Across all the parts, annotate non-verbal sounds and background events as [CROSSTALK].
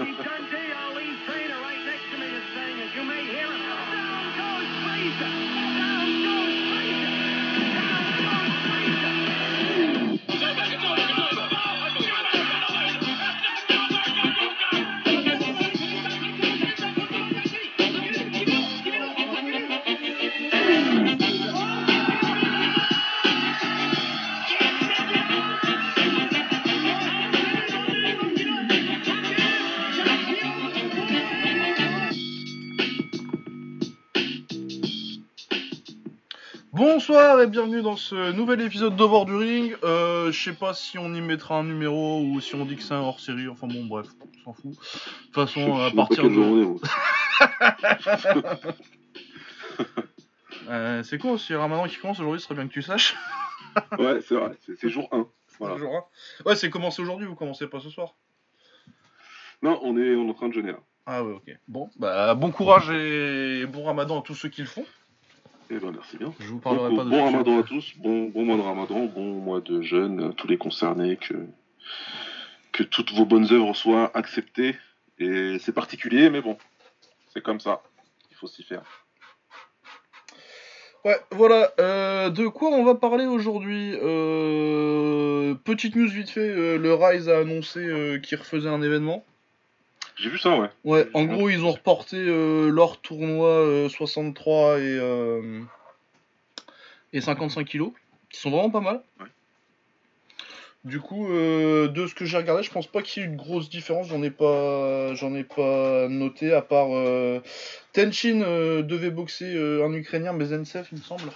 Please bienvenue dans ce nouvel épisode de Bord du Ring. Euh, je sais pas si on y mettra un numéro ou si on dit que c'est un hors série. Enfin bon, bref, on s'en fout. De toute façon, à partir de. [LAUGHS] Euh, c'est con, si Ramadan qui commence aujourd'hui, ce serait bien que tu saches. [LAUGHS] ouais, c'est vrai, c'est jour 1. Voilà. Jour un. Ouais, c'est commencé aujourd'hui, vous commencez pas ce soir. Non, on est, on est en train de jeûner là. Ah ouais, ok. Bon, bah bon courage et bon Ramadan à tous ceux qui le font. Eh ben merci bien. Je vous parlerai Donc, pas de bon ramadan à tous, bon, bon mois de ramadan, bon mois de jeûne, à tous les concernés, que, que toutes vos bonnes œuvres soient acceptées. Et c'est particulier, mais bon, c'est comme ça. Il faut s'y faire. Ouais, voilà. euh, de quoi on va parler aujourd'hui? Euh, Petite news vite fait. euh, le Rise a annoncé qu'il refaisait un événement. J'ai vu ça, ouais. Ouais, en gros, ils ont reporté euh, leur tournoi euh, 63 et, euh, et 55 kilos, qui sont vraiment pas mal. Ouais. Du coup, euh, de ce que j'ai regardé, je pense pas qu'il y ait eu de grosse différence. J'en ai pas, j'en ai pas noté à part euh, Tenchin euh, devait boxer euh, un Ukrainien, Bezensev, il me semble.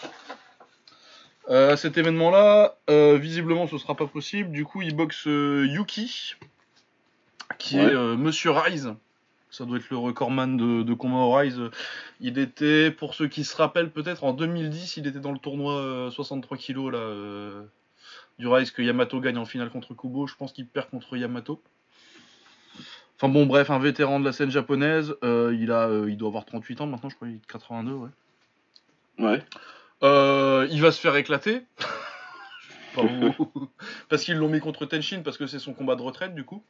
Euh, à cet événement-là, euh, visiblement, ce sera pas possible. Du coup, il boxe euh, Yuki, qui Ouais. est euh, Monsieur Rise. Ça doit être le recordman de, de combat au Rise. Il était, pour ceux qui se rappellent peut-être, en 2010, il était dans le tournoi euh, 63 kg là, euh, du Rise que Yamato gagne en finale contre Kubo. Je pense qu'il perd contre Yamato. Enfin bon, bref, un vétéran de la scène japonaise. Euh, il, a, euh, il doit avoir 38 ans maintenant, je crois, il est 82, ouais. Ouais. Euh, il va se faire éclater. [LAUGHS] Parce qu'ils l'ont mis contre Tenshin parce que c'est son combat de retraite du coup.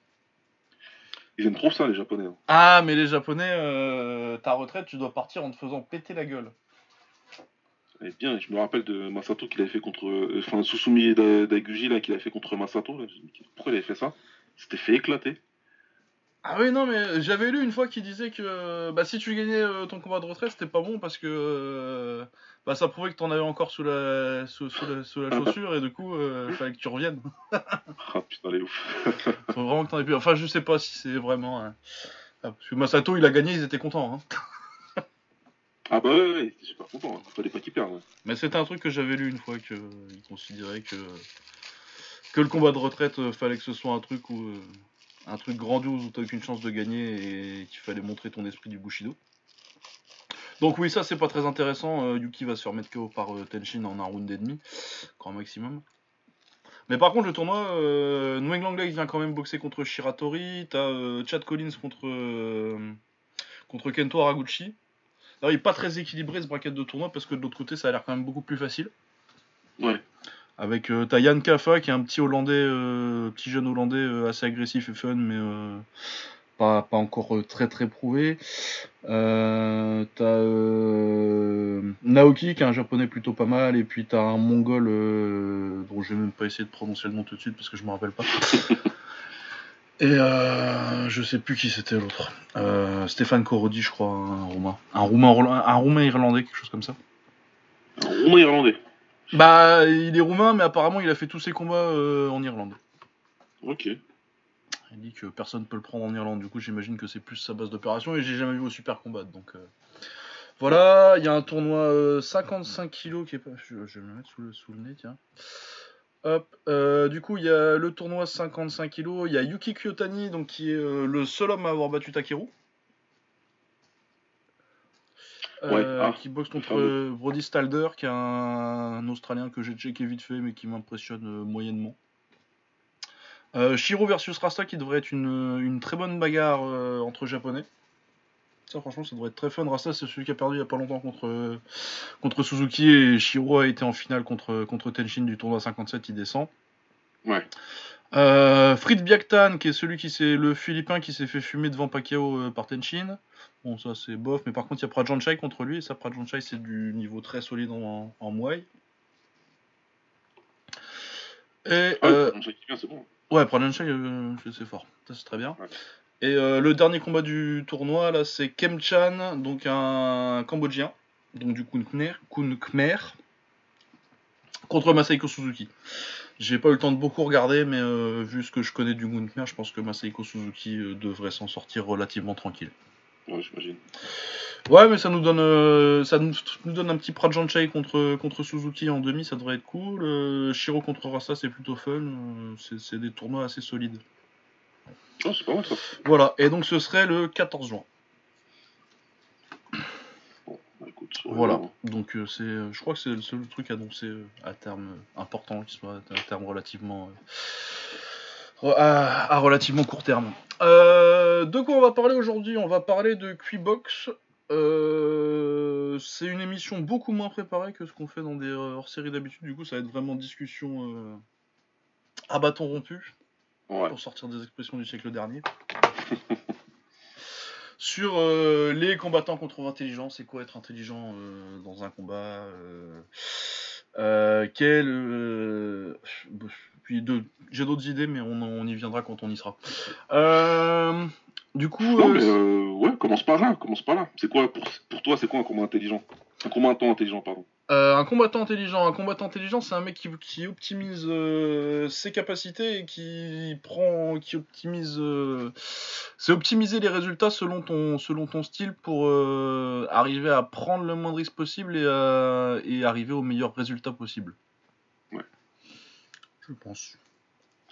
Ils aiment trop ça, les Japonais. hein. Ah mais les japonais, euh, ta retraite tu dois partir en te faisant péter la gueule. Et bien, je me rappelle de Masato qu'il avait fait contre. euh, Enfin, Susumi Da- Daiguchi, là, qu'il avait fait contre Masato. là. Je me dis, Pourquoi il avait fait ça? Il s'était fait éclater. Ah oui non mais j'avais lu une fois qui disait que bah, si tu gagnais euh, ton combat de retraite c'était pas bon parce que euh, bah, ça prouvait que t'en avais encore sous la, sous, sous la, sous la chaussure et du coup euh, fallait que tu reviennes. [LAUGHS] Ah putain, les ouf. Faut vraiment que t'en aies plus. Enfin je sais pas si c'est vraiment... hein. Ah, parce que Masato il a gagné ils étaient contents. Hein. [LAUGHS] Ah bah ouais, ouais, j'étais super content. hein. Fallait pas qu'il perde. hein. Mais c'était un truc que j'avais lu une fois que euh, il considérait que que le combat de retraite euh, fallait que ce soit un truc où euh, un truc grandiose où t'as aucune chance de gagner et qu'il fallait montrer ton esprit du Bushido. Donc oui ça c'est pas très intéressant. euh, Yuki va se faire mettre KO par euh, Tenshin en un round et demi, grand maximum. Mais par contre le tournoi, euh, Nguyen Lake vient quand même boxer contre Shiratori, t'as euh, Chad Collins contre contre Kento Haraguchi. Alors, il est pas très équilibré ce bracket de tournoi parce que de l'autre côté ça a l'air quand même beaucoup plus facile. Ouais. Avec t'as Yann Kaffa qui est un petit hollandais, petit jeune hollandais assez agressif et fun, mais euh, pas, pas encore euh, très très prouvé. Euh, t'as euh, Naoki qui est un japonais plutôt pas mal, et puis t'as un mongol euh, dont je vais même pas essayer de prononcer le nom tout de suite parce que je me rappelle pas. [LAUGHS] Et euh, je sais plus qui c'était l'autre. Euh, Stéphane Korodi, je crois, un roumain. Un roumain, un roumain irlandais, quelque chose comme ça. Un Roumain irlandais. Bah, il est roumain, mais apparemment il a fait tous ses combats euh, en Irlande. Ok. Il dit que personne peut le prendre en Irlande, du coup j'imagine que c'est plus sa base d'opération et j'ai jamais vu au Super Combat donc. euh, Voilà, il y a un tournoi euh, 55 kilos qui est pas. Je, je vais me le mettre sous le, sous le nez, tiens. Hop, euh, du coup il y a le tournoi 55 kilos, il y a Yuki Kyotani donc qui est euh, le seul homme à avoir battu Takeru. Ouais, Euh, ah, qui boxe contre euh, Brody Stalder, qui est un, un Australien que j'ai checké vite fait, mais qui m'impressionne euh, moyennement. Euh, Shiro versus Rasta, qui devrait être une, une très bonne bagarre euh, entre Japonais. Ça, franchement, ça devrait être très fun. Rasta, c'est celui qui a perdu il y a pas longtemps contre, euh, contre Suzuki, et Shiro a été en finale contre, contre Tenshin du tournoi 57, il descend. Ouais. Euh, Fritz Biaktan, qui est celui qui s'est le Philippin qui s'est fait fumer devant Pacquiao euh, par Tenchin. Bon, ça c'est bof, mais par contre, il y a Prajanchai contre lui, et ça, Prajanchai, c'est du niveau très solide en, en Muay. Et, Ah, euh, c'est bon. Ouais, Prajanchai, euh, c'est fort, ça c'est très bien. Ouais. Et euh, le dernier combat du tournoi, là, c'est Kem Chan, donc un Cambodgien, donc du Kun Khmer, Kun Khmer, contre Masaiko Suzuki. J'ai pas eu le temps de beaucoup regarder, mais euh, vu ce que je connais du Kun Khmer, je pense que Masaiko Suzuki euh, devrait s'en sortir relativement tranquille. Ouais, j'imagine. Ouais, mais ça nous donne, euh, ça nous, nous donne un petit Prajanchai contre, contre Suzuki en demi, ça devrait être cool. Euh, Shiro contre Rasa, c'est plutôt fun. euh, c'est- des tournois assez solides. Oh, c'est pas mal ça. Voilà, et donc ce serait le 14 juin. Bon, bah, écoute. Voilà, euh, donc c'est, je crois que c'est le seul truc annoncé à terme important, qui soit à terme relativement, re- à, à relativement court terme. Euh, de quoi on va parler aujourd'hui? On va parler de Quibox. Euh, c'est une émission beaucoup moins préparée que ce qu'on fait dans des euh, hors-séries d'habitude. Du coup, ça va être vraiment discussion euh, à bâton rompu Ouais. pour sortir des expressions du siècle dernier. [LAUGHS] Sur euh, les combattants contre l'intelligence, c'est quoi être intelligent euh, dans un combat euh, euh, quel, euh, puis de- J'ai d'autres idées, mais on, on y viendra quand on y sera. Euh, du coup, Non, euh, mais euh, ouais, commence par là, commence par là. C'est quoi, pour, pour toi, c'est quoi un combat intelligent? Un combattant intelligent, pardon. Euh, un combattant intelligent, un combattant intelligent, c'est un mec qui, qui optimise euh, ses capacités et qui prend, qui optimise, euh, c'est optimiser les résultats selon ton, selon ton style pour arriver à prendre le moins de risques possible et, à- et arriver au meilleur résultat possible. Je pense.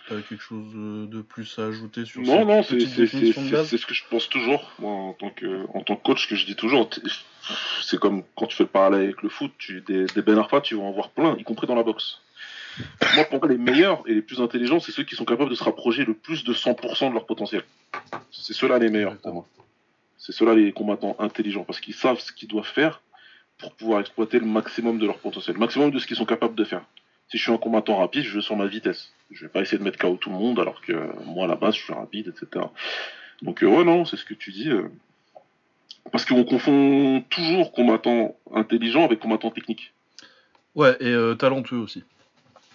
T'as quelque chose de plus à ajouter sur Non, non, c'est ce que je pense toujours, moi, en tant que, en tant que coach, que je dis toujours. C'est comme quand tu fais le parallèle avec le foot, tu, des, des Ben Arfa, tu vas en voir plein, y compris dans la boxe. Moi, pour moi, les meilleurs et les plus intelligents, c'est ceux qui sont capables de se rapprocher le plus de 100% de leur potentiel. C'est ceux-là les meilleurs pour moi. C'est ceux-là les combattants intelligents, parce qu'ils savent ce qu'ils doivent faire pour pouvoir exploiter le maximum de leur potentiel, le maximum de ce qu'ils sont capables de faire. Si je suis un combattant rapide, je vais sur ma vitesse. Je vais pas essayer de mettre KO tout le monde, alors que euh, moi, à la base, je suis rapide, etc. Donc, euh, ouais, non, c'est ce que tu dis. euh. Parce qu'on confond toujours combattant intelligent avec combattant technique. Ouais, et euh, talentueux aussi.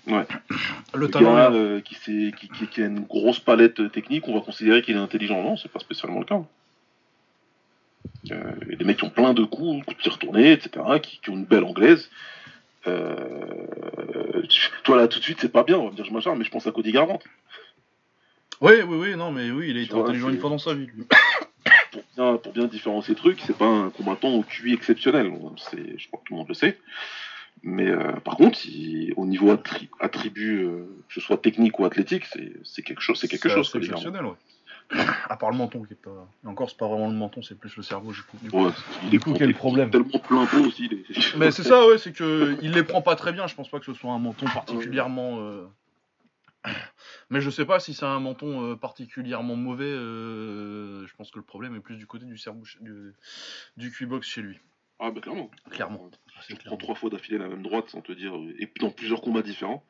Ouais. Le Le talent. gars euh, qui, sait- qui, qui- qui a une grosse palette technique, on va considérer qu'il est intelligent. Non, c'est pas spécialement le cas. Euh, Il y a des mecs qui ont plein de coups, coups de retournés, etc., qui, qui ont une belle anglaise. Euh, toi là tout de suite c'est pas bien, on va me dire je m'acharne, mais je pense à Cody Garbrandt. Oui, oui, oui, non, mais oui, il a été intelligent une fois dans sa vie. lui. [COUGHS] Pour bien, pour bien différencier le truc, c'est pas un combattant au QI exceptionnel, c'est, je crois que tout le monde le sait. Mais euh, par contre, il- au niveau attri- attribut, euh, que ce soit technique ou athlétique, c'est, quelque chose, c'est quelque chose. exceptionnel, ouais. [COUGHS] À part le menton qui est pas. Et encore, c'est pas vraiment le menton, c'est plus le cerveau. Du coup, du coup. Ouais, il Du est coup, quel il est problème Tellement plein pot aussi. [LAUGHS] Mais c'est ça, ouais, c'est que il les prend pas très bien. Je pense pas que ce soit un menton particulièrement. euh, [COUGHS] Mais je sais pas si c'est un menton euh, particulièrement mauvais. euh, Je pense que le problème est plus du côté du cerveau, du, du Q-box chez lui, Ah bah clairement. clairement. Tu C'est te prends trois fois d'affilée la même droite sans te dire, et dans plusieurs combats différents.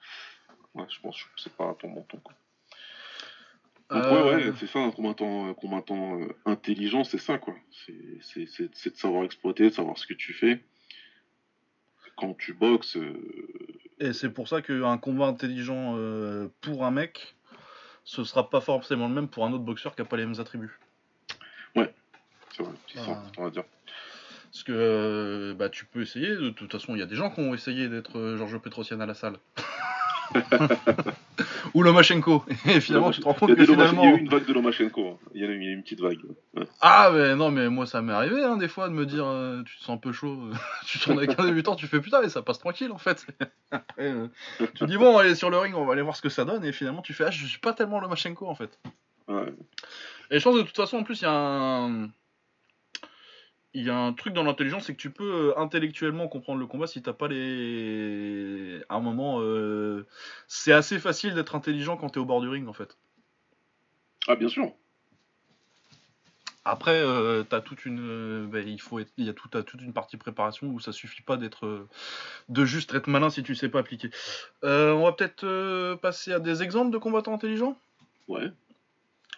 Ouais, je pense que c'est pas ton menton. Quoi. Donc Euh, ouais, ouais, c'est ça, un combattant, un combattant euh, intelligent, c'est ça, quoi. C'est- de savoir exploiter, de savoir ce que tu fais. Quand tu boxes, euh, Et c'est pour ça qu'un combat intelligent euh, pour un mec, ce sera pas forcément le même pour un autre boxeur qui a pas les mêmes attributs. c'est vrai, c'est Ah. ça, on va dire. Parce que euh, bah, tu peux essayer, de toute façon, il y a des gens qui ont essayé d'être euh, Georges Petrosian à la salle. [LAUGHS] [LAUGHS] Ou Lomachenko. [LAUGHS] Et finalement, tu te rends compte que finalement. il y a eu une vague de Lomachenko, hein. il y a eu une petite vague. Ouais. Ah, mais non, mais moi, ça m'est arrivé, hein, des fois, de me dire, euh, tu te sens un peu chaud, [LAUGHS] tu tournes avec un débutant, tu fais putain, et ça passe tranquille, en fait. Après, euh, tu dis, bon, allez sur le ring, on va aller voir ce que ça donne, et finalement, tu fais, ah, je suis pas tellement Lomachenko, en fait. Ouais. Et je pense que de toute façon, en plus, il y a un. Il y a un truc dans l'intelligence, c'est que tu peux euh, intellectuellement comprendre le combat si t'as pas les. À un moment, euh, c'est assez facile d'être intelligent quand t'es au bord du ring, en fait. Ah bien sûr. Après, euh, t'as toute une, ben, il faut, être- il y a tout, toute une partie préparation où ça suffit pas d'être, de juste être malin si tu sais pas appliquer. Euh, on va peut-être passer à des exemples de combattants intelligents? Ouais.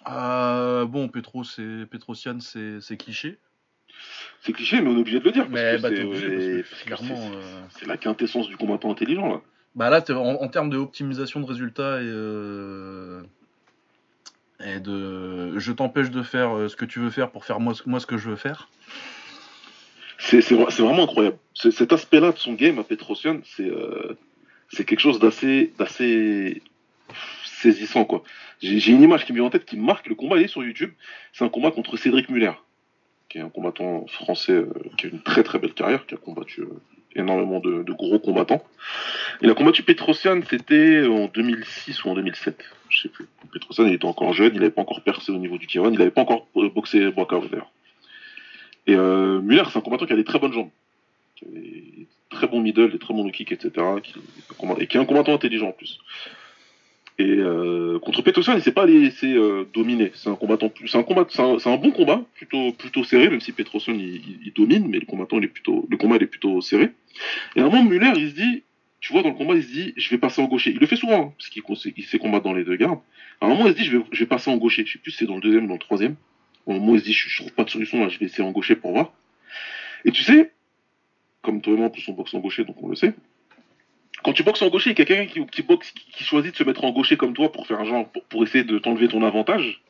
Bon, Petro, c'est Petrosian, c'est c'est cliché. C'est cliché, mais on est obligé de le dire. parce que bah, c'est- que la quintessence du combattant intelligent, là. Bah là, en, en termes d'optimisation de résultats et, euh, et de je t'empêche de faire euh, ce que tu veux faire pour faire moi, ce- moi ce que je veux faire. C'est c'est vra- c'est vraiment incroyable. Ce- cet aspect-là de son game à Petrosian, c'est euh, quelque chose d'assez saisissant, quoi. J'ai une image qui me vient en tête qui marque le combat. Il est sur YouTube. C'est un combat contre Cédric Muller, qui est un combattant français euh, qui a une très très belle carrière, qui a combattu euh, énormément de, gros combattants. Il a combattu Petrosian, c'était en 2006 ou en 2007, je sais plus. Petrosian, il était encore jeune, il n'avait pas encore percé au niveau du K1, il n'avait pas encore euh, boxé d'ailleurs. Et Muller, c'est un combattant qui a des très bonnes jambes, qui a des très bons middle, des très bons low etc. Et qui est un combattant intelligent en plus. Et euh, contre Petrosian, il s'est pas laissé euh, dominer. C'est un combattant c'est un combat, c'est un, un bon combat, plutôt plutôt serré, même si Petrosian il, domine, mais le combattant il est plutôt, le combat il est plutôt serré. Et à un moment, Muller, il se dit, tu vois, dans le combat, il se dit, je vais passer en gaucher. Il le fait souvent, hein, parce qu'il il sait combattre dans les deux gardes. À un moment, il se dit, je vais, je vais passer en gaucher. Je sais plus si c'est dans le deuxième ou dans le troisième. Au moment où il se dit, je, je trouve pas de solution, là, je vais essayer en gaucher pour voir. Et tu sais, comme toi et moi, en plus, on boxe en gaucher, donc on le sait. Quand tu boxes en gaucher, il y a quelqu'un qui, qui boxe, qui, choisit de se mettre en gaucher comme toi pour faire un genre, pour, pour essayer de t'enlever ton avantage.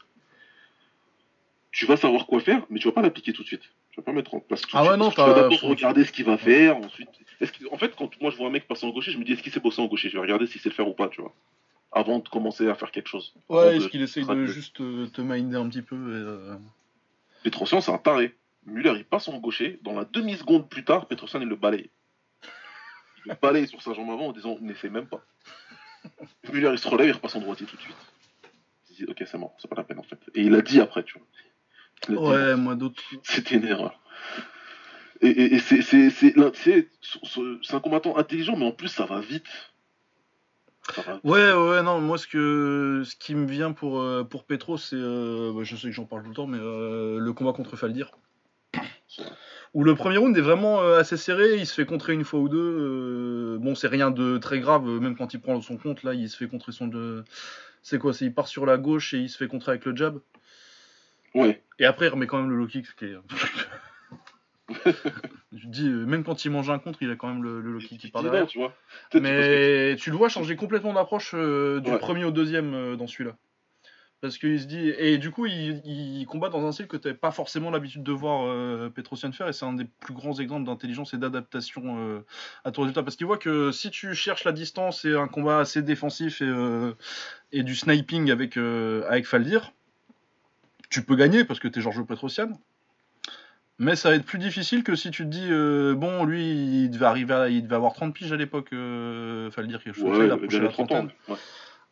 Tu vas savoir quoi faire, mais tu vas pas l'appliquer tout de suite. Tu vas pas mettre en place tout de Ah ouais, non, Tu vas d'abord regarder ce qu'il va faire, ensuite. En fait, quand moi je vois un mec passer en gaucher, je me dis est-ce qu'il sait bosser en gaucher? Je vais regarder s'il sait le faire ou pas, tu vois. Avant de commencer à faire quelque chose. Ouais, est-ce qu'il essaye de juste euh, te minder un petit peu et, euh, Petrosian, c'est un taré. Muller, il passe en gaucher. Dans la demi-seconde plus tard, Petrosian, il le balaye. Balaye sur sa jambe avant en disant n'essaie même pas. Muller, il se relève, il repasse en droitier tout de suite. Il dit ok, c'est mort, c'est pas la peine en fait. Et il a dit après, tu vois. Dit, Ouais, moi d'autres. C'était une erreur. Et, et- et c'est- c'est c'est- c'est un combattant intelligent, mais en plus, ça va vite. Ça va vite. Ouais, ouais, non, moi ce que ce qui me vient pour, euh, pour Petro, c'est. euh, bah, je sais que j'en parle tout le temps, mais euh, le combat contre Faldir. Où le premier round est vraiment euh, assez serré, il se fait contrer une fois ou deux. euh, bon, c'est rien de très grave, euh, même quand il prend son compte, là, il se fait contrer son. De... C'est quoi C'est il part sur la gauche et il se fait contrer avec le jab. Ouais. Et après, il remet quand même le low kick, ce qui est. [LAUGHS] Je dis, même quand il mange un contre, il a quand même le, le low kick qui part derrière. tu vois. Que- Mais tu le vois changer complètement d'approche euh, du Ouais. premier au deuxième euh, dans celui-là. Parce qu'il se dit. Et du coup, il, il combat dans un style que tu pas forcément l'habitude de voir euh, Petrosian faire. Et c'est un des plus grands exemples d'intelligence et d'adaptation euh, à ton résultat. Parce qu'il voit que si tu cherches la distance et un combat assez défensif et, euh, et du sniping avec, euh, avec Faldir, tu peux gagner parce que tu es Georges Petrosian. Mais ça va être plus difficile que si tu te dis, euh, bon, lui, il devait arriver à- il devait avoir 30 piges à l'époque, euh, fallait dire quelque chose, Ouais, il a approché la les 30 ans. trentaine. Ouais.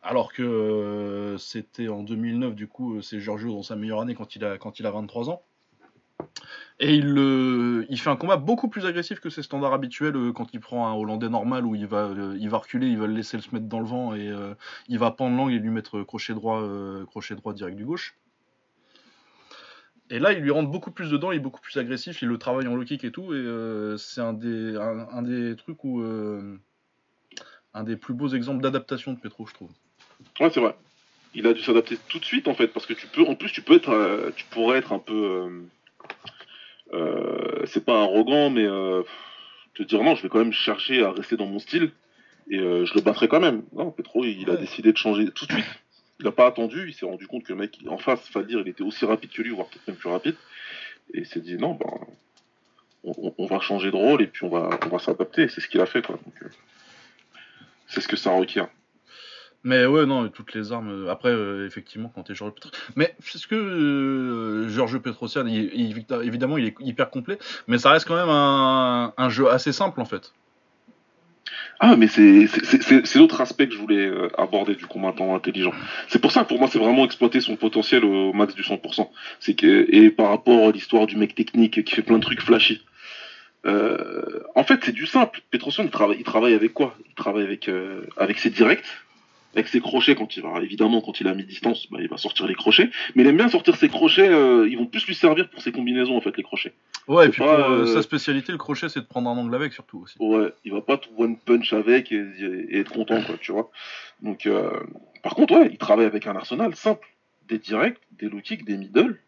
Alors que euh, c'était en 2009, du coup, euh, c'est Giorgio dans sa meilleure année quand il a, quand il a 23 ans. Et il, euh, il fait un combat beaucoup plus agressif que ses standards habituels quand il prend un Hollandais normal où il va, il va reculer, il va le laisser se mettre dans le vent et il va pendre l'angle et lui mettre crochet droit, crochet droit direct du gauche. Et là, il lui rentre beaucoup plus dedans, il est beaucoup plus agressif, il le travaille en low kick et tout, et c'est un des, des trucs où. un des plus beaux exemples d'adaptation de Petro, je trouve. Ouais, c'est vrai. Il a dû s'adapter tout de suite en fait, parce que tu peux, en plus, tu peux être, euh, tu pourrais être un peu, euh, euh, c'est pas arrogant, mais te dire non, je vais quand même chercher à rester dans mon style et je le battrai quand même. Non, Petro, il a décidé de changer tout de suite. Il a pas attendu, il s'est rendu compte que le mec en face, dire, il était aussi rapide que lui, voire peut-être même plus rapide, et il s'est dit non, ben, on, on- va changer de rôle et puis on va, on va s'adapter. C'est ce qu'il a fait, quoi. Donc, c'est ce que ça requiert. Mais ouais, non, toutes les armes. euh, Après, euh, effectivement, quand t'es Georges Petrosian. Mais c'est ce que euh, Georges Petrosian, il- évidemment, il est hyper complet, mais ça reste quand même un, un jeu assez simple en fait. Ah, mais c'est l'autre aspect que je voulais aborder du combattant intelligent. C'est pour ça que pour moi, c'est vraiment exploiter son potentiel au max du 100%. C'est que, et par rapport à l'histoire du mec technique qui fait plein de trucs flashy. En fait, c'est du simple. Petrosian, il travaille, il travaille avec quoi? Il travaille avec, euh, avec ses directs avec ses crochets quand il va, évidemment, quand il a mi-distance, bah, il va sortir les crochets. Mais il aime bien sortir ses crochets, euh, ils vont plus lui servir pour ses combinaisons, en fait, les crochets. Ouais, et puis pas, pour, euh, euh, sa spécialité, le crochet, c'est de prendre un angle avec surtout aussi. Ouais, il va pas tout one punch avec et, et être content, quoi, tu vois. Donc, euh, par contre, ouais, il travaille avec un arsenal simple. Des directs, des low kicks, des middle.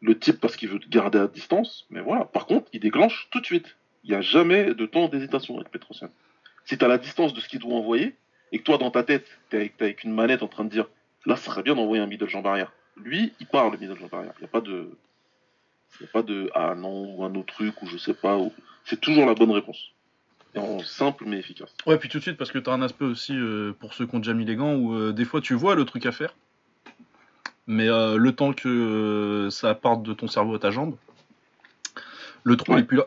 Le type parce qu'il veut garder à distance, mais voilà. Par contre, il déclenche tout de suite. Il n'y a jamais de temps d'hésitation avec Petrosian. Si tu à la distance de ce qu'il doit envoyer, et que toi, dans ta tête, t'es avec, avec une manette en train de dire, là, ça serait bien d'envoyer un middle jambe arrière. Lui, il part le middle jambe arrière. Il n'y a pas de... Il n'y a pas de ah non ou un autre truc ou je sais pas. Ou... C'est toujours la bonne réponse. Et en simple mais efficace. Ouais, puis tout de suite, parce que t'as un aspect aussi, euh, pour ceux qui ont déjà mis les gants, où euh, des fois tu vois le truc à faire, mais euh, le temps que ça parte de ton cerveau à ta jambe, le trou Ouais. n'est plus là.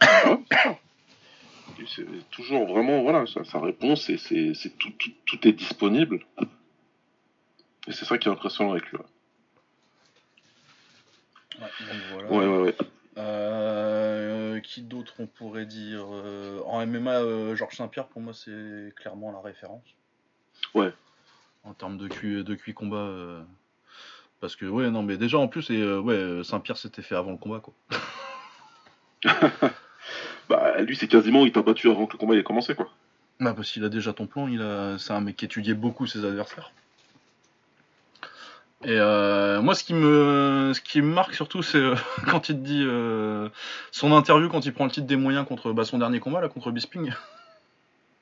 [COUGHS] [COUGHS] [COUGHS] C'est toujours vraiment, voilà, sa, sa réponse, et c'est tout, tout, tout est disponible. Et c'est ça qui est impressionnant avec lui. donc voilà. Ouais, ouais, ouais. Euh, qui d'autre on pourrait dire euh, En MMA, euh, Georges Saint-Pierre, pour moi, c'est clairement la référence. Ouais. En termes de QI, de QI combat. euh, Parce que, ouais, non, mais déjà, en plus, et, euh, ouais, Saint-Pierre s'était fait avant le combat, quoi. [LAUGHS] Bah, lui, c'est quasiment, il t'a battu avant que le combat ait commencé, quoi. Bah, parce qu'il a déjà ton plan, il a... c'est un mec qui étudiait beaucoup ses adversaires. Et euh, moi, ce qui me, ce qui me marque surtout, c'est euh, [LAUGHS] quand il te dit euh, son interview quand il prend le titre des moyens contre bah, son dernier combat là contre Bisping. [LAUGHS]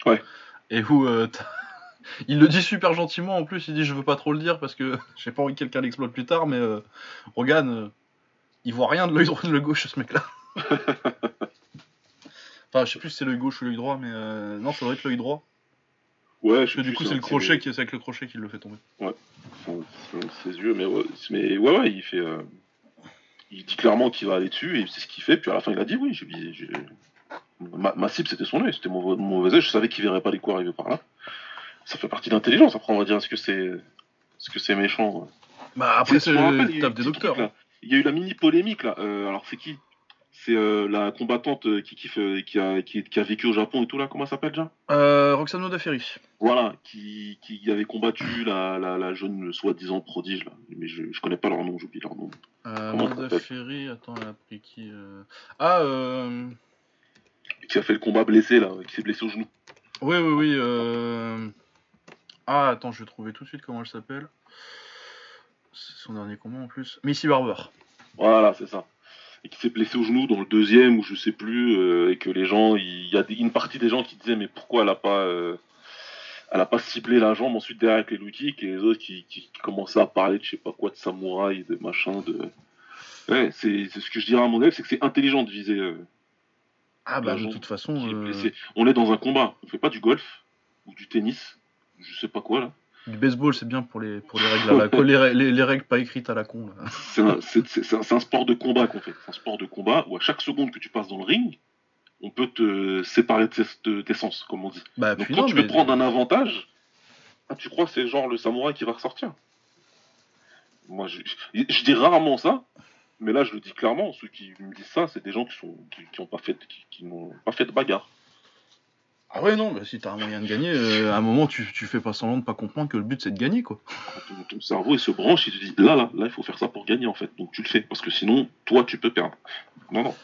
Ouais. Et où [LAUGHS] il le dit super gentiment en plus. Il dit je veux pas trop le dire parce que j'ai pas envie que quelqu'un l'exploite plus tard, mais Rogan, il voit rien de l'œil gauche ce mec-là. Enfin, je sais plus si c'est l'œil gauche ou l'œil droit, mais euh, non, ça doit être l'œil droit. Ouais, Parce je que du coup, c'est le hein, crochet qui, c'est avec le crochet qui le fait tomber. son- son- ses yeux, mais ouais, mais ouais, ouais, il fait. euh, il dit clairement qu'il va aller dessus et c'est ce qu'il fait. Puis à la fin, il a dit oui. J'ai, j'ai- ma, ma cible, c'était son œil, c'était mon, mon mauvais œil. Je savais qu'il verrait pas les coups arriver par là. Ça fait partie de l'intelligence. Après, on va dire est-ce que c'est, est-ce que c'est méchant ouais. Bah après, C'est- c'est me rappelle, un des docteurs. là. Il y a eu la mini polémique là. Euh, alors c'est qui C'est euh, la combattante euh, qui, kiffe, euh, qui, a, qui, qui a vécu au Japon et tout là. Comment elle s'appelle déjà? Euh, Roxano Daferi. Voilà, qui, qui avait combattu la, la, la jeune soi-disant prodige là. Mais je, je connais pas leur nom, j'oublie leur nom. Euh, attends, elle a pris qui euh... Ah, euh... Qui a fait le combat blessé là, qui s'est blessé au genou. oui, oui, oui. Euh... Ah, attends, je vais trouver tout de suite comment elle s'appelle. C'est son dernier combat en plus. Missy Barber. Voilà, c'est ça. Et qui s'est blessé au genou dans le deuxième ou je sais plus, euh, et que les gens, il y a des- une partie des gens qui disaient mais pourquoi elle a pas, euh, elle a pas ciblé la jambe ensuite derrière avec les low kicks et les autres qui, qui, qui commençaient à parler de je sais pas quoi de samouraï, de machin, de. Ouais, c'est ce que je dirais à mon élève, c'est que c'est intelligent de viser. euh, Ah, bah, de toute façon. On est dans un combat, on fait pas du golf ou du tennis, je sais pas quoi là. Du baseball, c'est bien pour les, pour les règles à la con, les, rè- les- les règles pas écrites à la con. C'est un, sport de combat qu'on fait. C'est un sport de combat où à chaque seconde que tu passes dans le ring, on peut te séparer de tes, de tes sens, comme on dit. Bah, Donc quand non, tu mais- veux prendre un avantage, ah, tu crois que c'est genre le samouraï qui va ressortir? Moi, je, je- je dis rarement ça, mais là, je le dis clairement. Ceux qui me disent ça, c'est des gens qui sont qui, qui ont pas fait qui, qui n'ont pas fait de bagarre. Ah ouais, non, bah, si t'as un moyen de gagner, euh, à un moment, tu, tu fais pas semblant de pas comprendre que le but c'est de gagner, quoi. Ton, ton cerveau il se branche, il te dit là, là, là, il faut faire ça pour gagner en fait. Donc tu le fais parce que sinon, toi, tu peux perdre. Non, non.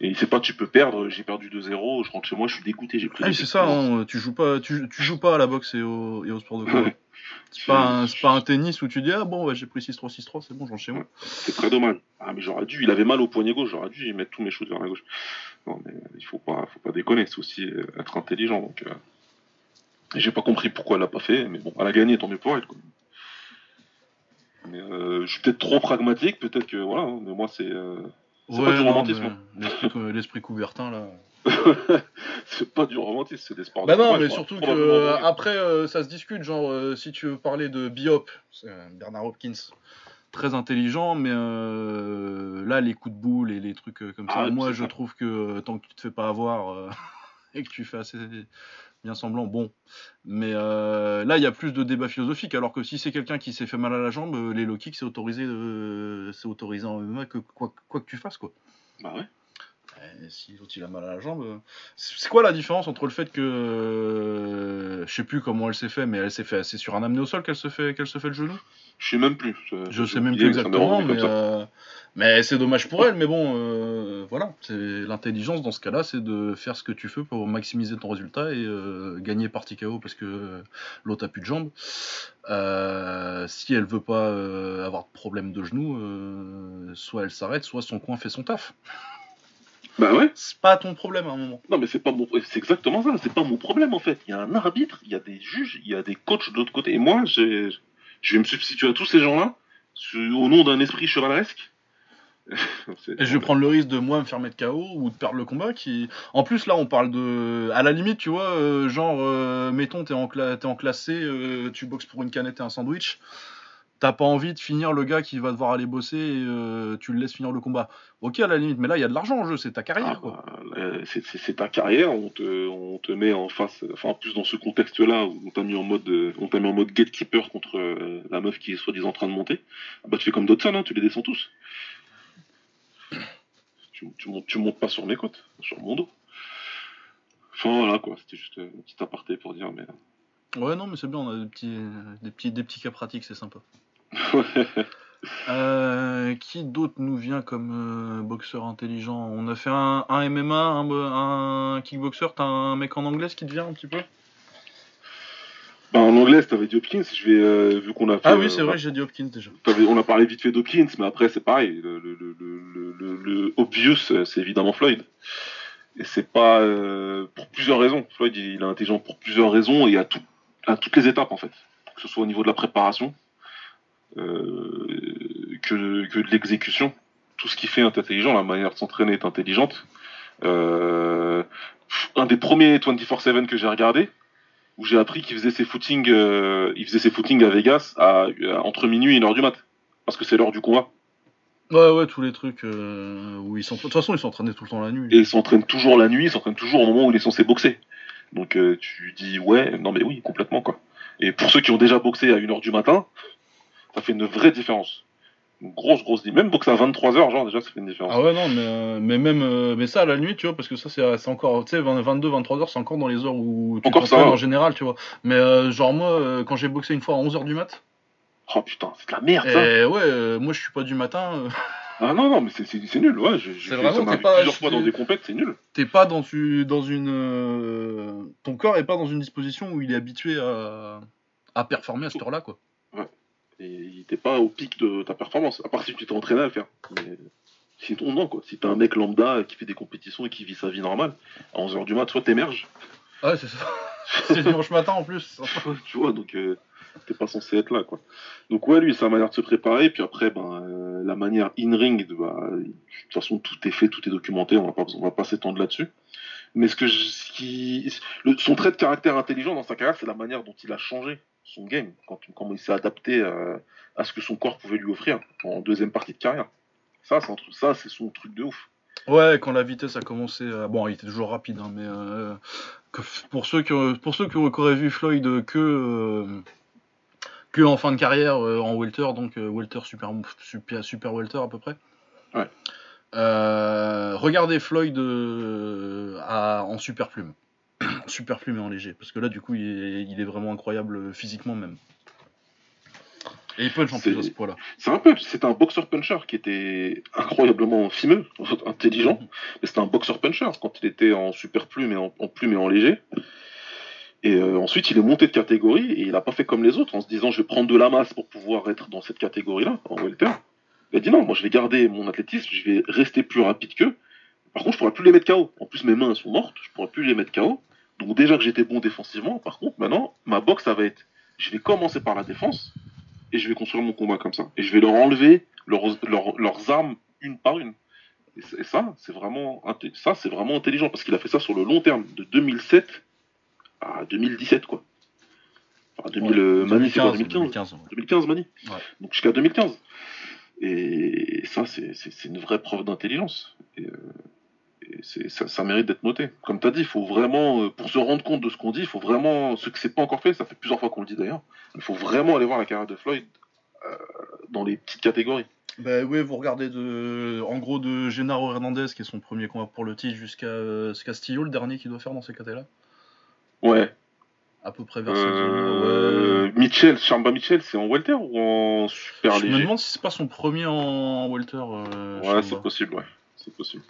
Et c'est pas tu peux perdre. J'ai perdu 2-0, je rentre chez moi, je suis dégoûté, j'ai pris. Ah, c'est ça, tu joues pas, tu, tu joues pas à la boxe et au, et au sport de combat. C'est pas, pas un tennis où tu dis ah bon ouais, j'ai pris 6-3 6-3 c'est bon j'en chez moi. C'est très dommage. Ah mais j'aurais dû, il avait mal au poignet gauche, j'aurais dû y mettre tous mes shoots vers la gauche. Non mais il faut pas, faut pas déconner, c'est aussi euh, être intelligent. Donc, euh, j'ai pas compris pourquoi elle l'a pas fait, mais bon, elle a gagné, tant mieux pour elle. Quoi. Mais euh, je suis peut-être trop pragmatique, peut-être que voilà, hein, mais moi c'est, euh, C'est pas du romantisme. L'esprit, co- l'esprit Coubertin là. [LAUGHS] c'est pas du romantisme, c'est des sports. Bah de non combat, mais surtout que après euh, ça se discute genre euh, si tu veux parler de Biop, c'est, euh, Bernard Hopkins, très intelligent mais là les coups de boule et les trucs comme ça, Ah, moi je ça. trouve que tant que tu te fais pas avoir [LAUGHS] et que tu fais assez bien semblant, bon. Mais euh, là il y a plus de débat philosophique alors que si c'est quelqu'un qui s'est fait mal à la jambe, euh, les low kicks c'est autorisé, euh, c'est autorisé en MMA que quoi, quoi que tu fasses quoi. Bah ouais. et si l'autre il a mal à la jambe. euh, C'est quoi la différence entre le fait que. je sais plus comment elle s'est fait, mais elle s'est fait. C'est sur un amené au sol qu'elle se, fait, qu'elle se fait le genou? Je sais même plus. Je sais même plus exactement, mais, mais c'est dommage pour elle. Mais bon, euh, voilà. L'intelligence dans ce cas-là, c'est de faire ce que tu veux pour maximiser ton résultat et euh, gagner partie KO parce que l'autre a plus de jambes. Euh, si elle veut pas euh, avoir de problème de genou, euh, soit elle s'arrête, soit son coin fait son taf. Bah ouais. C'est pas ton problème à un moment. Non, mais c'est pas mon... c'est exactement ça. C'est pas mon problème en fait. Il y a un arbitre, il y a des juges, il y a des coachs de l'autre côté. Et moi, je vais me substituer à tous ces gens-là au nom d'un esprit chevaleresque. [LAUGHS] Et je vais prendre le risque de moi me faire mettre KO ou de perdre le combat. Qui, en plus là, on parle de, à la limite, tu vois, euh, genre, euh, mettons, t'es en, cla- t'es en classé, euh, tu boxes pour une canette et un sandwich. T'as pas envie de finir le gars qui va devoir aller bosser et tu le laisses finir le combat. Ok, à la limite, mais là, il y a de l'argent en jeu, c'est ta carrière, Ah, quoi. bah, là, c'est ta carrière, on te, on te met en face, enfin en plus dans ce contexte-là où on t'a mis en mode, on t'a mis en mode gatekeeper contre la meuf qui est soi-disant en train de monter. Ah Bah tu fais comme Dodson, hein, tu les descends tous. Tu, tu montes, tu montes pas sur mes côtes, sur mon dos. Enfin voilà quoi, c'était juste euh, un petit aparté pour dire, mais. Ouais, non, mais c'est bien, on a des petits, des petits, des petits cas pratiques, c'est sympa. Ouais. [LAUGHS] Euh, qui d'autre nous vient comme euh, boxeur intelligent? On a fait un, un MMA, un, un kickboxer, t'as un mec en anglais qui te vient un petit peu? Bah, en anglais, t'avais dit Hopkins, je vais, euh, vu qu'on a fait. Ah oui, euh, c'est vrai, j'ai dit Hopkins déjà. On a parlé vite fait d'Hopkins, mais après c'est pareil. Le, le, le, le, obvious, euh, c'est évidemment Floyd. Et c'est pas euh, pour plusieurs raisons. Floyd, il est intelligent pour plusieurs raisons et à, tout, à toutes les étapes en fait. Que ce soit au niveau de la préparation, euh, que, que de l'exécution. Tout ce qui fait est intelligent, la manière de s'entraîner est intelligente. Euh, un des premiers 24/7 que j'ai regardé, où j'ai appris qu'il faisait ses footings, euh, il faisait ses footings à Vegas à, à- entre minuit et une heure du mat, parce que c'est l'heure du combat. Ouais, ouais, tous les trucs euh, où ils sont. De toute façon, ils s'entraînaient tout le temps la nuit. Et il s'entraîne toujours la nuit, il s'entraîne toujours au moment où il est censé boxer. Donc euh, tu dis ouais, non mais oui, complètement quoi. Et pour ceux qui ont déjà boxé à 1h du matin, ça fait une vraie différence. Grosse, grosse différence. Même boxer à 23h, genre déjà, ça fait une différence. Ah ouais, non, mais, euh, mais même euh, mais ça à la nuit, tu vois, parce que ça, c'est c'est encore, tu sais, 22, 23 heures, c'est encore dans les heures où tu Encore ça, en général, tu vois. Mais euh, genre, moi, euh, quand j'ai boxé une fois à 11 heures du mat, Oh putain, c'est de la merde ça. et ouais, euh, moi, je suis pas du matin. euh, [LAUGHS] Ah non, non, mais c'est- c'est c'est nul, ouais. C'est vraiment, t'es pas- plusieurs fois dans des compètes, c'est nul. T'es pas dans, tu- dans une. euh, ton corps est pas dans une disposition où il est habitué à, à performer à cette heure-là, quoi. Et t'es pas au pic de ta performance, à part si tu t'es entraîné à le faire. Mais sinon, non, quoi. Si t'es un mec lambda qui fait des compétitions et qui vit sa vie normale, à 11h du mat, soit t'émerges, Ouais, c'est ça. [LAUGHS] c'est dimanche matin en plus. [LAUGHS] tu vois, donc euh, t'es pas censé être là, quoi. Donc ouais, lui, sa manière de se préparer, puis après, ben, euh, la manière in-ring, de, bah, de toute façon, tout est fait, tout est documenté, on va pas, on va pas s'étendre là-dessus. Mais ce que je- ce qui, le- son trait de caractère intelligent dans sa carrière, c'est la manière dont il a changé son game, quand, comment il s'est adapté euh, à ce que son corps pouvait lui offrir en deuxième partie de carrière. Ça, c'est un truc- ça, c'est son truc de ouf. Ouais, quand la vitesse a commencé. Bon, il était toujours rapide, hein, mais euh, pour ceux qui, auraient- pour ceux qui auraient vu Floyd que euh, que en fin de carrière euh, en welter, donc euh, welter super super super welter à peu près. Ouais. Euh, regardez Floyd euh, à- en super plume, super plume et en léger, parce que là du coup il est, il est vraiment incroyable euh, physiquement même. Et il punch en plus C'est- à ce point-là. C'est un peu, c'était un boxeur puncher qui était incroyablement fimeux, [LAUGHS] intelligent, [LAUGHS] mais c'était un boxeur puncher quand il était en super plume et en, en plume et en léger. Et euh, ensuite, il est monté de catégorie et il n'a pas fait comme les autres en se disant je vais prendre de la masse pour pouvoir être dans cette catégorie-là, en welter. Il a dit non, moi je vais garder mon athlétisme, je vais rester plus rapide qu'eux. Par contre, je pourrais plus les mettre KO. En plus, mes mains elles sont mortes, je pourrais plus les mettre KO. Donc déjà que j'étais bon défensivement, par contre, maintenant, ma boxe, ça va être, je vais commencer par la défense et je vais construire mon combat comme ça. Et je vais leur enlever leurs, leurs, leurs armes une par une. Et, ça, c'est vraiment, ça, c'est vraiment intelligent parce qu'il a fait ça sur le long terme, de 2007 à 2017, quoi. Enfin, 2000, euh, Mani, c'est quoi, 2015 2015, ouais. 2015, Mani. Ouais. Donc jusqu'à 2015. Et ça, c'est une vraie preuve d'intelligence. Et, euh, et ça, ça mérite d'être noté. Comme tu as dit, il faut vraiment, euh, pour se rendre compte de ce qu'on dit, il faut vraiment, ce que c'est pas encore fait, ça fait plusieurs fois qu'on le dit d'ailleurs, il faut vraiment aller voir la carrière de Floyd euh, dans les petites catégories. Bah oui, vous regardez de, en gros de Genaro Hernandez, qui est son premier combat pour le titre, jusqu'à euh, Castillo, le dernier qu'il doit faire dans ces catés-là. Ouais. À peu près vers Euh, Mitchell, Charmba Mitchell, c'est en welter ou en super ouais. Je me léger demande si c'est pas son premier en welter. euh, Ouais, c'est possible, ouais. C'est possible.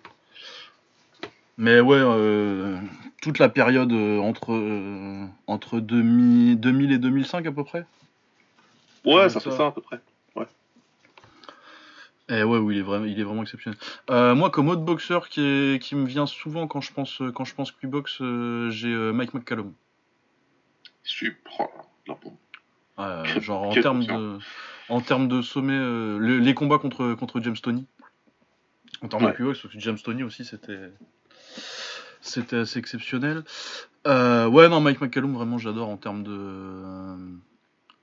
Mais ouais, euh, toute la période euh, entre, euh, entre 2000, 2000 et 2005 à peu près. Ouais, Ouais, ça ça. fait ça à peu près. Et ouais, oui, il est vraiment, il est vraiment exceptionnel. Euh, moi, comme autre boxeur qui, est- qui me vient souvent quand je pense, quand je pense j'ai Mike McCallum. Super. Quel- [LAUGHS] genre en termes de, en termes de sommet, euh, le- les combats contre, contre James Tony. En termes Ouais. de que James Tony aussi, c'était, c'était assez exceptionnel. Euh, ouais, non, Mike McCallum, vraiment, j'adore en termes de,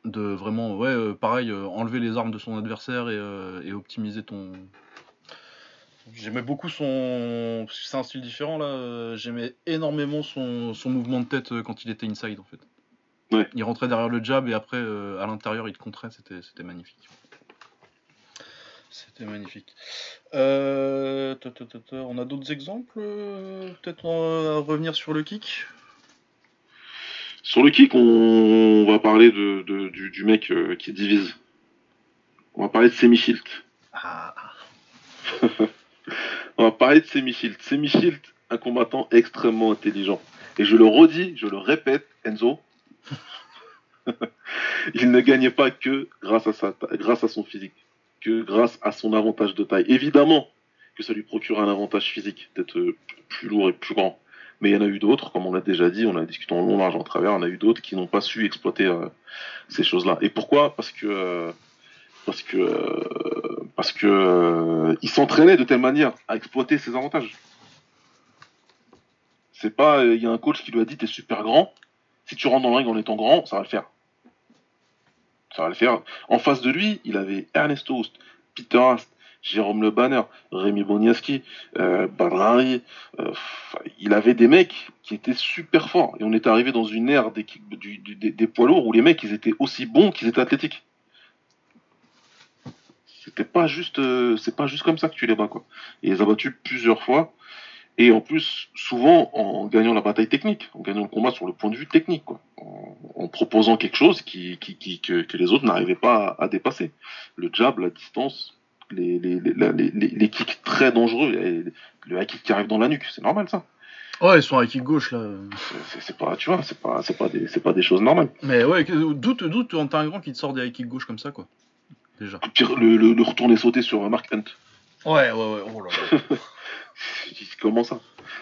de vraiment, ouais, euh, pareil, euh, enlever les armes de son adversaire et, et optimiser ton. J'aimais beaucoup son. Parce que c'est un style différent là. J'aimais énormément son, son mouvement de tête quand il était inside en fait. Ouais. Il rentrait derrière le jab et après à l'intérieur il te contrait. C'était c'était magnifique. C'était magnifique. Euh, ta, ta, ta, ta, On a d'autres exemples euh, Peut-être euh, à revenir sur le kick? Sur le kick, on va parler de, de- du, du mec qui divise. On va parler de Semi Shield. Ah. [LAUGHS] On va parler de Semi Shield. Semi Shield, un combattant extrêmement intelligent. Et je le redis, je le répète, Enzo, [LAUGHS] il ne gagnait pas que grâce à, sa grâce à son physique, que grâce à son avantage de taille. Évidemment que ça lui procure un avantage physique d'être euh, plus lourd et plus grand. Mais il y en a eu d'autres, comme on l'a déjà dit, on a discuté en long, large, en travers, on a eu d'autres qui n'ont pas su exploiter euh, ces choses-là. Et pourquoi? Parce que euh, parce que parce que euh, il s'entraînait de telle manière à exploiter ses avantages. C'est pas, il y a un coach qui lui a dit t'es super grand. Si tu rentres dans le ring en étant grand, ça va le faire. En face de lui, il avait Ernesto Houst, Peter Ast, Jérôme Le Banner, Rémi Boniaski, euh, euh, il avait des mecs qui étaient super forts. Et on est arrivé dans une ère des, poids lourds où les mecs ils étaient aussi bons qu'ils étaient athlétiques. C'était pas juste, euh, c'est pas juste comme ça que tu les bats quoi. Et les a battus plusieurs fois. Et en plus, souvent en gagnant la bataille technique, en gagnant le combat sur le point de vue technique, quoi. En, en proposant quelque chose qui, qui, qui- que, que les autres n'arrivaient pas à, à dépasser. Le jab, la distance, les, kicks très dangereux, le high kick qui arrive dans la nuque, c'est normal ça. Ouais, ils sont à kick gauche là. C'est- pas, tu vois, c'est pas, c'est pas des, c'est pas des choses normales. Mais ouais, doute, doute, t'as un grand qui te sort des high kick gauche comme ça quoi? Déjà. Pire, le, le, le retourner sauter sur Mark Hunt. Ouais, ouais, ouais. Oh là là. [LAUGHS] [LAUGHS] Comment ça?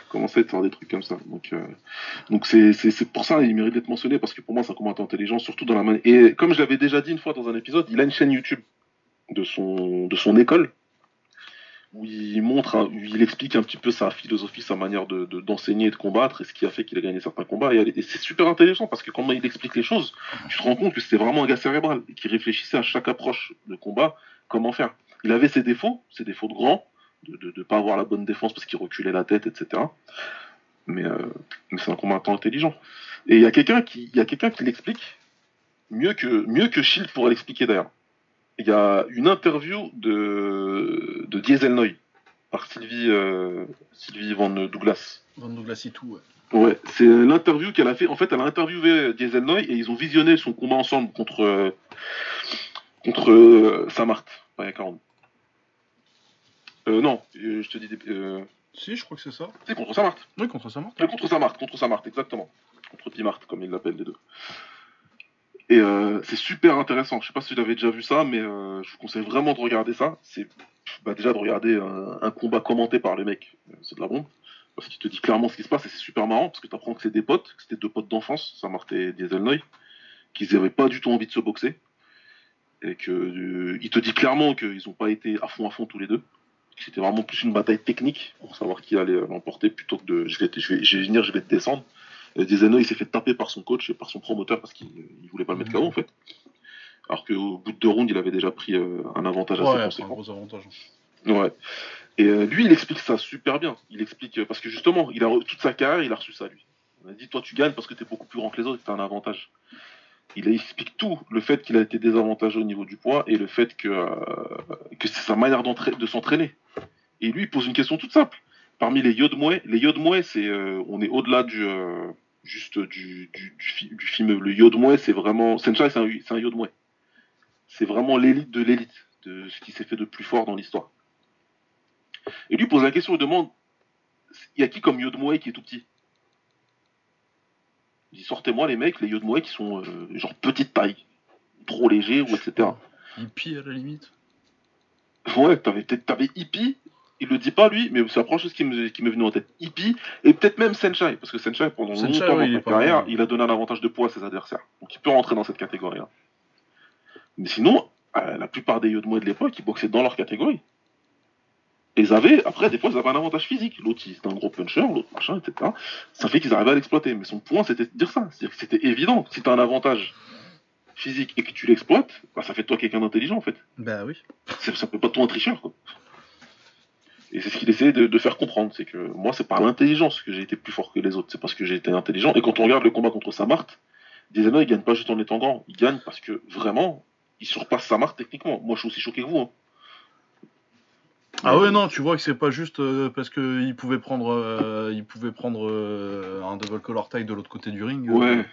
Comment ça de faire des trucs comme ça? Donc, euh, donc c'est, c'est, pour ça il mérite d'être mentionné parce que pour moi c'est un combattant intelligent, surtout dans la manière. Et comme je l'avais déjà dit une fois dans un épisode, il a une chaîne YouTube de son, de son école où il montre, où il explique un petit peu sa philosophie, sa manière de, de- d'enseigner et de combattre et ce qui a fait qu'il a gagné certains combats. Et, c'est super intéressant parce que comment il explique les choses, tu te rends compte que c'était vraiment un gars cérébral qui réfléchissait à chaque approche de combat, comment faire. Il avait ses défauts, ses défauts de grand, de ne pas avoir la bonne défense parce qu'il reculait la tête, etc. Mais, euh, mais c'est un combattant intelligent. Et il y a quelqu'un qui, il y a quelqu'un qui l'explique mieux que, mieux que Shield pourrait l'expliquer d'ailleurs. Il y a une interview de, de Diesel Noy par Sylvie, euh, Sylvie Van Douglas. Van Douglas et tout, ouais. Ouais, c'est l'interview qu'elle a fait. En fait, elle a interviewé Diesel Noy et ils ont visionné son combat ensemble contre, euh, contre euh, Samart, pas il y a 40. Euh, non, euh, je te dis. des- Euh, Si, je crois que c'est ça. c'est contre Samart. Oui, contre sa mort. Euh, contre Samart, contre Samart, exactement. Contre Pimart, comme ils l'appellent les deux. Et euh, c'est super intéressant. Je sais pas si vous avez déjà vu ça, mais euh, je vous conseille vraiment de regarder ça. C'est bah, déjà de regarder un, combat commenté par les mecs. C'est de la bombe. Parce qu'il te dit clairement ce qui se passe et c'est super marrant parce que tu apprends que c'est des potes, que c'était deux potes d'enfance, Samart et Dieselnoy, qu'ils n'avaient pas du tout envie de se boxer. Et que euh, il te dit clairement qu'ils n'ont pas été à fond à fond tous les deux. C'était vraiment plus une bataille technique pour savoir qui allait euh, l'emporter plutôt que de je vais, je vais, je vais venir, je vais te descendre. Euh, Dieselnoy il s'est fait taper par son coach et par son promoteur parce qu'il il voulait pas le mettre KO en fait. Alors qu'au bout de deux rounds, il avait déjà pris euh, un avantage assez Ouais, un conséquent. gros avantage. Ouais. Et euh, lui, il explique ça super bien. Il explique euh, parce que justement, il a toute sa carrière, il a reçu ça lui. On a dit toi tu gagnes parce que t'es beaucoup plus grand que les autres, t'as un avantage. Il explique tout, le fait qu'il a été désavantagé au niveau du poids et le fait que, euh, c'est sa manière de s'entraîner. Et lui, il pose une question toute simple. Parmi les Yodmoe, les Yodmoe, c'est, euh, on est au-delà du, euh, juste du, du, du, fi- du film. Le Yodmoe, c'est vraiment, Senshai, c'est un, c'est un. C'est vraiment l'élite de l'élite, de ce qui s'est fait de plus fort dans l'histoire. Et lui pose la question, il demande, il y a qui comme Yodmoe qui est tout petit? Il dit sortez-moi les mecs, les Yodmoe qui sont euh, genre petite taille, trop légers ou etc. Pille à la limite. Ouais, t'avais peut-être t'avais Hippie, il le dit pas lui, mais c'est la première chose qui me- qui m'est venue en tête. Hippie et peut-être même Senshai, parce que Senshai pendant Senshai, longtemps dans il sa carrière, il a donné un avantage de poids à ses adversaires. Donc il peut rentrer dans cette catégorie-là. Mais sinon, euh, la plupart des Yodmoe de l'époque, ils boxaient dans leur catégorie. Et ils avaient, après, des fois, ils avaient un avantage physique. L'autre, il- c'était un gros puncher, l'autre, machin, etc. Ça fait qu'ils arrivaient à l'exploiter. Mais son point, c'était de dire ça. C'est-à-dire que c'était évident. Si t'as un avantage physique et que tu l'exploites, bah, ça fait de toi quelqu'un d'intelligent, en fait. Bah oui. C'est- Ça fait pas de toi un tricheur, quoi. Et c'est ce qu'il essayait de, de faire comprendre. C'est que moi, c'est par l'intelligence que j'ai été plus fort que les autres. C'est parce que j'ai été intelligent. Et quand on regarde le combat contre Samart, Dizena, il gagne pas juste en étant grand. Il gagne parce que, vraiment, il surpasse Samart techniquement. Moi, je suis aussi choqué que vous. hein. Ah ouais non, tu vois que c'est pas juste euh, parce que il pouvait prendre, euh, il pouvait prendre euh, un double collar tie de l'autre côté du ring. Ouais.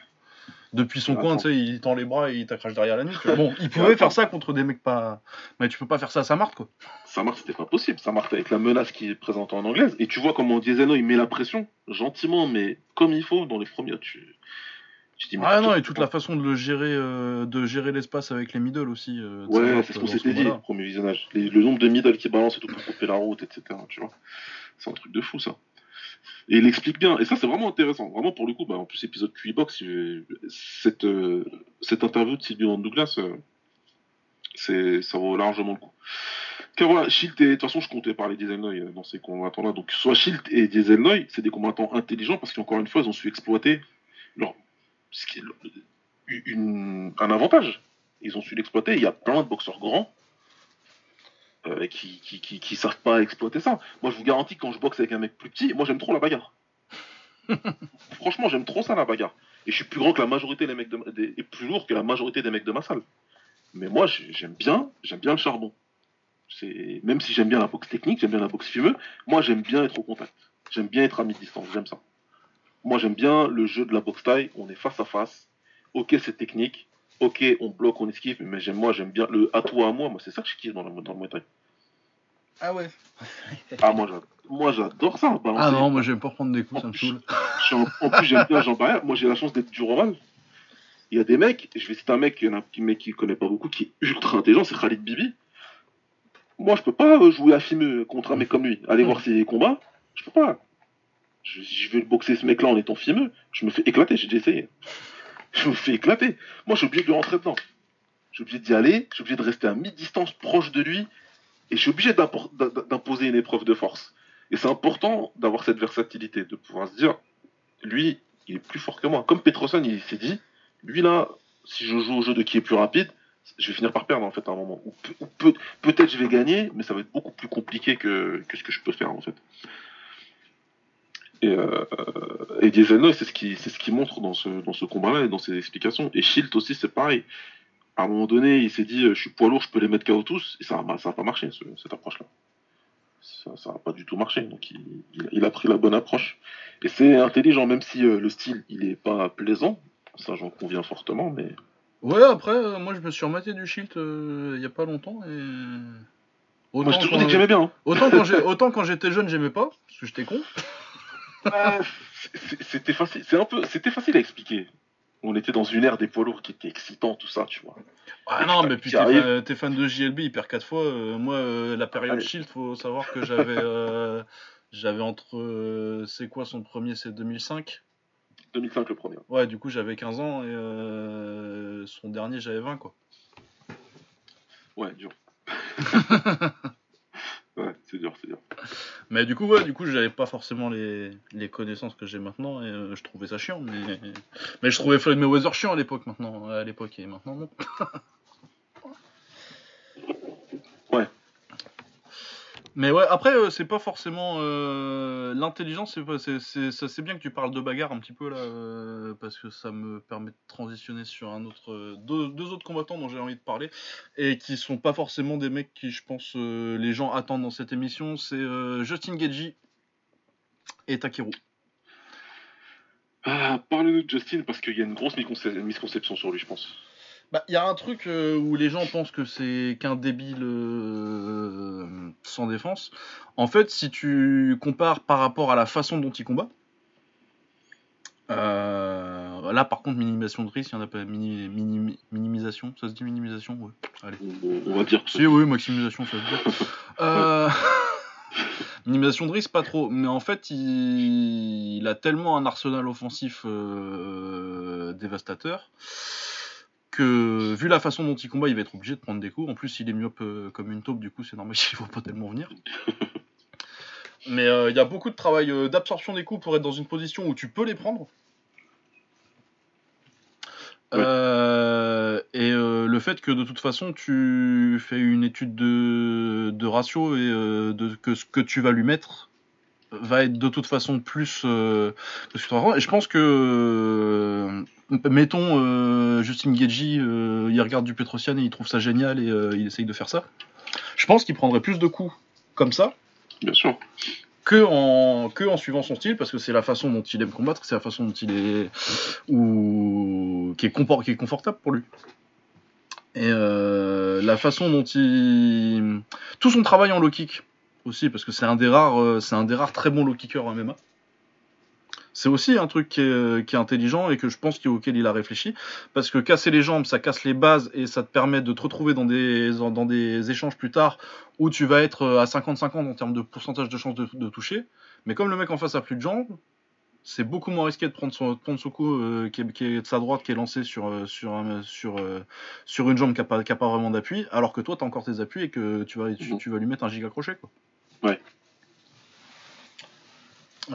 Depuis son coin, tu sais, il tend les bras et il t'accroche derrière la nuque. [LAUGHS] Bon, il pouvait faire ça contre des mecs pas, mais tu peux pas faire ça à sa marque quoi. Samart, c'était pas possible. Samart avec la menace qui est présentée en anglaise. Et tu vois comment Diezeno, il met la pression, gentiment, mais comme il faut, dans les premiers. Tu, Ah non, et toute la façon de le gérer, euh, de gérer l'espace avec les middle aussi. euh, Ouais, c'est ce qu'on s'était dit, combat-là. premier visionnage. Les- le nombre de middle qui balancent et tout pour couper la route, etc. Tu vois. C'est un truc de fou, ça. Et il explique bien. Et ça, c'est vraiment intéressant. Vraiment, pour le coup, bah, en plus, épisode QI-Box, euh, cette, euh, cette interview de Sylvie Van Douglas, c'est, ça vaut largement le coup. Car voilà, Shield et, de toute façon, je comptais parler Dieselnoy dans ces combattants-là. Donc, soit Shield et Dieselnoy, c'est des combattants intelligents parce qu'encore une fois, ils ont su exploiter leur, une- un avantage. Ils ont su l'exploiter. Il y a plein de boxeurs grands euh, qui, qui, qui, qui savent pas exploiter ça. Moi, je vous garantis que quand je boxe avec un mec plus petit, moi, j'aime trop la bagarre. [LAUGHS] Franchement, j'aime trop ça, la bagarre. Et je suis plus grand que la majorité des mecs de, ma- des- et plus lourd que la majorité des mecs de ma salle. Mais moi, j'ai- j'aime bien, j'aime bien le charbon. C'est même si j'aime bien la boxe technique, j'aime bien la boxe fumeux. Moi, j'aime bien être au contact. J'aime bien être à mi-distance. J'aime ça. Moi, j'aime bien le jeu de la boxe taille. On est face à face. Ok, c'est technique. Ok, on bloque, on esquive. Mais j'aime moi, j'aime bien le à toi à moi. Moi, c'est ça que je kiffe dans, la, dans le Muay Thai. Ah ouais. [LAUGHS] Ah, moi, j'adore, moi, j'adore ça. balancer. Ah non, moi j'aime pas prendre des coups, ça me saoule. [LAUGHS] Je suis en, en plus, j'aime bien Jean Barrière. Moi, j'ai la chance d'être du Romal. Il y a des mecs, je vais citer un mec, il y en a un petit mec qui connaît pas beaucoup, qui est ultra intelligent, c'est Khalid Bibi. Moi, je peux pas euh, jouer à film contre un mec comme lui. Aller voir ses combats, je peux pas. Je, je vais boxer ce mec-là en étant fimeux. Je me fais éclater, j'ai déjà essayé. Je me fais éclater. Moi, je suis obligé de rentrer dedans. Je suis obligé d'y aller, je suis obligé de rester à mi-distance proche de lui, et je suis obligé d'imposer une épreuve de force. Et c'est important d'avoir cette versatilité, de pouvoir se dire, lui, il est plus fort que moi. Comme Petroson, il s'est dit, lui là, si je joue au jeu de qui est plus rapide, je vais finir par perdre en fait à un moment. Ou, peut- ou peut- peut-être je vais gagner, mais ça va être beaucoup plus compliqué que ce que je peux faire en fait. Et, euh, et Dieselnoy, c'est ce qui c'est ce qui montre dans ce, dans ce combat-là et dans ses explications. Et Shield aussi, c'est pareil. À un moment donné, il s'est dit, euh, je suis poids lourd, je peux les mettre KO tous, et ça n'a ça a pas marché, ce- cette approche-là. Ça n'a pas du tout marché, donc il, il- il a pris la bonne approche. Et c'est intelligent, même si euh, le style, il est pas plaisant, ça j'en conviens fortement, mais Ouais, après, euh, moi je me suis rematé du Shield il y a pas longtemps et. moi toujours quand- dit que j'aimais bien. hein. Autant quand [LAUGHS] j'ai- autant quand j'étais jeune, j'aimais pas, parce que j'étais con. Euh, c'était facile, c'est un peu, c'était facile à expliquer. On était dans une ère des poids lourds qui était excitant, tout ça, tu vois. Ah non, mais puis t'es fan, t'es fan de JLB, il perd 4 fois. euh, moi, euh, la période Allez. Shield, faut savoir que j'avais. euh, j'avais entre. c'est quoi son premier C'est 2005 2005 le premier. Ouais, du coup, j'avais 15 ans et son dernier, j'avais 20 quoi. Ouais, dur. [LAUGHS] ouais, c'est dur, c'est dur. Mais du coup, ouais, du coup, j'avais pas forcément les, connaissances que j'ai maintenant et euh, je trouvais ça chiant. Mais, mais je trouvais Floyd Mayweather chiant à l'époque maintenant, à l'époque et maintenant non. [LAUGHS] Mais ouais, après, euh, c'est pas forcément. euh, L'intelligence, c'est pas- c'est- bien que tu parles de bagarre un petit peu là, euh, parce que ça me permet de transitionner sur un autre, deux, autres combattants dont j'ai envie de parler, et qui sont pas forcément des mecs qui, je pense, les gens attendent dans cette émission. C'est Justin Gagey et Takeru. Parle-nous de Justin parce qu'il y a une grosse misconce- misconception sur lui, je pense. Bah, il y a un truc euh, où les gens pensent que c'est qu'un débile euh, sans défense. En fait, si tu compares par rapport à la façon dont il combat, euh, là par contre, minimisation de risque, il y en a pas. Mini, mini- minimisation, ça se dit minimisation? Ouais. Allez. On, on va dire que Si, oui, maximisation, ça se dit. [LAUGHS] [LAUGHS] Minimisation de risque, pas trop. Mais en fait, il, il a tellement un arsenal offensif dévastateur que, vu la façon dont il combat, il va être obligé de prendre des coups. En plus, il est myope euh, comme une taupe, du coup, c'est normal [LAUGHS] qu'il ne faut pas tellement venir. [LAUGHS] Mais euh, il y a beaucoup de travail euh, d'absorption des coups pour être dans une position où tu peux les prendre. Et le fait que de toute façon tu fais une étude de, de ratio et de que ce que tu vas lui mettre va être de toute façon plus euh, que ce vas prendre. Et je pense que euh, mettons euh, Justin Gagey, euh, il regarde du Petrosian et il trouve ça génial et euh, il essaye de faire ça. Je pense qu'il prendrait plus de coups comme ça bien sûr. que en, que en suivant son style, parce que c'est la façon dont il aime combattre, c'est la façon dont il est. ou qui est, compor- qui est confortable pour lui. Et euh, la façon dont il. Tout son travail en low kick aussi, parce que c'est un des rares, euh, c'est un des rares très bons low kickers en MMA. C'est aussi un truc qui est, qui est intelligent et que je pense qu'il- auquel il a réfléchi. Parce que casser les jambes, ça casse les bases et ça te permet de te retrouver dans des, dans des échanges plus tard où tu vas être euh, à 50-50 en termes de pourcentage de chance de, de toucher. Mais comme le mec en face a plus de jambes, c'est beaucoup moins risqué de prendre son, de prendre son coup euh, qui, est, qui est de sa droite, qui est lancé sur, euh, sur, un- sur, euh, sur une jambe qui n'a pas, pas vraiment d'appui, alors que toi, tu as encore tes appuis et que tu vas, tu, Mhm. tu vas lui mettre un giga crochet. Quoi. Ouais.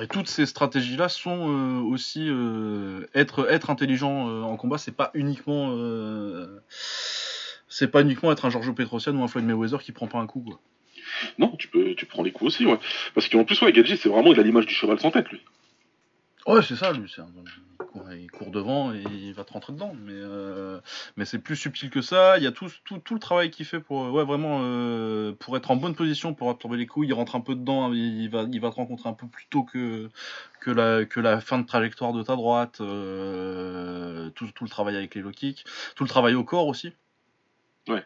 Et toutes ces stratégies-là sont euh, aussi euh, être, être intelligent euh, en combat, c'est pas uniquement c'est pas uniquement être un Giorgio Petrosian ou un Floyd Mayweather qui prend pas un coup. Quoi. Non, tu peux, tu prends les coups aussi, ouais. Parce qu'en plus, ouais, Gadji, c'est vraiment, il a l'image du cheval sans tête, lui. Ouais, c'est ça, lui. il court devant et il va te rentrer dedans. Mais, euh, mais c'est plus subtil que ça. Il y a tout, tout, tout le travail qu'il fait pour, euh, ouais, vraiment, euh, pour être en bonne position pour absorber les coups. Il rentre un peu dedans. Il va, il va te rencontrer un peu plus tôt que, que, la, que la fin de trajectoire de ta droite. euh, tout, tout le travail avec les low kicks. Tout le travail au corps aussi. Ouais.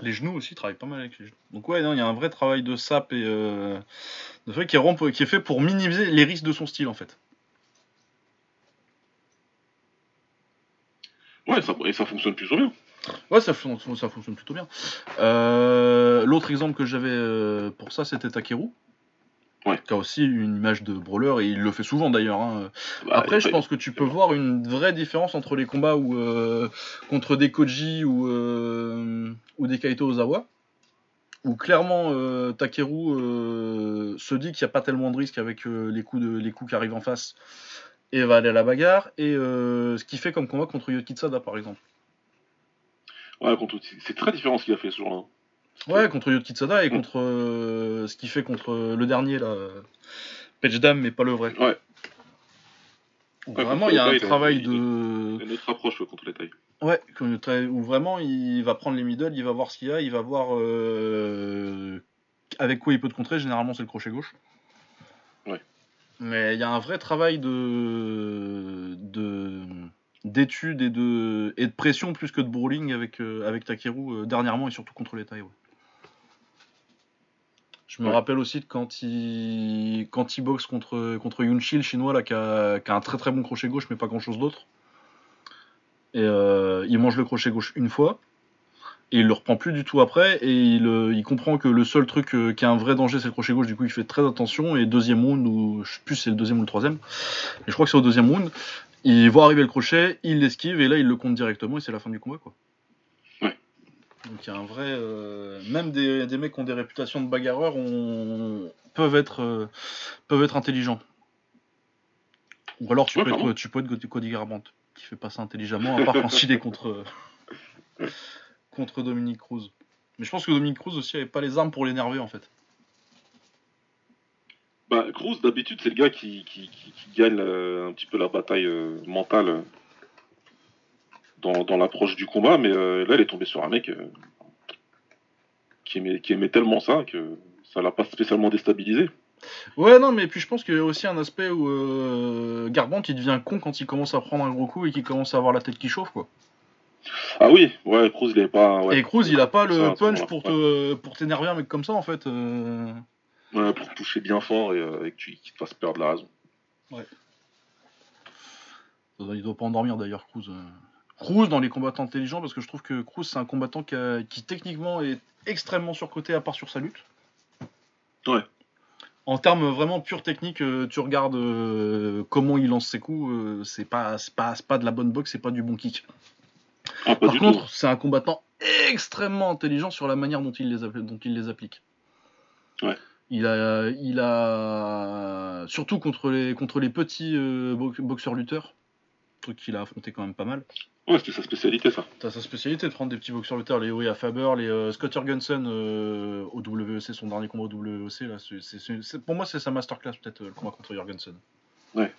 Les genoux aussi il travaille pas mal avec les genoux. Donc ouais, il y a un vrai travail de sap et euh, de fait qui est, vraiment- qui est fait pour minimiser les risques de son style en fait. Ouais, ça, et ça fonctionne plutôt bien. Ouais, ça, fon- ça fonctionne plutôt bien. Euh, L'autre exemple que j'avais euh, pour ça, c'était Takeru. Ouais. Qui a aussi une image de brawler, et il le fait souvent d'ailleurs. hein. Bah, Après, je pense que tu peux voir une vraie différence entre les combats où, euh, contre des Koji ou, ou des Kaito Ozawa. Où clairement euh, Takeru euh, se dit qu'il n'y a pas tellement de risque avec euh, les, coups de, les coups qui arrivent en face et va aller à la bagarre. Et euh, ce qu'il fait comme combat contre Yokitsada par exemple. Ouais, contre- c'est très différent ce qu'il a fait ce jour-là. Ouais, contre Yotkitsada et contre ce qu'il fait contre le dernier là, Page Dam, mais pas le vrai. Ouais. Vraiment, il y a un travail il- de. Et notre approche ouais, contre les tailles. Ouais, où vraiment il va prendre les middle, il va voir ce qu'il y a, il va voir euh, avec quoi il peut te contrer. Généralement, c'est le crochet gauche. Ouais. Mais il y a un vrai travail de de d'études et de et de pression plus que de brawling avec euh, avec Takeru euh, dernièrement et surtout contre les tailles. ouais. Je me Ouais. rappelle aussi de quand il quand il boxe contre contre Yunchi le chinois là qui a, qui a un très très bon crochet gauche mais pas grand chose d'autre. Et euh, il mange le crochet gauche une fois et il le reprend plus du tout après et il, euh, il comprend que le seul truc euh, qui a un vrai danger c'est le crochet gauche du coup il fait très attention et deuxième round ou je sais plus si c'est le deuxième ou le troisième mais je crois que c'est au deuxième round il voit arriver le crochet il l'esquive et là il le compte directement et c'est la fin du combat quoi. Donc il y a un vrai euh, même des, des mecs qui ont des réputations de bagarreurs ont- peuvent être euh, peuvent être intelligents. Ou alors tu Ouais, peux être tu peux être Cody Garbrandt fait pas ça intelligemment à part quand il est contre contre Dominique Cruz. Mais je pense que Dominique Cruz aussi avait pas les armes pour l'énerver en fait. Bah, Cruz, d'habitude, c'est le gars qui, qui, gagne euh, un petit peu la bataille euh, mentale euh, dans, dans l'approche du combat, mais là, il est tombé sur un mec qui, aimait, qui aimait tellement ça que ça l'a pas spécialement déstabilisé. Ouais, non, mais puis je pense qu'il y a aussi un aspect où euh, Garbrandt il devient con quand il commence à prendre un gros coup et qu'il commence à avoir la tête qui chauffe, quoi. Ah oui, ouais, Cruz, il est pas. Ouais, et Cruz, il a pas le Ça, punch pour te pour t'énerver un mec comme ça, en fait. euh. ouais, pour toucher bien fort et, euh, et que tu qu'il te fasse perdre la raison. Il doit pas endormir d'ailleurs, Cruz. euh. Cruz dans les combattants intelligents, parce que je trouve que Cruz c'est un combattant qui, a- qui techniquement est extrêmement surcoté à part sur sa lutte. Ouais. En termes vraiment pure technique, euh, tu regardes euh, comment il lance ses coups, euh, c'est pas, pas, pas de la bonne boxe, c'est pas du bon kick. Ah, pas Par contre, c'est un combattant extrêmement intelligent sur la manière dont il les, app- dont il les applique. Ouais. Il a, il a surtout contre les, contre les petits euh, bo- boxeurs lutteurs, truc qu'il a affronté quand même pas mal. Ouais, c'était sa spécialité, ça. T'as sa spécialité de prendre des petits boxeurs lutteurs, les Oya Faber, les euh, Scott Jurgensen euh, au WEC, son dernier combat au WEC. Là, c'est- c'est- c'est- c'est- pour moi, c'est sa masterclass, peut-être, euh, le combat contre Jurgensen. Ouais.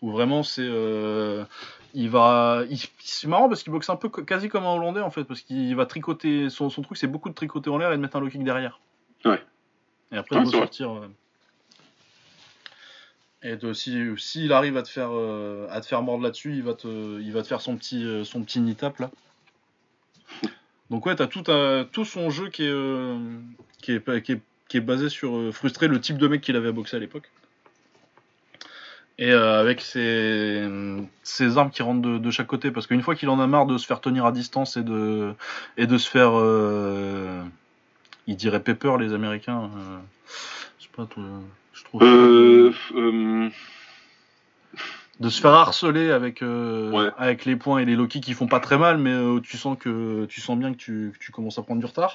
Où vraiment, c'est. euh, il va. il- C'est marrant parce qu'il boxe un peu quasi comme un Hollandais, en fait, parce qu'il va tricoter. Son, son truc, c'est beaucoup de tricoter en l'air et de mettre un low kick derrière. Ouais. Et après, Ouais, de c'est vrai. sortir. Et si s'il arrive à te faire euh, à te faire mordre là-dessus, il va te il va te faire son petit euh, son petit nid tap là. Donc ouais, t'as tout un- tout son jeu qui est euh, qui est qui est qui est basé sur euh, frustrer le type de mec qu'il avait à boxer à l'époque. Et avec ses, ses armes qui rentrent de, de chaque côté, parce qu'une fois qu'il en a marre de se faire tenir à distance et de, et de se faire. il dirait Pepper, les Américains. je sais pas, trouve. Euh, euh, de se faire harceler avec euh, Ouais. avec les points et les Loki qui font pas très mal mais euh, tu sens que tu sens bien que tu, que tu commences à prendre du retard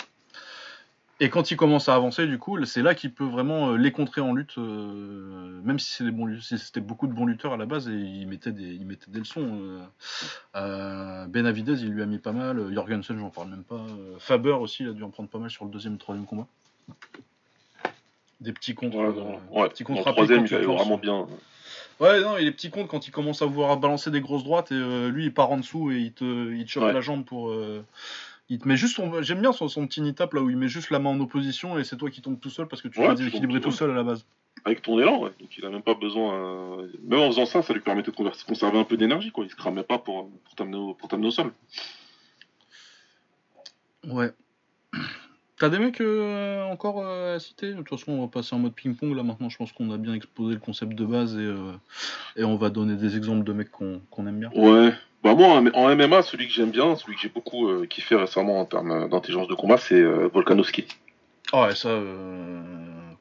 et quand il commence à avancer du coup c'est là qu'il peut vraiment les contrer en lutte euh, même si c'est des bons lut- si c'était beaucoup de bons lutteurs à la base et il mettait des il mettait des leçons euh, euh, Benavidez il lui a mis pas mal Jorgensen j'en parle même pas euh, Faber aussi il a dû en prendre pas mal sur le deuxième et troisième combat des petits contre ouais, euh, ouais. petits Dans le troisième, il lances. vraiment bien. Ouais, non, il est petit compte quand il commence à vouloir balancer des grosses droites et euh, lui il part en dessous et il te, il te chope Ouais. la jambe pour. euh, il te met juste son. J'aime bien son, son petit nid tap là où il met juste la main en opposition et c'est toi qui tombes tout seul parce que tu Ouais, vas déséquilibrer tout tout seul à la base. Avec ton élan, ouais. Donc il a même pas besoin. Même en faisant ça, ça lui permettait de conserver un peu d'énergie, quoi. Il se cramait pas pour, pour t'amener au, pour t'amener au sol. Ouais. T'as des mecs euh, encore euh, à citer? De toute façon, on va passer en mode ping-pong là maintenant. Je pense qu'on a bien exposé le concept de base et, euh, et on va donner des exemples de mecs qu'on aime bien. Ouais. Bah moi, en MMA, celui que j'aime bien, celui que j'ai beaucoup kiffé récemment en termes d'intelligence de combat, c'est Volkanovski. Ah ouais, ça,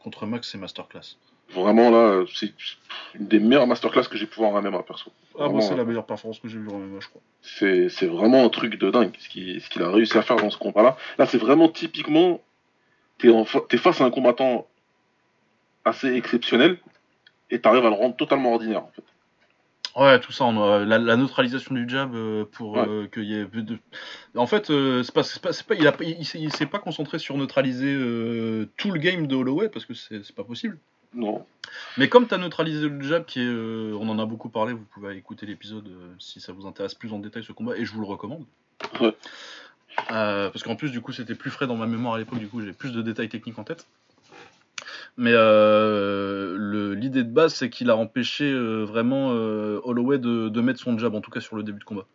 contre Max, c'est masterclass. Vraiment là, c'est une des meilleures masterclass que j'ai pu voir en MMA perso. Ah, moi, c'est la euh, meilleure performance que j'ai vue en MMA, je crois. C'est c'est vraiment un truc de dingue ce qu'il ce qu'il a réussi à faire dans ce combat-là. Là, c'est vraiment typiquement, t'es en t'es face à un combattant assez exceptionnel et t'arrives à le rendre totalement ordinaire en fait. Ouais, tout ça, on a- la, la neutralisation du jab euh, pour Ouais. euh, qu'il y ait. de- En fait, euh, c'est pas, c'est pas, c'est pas- il, a, il, s'est- il s'est pas concentré sur neutraliser tout le game de Holloway parce que c'est c'est pas possible. Non. Mais comme tu as neutralisé le jab, qui est, euh, on en a beaucoup parlé, vous pouvez écouter l'épisode euh, si ça vous intéresse plus en détail ce combat, et je vous le recommande. Ouais. Euh, parce qu'en plus, du coup, c'était plus frais dans ma mémoire à l'époque, du coup, j'ai plus de détails techniques en tête. Mais euh, l'idée de base, c'est qu'il a empêché vraiment Holloway de, de mettre son jab, en tout cas sur le début de combat.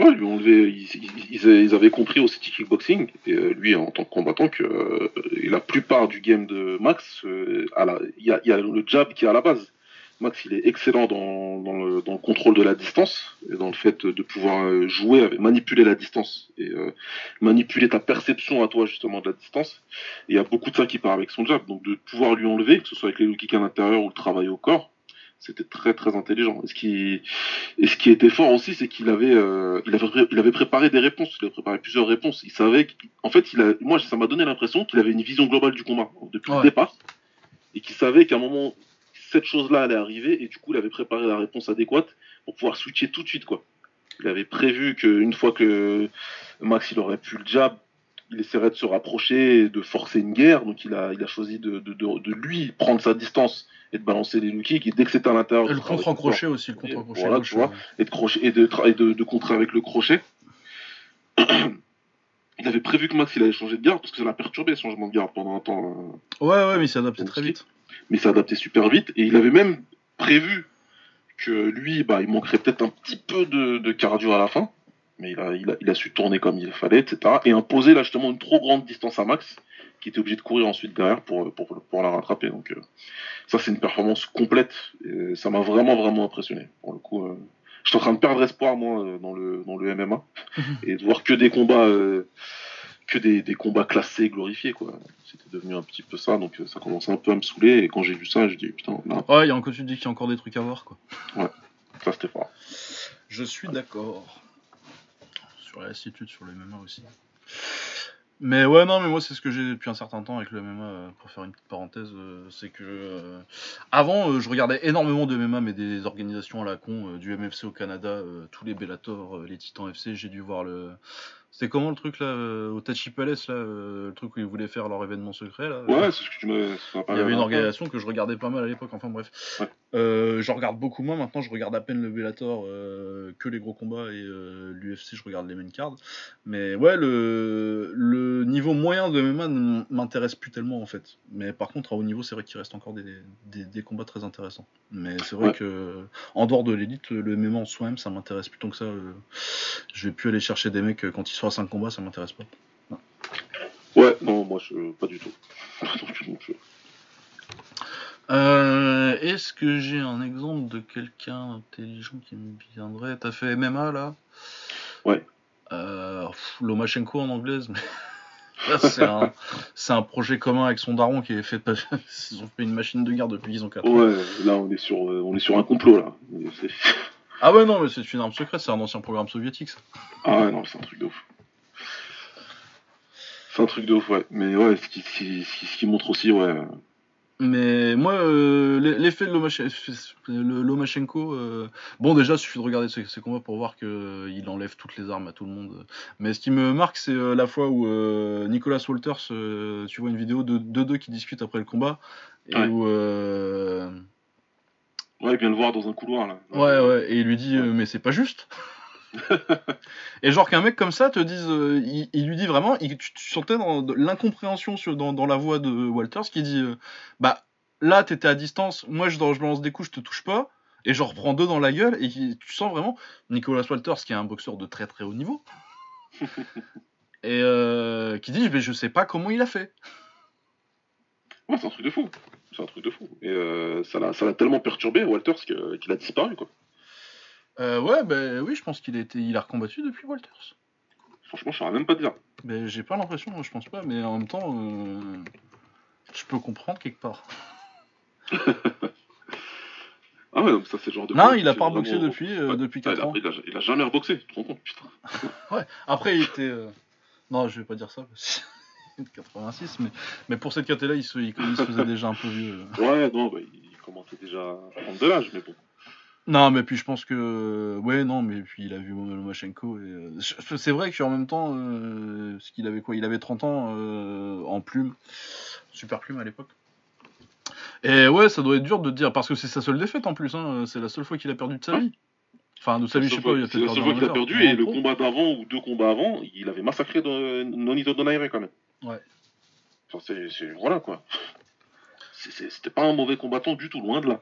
Ouais, lui ont levé, ils, ils- ils avaient compris au City Kickboxing, et euh, lui en tant que combattant, que euh, la plupart du game de Max, euh, il y, a, y a le jab qui est à la base. Max, il est excellent dans, dans, le, dans le contrôle de la distance, et dans le fait de pouvoir euh, jouer, manipuler la distance, et euh, manipuler ta perception à toi justement de la distance. Et il y a beaucoup de ça qui part avec son jab, donc de pouvoir lui enlever, que ce soit avec les low à l'intérieur ou le travail au corps, c'était très très intelligent. Et ce qui, et ce qui était fort aussi, c'est qu'il avait, euh, il avait, pré- il avait préparé des réponses. Il avait préparé plusieurs réponses. Il savait, en fait, il a, moi, ça m'a donné l'impression qu'il avait une vision globale du combat depuis Ouais. le départ, et qu'il savait qu'à un moment, cette chose-là allait arriver, et du coup, il avait préparé la réponse adéquate pour pouvoir switcher tout de suite, quoi. Il avait prévu qu'une fois que Max il aurait pu le jab, il essaierait de se rapprocher et de forcer une guerre. Donc il a, il a choisi de, de, de, de lui prendre sa distance et de balancer les low kicks. Et dès que c'était à l'intérieur, le travail contre en du corps, crochet aussi, le contre en crochet. voilà, tu vois. et de, crochet, et de, et de, contrer avec le crochet. [CLEARS THROAT] il avait prévu que Max il allait changer de garde parce que ça l'a perturbé ce changement de garde pendant un temps. euh, Ouais, ouais, mais il s'est adapté très vite. mais il s'est adapté super vite et il avait même prévu que lui, bah, il manquerait peut-être un petit peu de, de cardio à la fin, mais il a, il, a, il a su tourner comme il fallait, etc. Et imposer là justement une trop grande distance à Max, qui était obligé de courir ensuite derrière pour, pour, pour la rattraper. Donc euh, ça c'est une performance complète, et ça m'a vraiment vraiment impressionné. Pour le coup, euh, j'étais en train de perdre espoir moi euh, dans le, dans le MMA et de voir que des combats. euh, que des, des combats classés, glorifiés, quoi. C'était devenu un petit peu ça, donc ça commençait un peu à me saouler, et quand j'ai vu ça, j'ai dit, putain, là, Ouais, il y a encore, tu dis qu'il y a encore des trucs à voir, quoi. ça c'était fort. Je suis d'accord. Sur la lassitude, sur le MMA aussi. Mais ouais, non, mais moi, c'est ce que j'ai depuis un certain temps avec le MMA, euh, pour faire une petite parenthèse. euh, c'est que. euh, avant, je regardais énormément de MMA, mais des organisations à la con, du MFC au Canada, tous les Bellator, les Titans FC, j'ai dû voir le. C'était comment le truc là, euh, au Tachi Palace, là, euh, le truc où ils voulaient faire leur événement secret là Ouais, c'est ce que tu m'a il y avait une organisation que je regardais pas mal à l'époque, enfin bref. Ouais. Euh, je regarde beaucoup moins maintenant, je regarde à peine le Bellator euh, que les gros combats et euh, l'UFC, je regarde les main cards. Mais ouais, le, le niveau moyen de MMA ne m'intéresse plus tellement en fait. Mais par contre, à haut niveau, c'est vrai qu'il reste encore des, des, des combats très intéressants. Mais c'est vrai Ouais. que en dehors de l'élite, le MMA en soi-même, ça m'intéresse plus tant que ça. euh. je vais plus aller chercher des mecs euh, quand ils sont à 5 combats, ça m'intéresse pas. Ouais, non, moi, je, pas du tout. [LAUGHS] Donc, je- Euh, Est-ce que j'ai un exemple de quelqu'un intelligent qui me viendrait? T'as fait MMA là? Ouais. Euh, pff, Lomachenko en anglaise, mais [LAUGHS] c'est un, projet commun avec son daron qui est fait. [LAUGHS] Ils ont fait une machine de guerre depuis qu'ils ont 4 ans. Ouais, là, on est sur, euh, on est sur un complot, là. Ah ouais, non, mais c'est une arme secrète, c'est un ancien programme soviétique ça. Ah ouais, non, c'est un truc de ouf. C'est un truc de ouf, ouais. Mais ouais, ce qui, ce qui, ce montre aussi, ouais. Mais moi, euh, l'e- l'effet de Lomachenko, euh, bon déjà, il suffit de regarder ses, ses combats pour voir qu'il enlève toutes les armes à tout le monde. Mais ce qui me marque, c'est euh, la fois où euh, Nicolas Walters, euh, tu vois une vidéo de de deux qui discutent après le combat, et Ouais. où... Ouais, il vient le voir dans un couloir, là. Ouais, ouais, et il lui dit, euh, mais c'est pas juste. [LAUGHS] et genre qu'un mec comme ça te dise, euh, il, il lui dit vraiment, il- tu, tu sentais dans l'incompréhension sur- dans, dans la voix de Walters qui dit, euh, bah là t'étais à distance, moi je, je me lance des coups, je te touche pas, et j'en reprends deux dans la gueule, et tu sens vraiment Nicolas Walters qui est un boxeur de très très haut niveau, [LAUGHS] et qui dit, mais je sais pas comment il a fait. Ouais, c'est un truc de fou. C'est un truc de fou. Et euh, ça l'a tellement perturbé, Walters, qu'il a disparu, quoi. Euh, ouais, ben oui, je pense qu'il a, été, il a recombattu depuis Walters. Franchement, je saurais même pas dire. Ben, j'ai pas l'impression, moi, je pense pas, mais en même temps, euh, je peux comprendre quelque part. [LAUGHS] Ah ouais, donc ça, c'est le genre de. Non, il a pas reboxé vraiment- depuis, euh, Ouais. depuis Ah, 4 il, a, ans. il, a, il a jamais reboxé, tu te rends compte, putain. [LAUGHS] Ouais. Après, il était. Non, je vais pas dire ça. parce 86, mais, mais pour cette caté-là, il se, il, il se faisait déjà un peu vieux. Ouais, non, bah, il commençait déjà à prendre de l'âge, mais bon. Non, mais puis je pense que. Ouais, non, mais puis il a vu Lomachenko. Et... euh, C'est vrai qu'en même temps, euh, ce qu'il avait quoi Il avait 30 ans euh, en plume. Super plume à l'époque. Et ouais, ça doit être dur de te dire, parce que c'est sa seule défaite en plus, hein, c'est la seule fois qu'il a perdu de sa vie. Enfin, de sa vie, je sais pas, il a C'est la seule fois qu'il a perdu, et en le combat d'avant, ou deux combats avant, il avait massacré Nonito Donaire quand même. Ouais. Enfin, c'est, c'est- Voilà, quoi. C'est- c'est- C'était pas un mauvais combattant du tout, loin de là.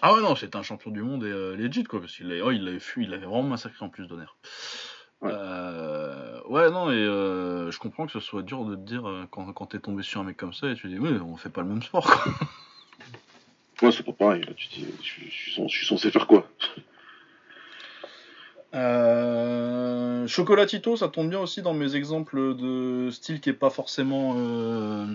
Ah ouais, non, c'était un champion du monde et euh, legit, quoi, parce qu'il l'avait- oh, il l'avait fui, il l'avait vraiment massacré en plus d'honneur. Ouais. Euh, ouais, non, et euh, je comprends que ce soit dur de te dire euh, quand, quand t'es tombé sur un mec comme ça et tu dis, oui, on fait pas le même sport, quoi. Ouais, c'est pas pareil, là, tu te dis, je, suis- je suis censé- je suis censé faire quoi? Euh, Chocolatito, ça tombe bien aussi dans mes exemples de style qui est pas forcément euh,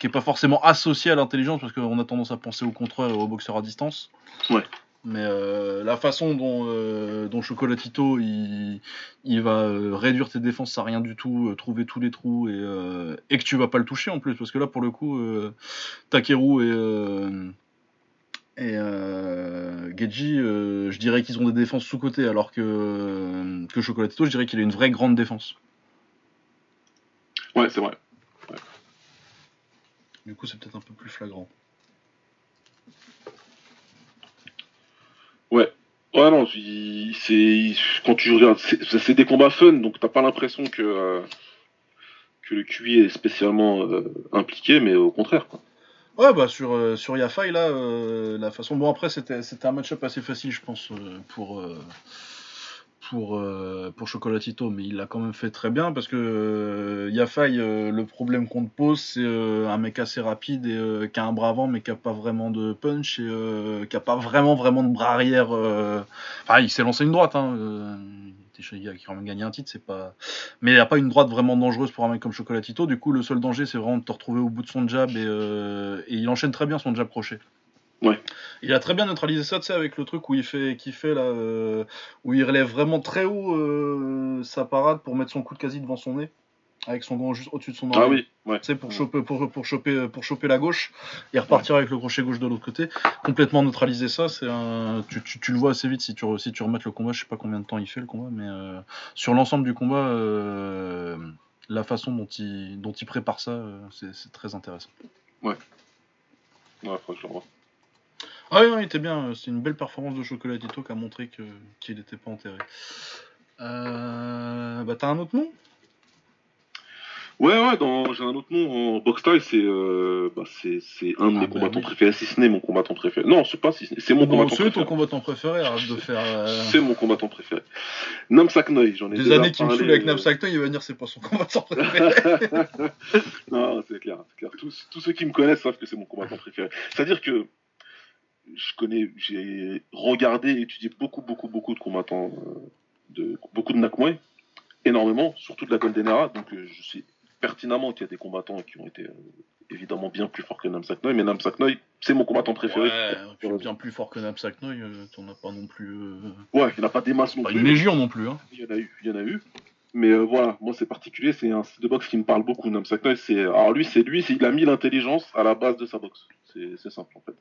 qui est pas forcément associé à l'intelligence parce qu'on a tendance à penser au contraire au boxeur à distance. Ouais. Mais euh, la façon dont, euh, dont Chocolatito il, il va euh, réduire tes défenses à rien du tout, trouver tous les trous et, et que tu vas pas le toucher en plus parce que là pour le coup Takeru et et euh, Geji, euh, je dirais qu'ils ont des défenses sous-côté, alors que, que Chocolatito, je dirais qu'il a une vraie grande défense. Ouais, c'est vrai. Du coup, c'est peut-être un peu plus flagrant. Ouais. Ouais, non, il- c'est quand tu regardes, c'est c'est des combats fun, donc t'as pas l'impression que euh, que le QI est spécialement euh, impliqué, mais au contraire. Quoi. Ouais, bah sur, euh, sur Yafai, là, euh, la façon. Bon, après, c'était un match-up assez facile, je pense, euh, pour, pour, pour Chocolatito, mais il l'a quand même fait très bien parce que Yafai, le problème qu'on te pose, c'est un mec assez rapide et qui a un bras avant, mais qui a pas vraiment de punch et qui a pas vraiment, vraiment de bras arrière. Enfin, il s'est lancé une droite, hein. Gars qui même gagné un titre, c'est pas. Mais il n'y a pas une droite vraiment dangereuse pour un mec comme Chocolatito. Du coup, le seul danger, c'est vraiment de te retrouver au bout de son jab et, euh, et il enchaîne très bien son jab crochet. Ouais. Il a très bien neutralisé ça, tu sais, avec le truc où il fait, qui fait là, euh, où il relève vraiment très haut euh, sa parade pour mettre son coup de quasi devant son nez, avec son gant juste au-dessus de son Ah oreille. oui, ouais. Tu sais, pour Mm. choper, pour, pour, choper, pour choper la gauche et repartir avec le crochet gauche de l'autre côté. Complètement neutraliser ça, c'est un. Tu, tu, tu le vois assez vite si tu, si tu remettes le combat. Je sais pas combien de temps il fait le combat, mais euh, sur l'ensemble du combat, euh, la façon dont il, dont il prépare ça, euh, c'est très intéressant. Ouais, faut que je le revoie. Ah oui, non, il était bien. C'est une belle performance de Chocolatito qui a montré que- qu'il n'était pas enterré. Euh, bah, t'as un autre nom? Ouais, ouais, dans... j'ai un autre nom en box style, c'est euh, bah, c'est un de Ah mes bah combattants oui. préférés, si ce n'est mon combattant préféré. Non, c'est pas si ce n'est, c'est mon Bon, combattant C'est ton préféré. combattant préféré, arrête de faire. euh, C'est mon combattant préféré. Namsak Noy, j'en ai Des années qui me saoulent avec euh, Napsakto, il va dire c'est pas son combattant préféré. [LAUGHS] non, c'est clair, c'est clair. Tous, tous ceux qui me connaissent savent que c'est mon combattant préféré. C'est-à-dire que je connais, j'ai regardé et étudié beaucoup, beaucoup, beaucoup de combattants, euh, de, beaucoup de Nakmoy, énormément, surtout de la Golden Era. Donc euh, je sais pertinemment qu'il y a des combattants qui ont été euh, évidemment bien plus forts que Namsak Noy, mais Namsak Noy, c'est mon combattant préféré. Ouais, bien plus fort que Napsakno, t'en as pas non plus. euh, Ouais, il n'y en a pas des masses non Pas plus. une légion non plus. Hein. Il y en a eu, il y en a eu. Mais euh, voilà, moi c'est particulier, c'est un style de boxe qui me parle beaucoup. Namsak Noy, c'est alors lui, c'est lui, c'est- il a mis l'intelligence à la base de sa boxe. C'est c'est simple en fait.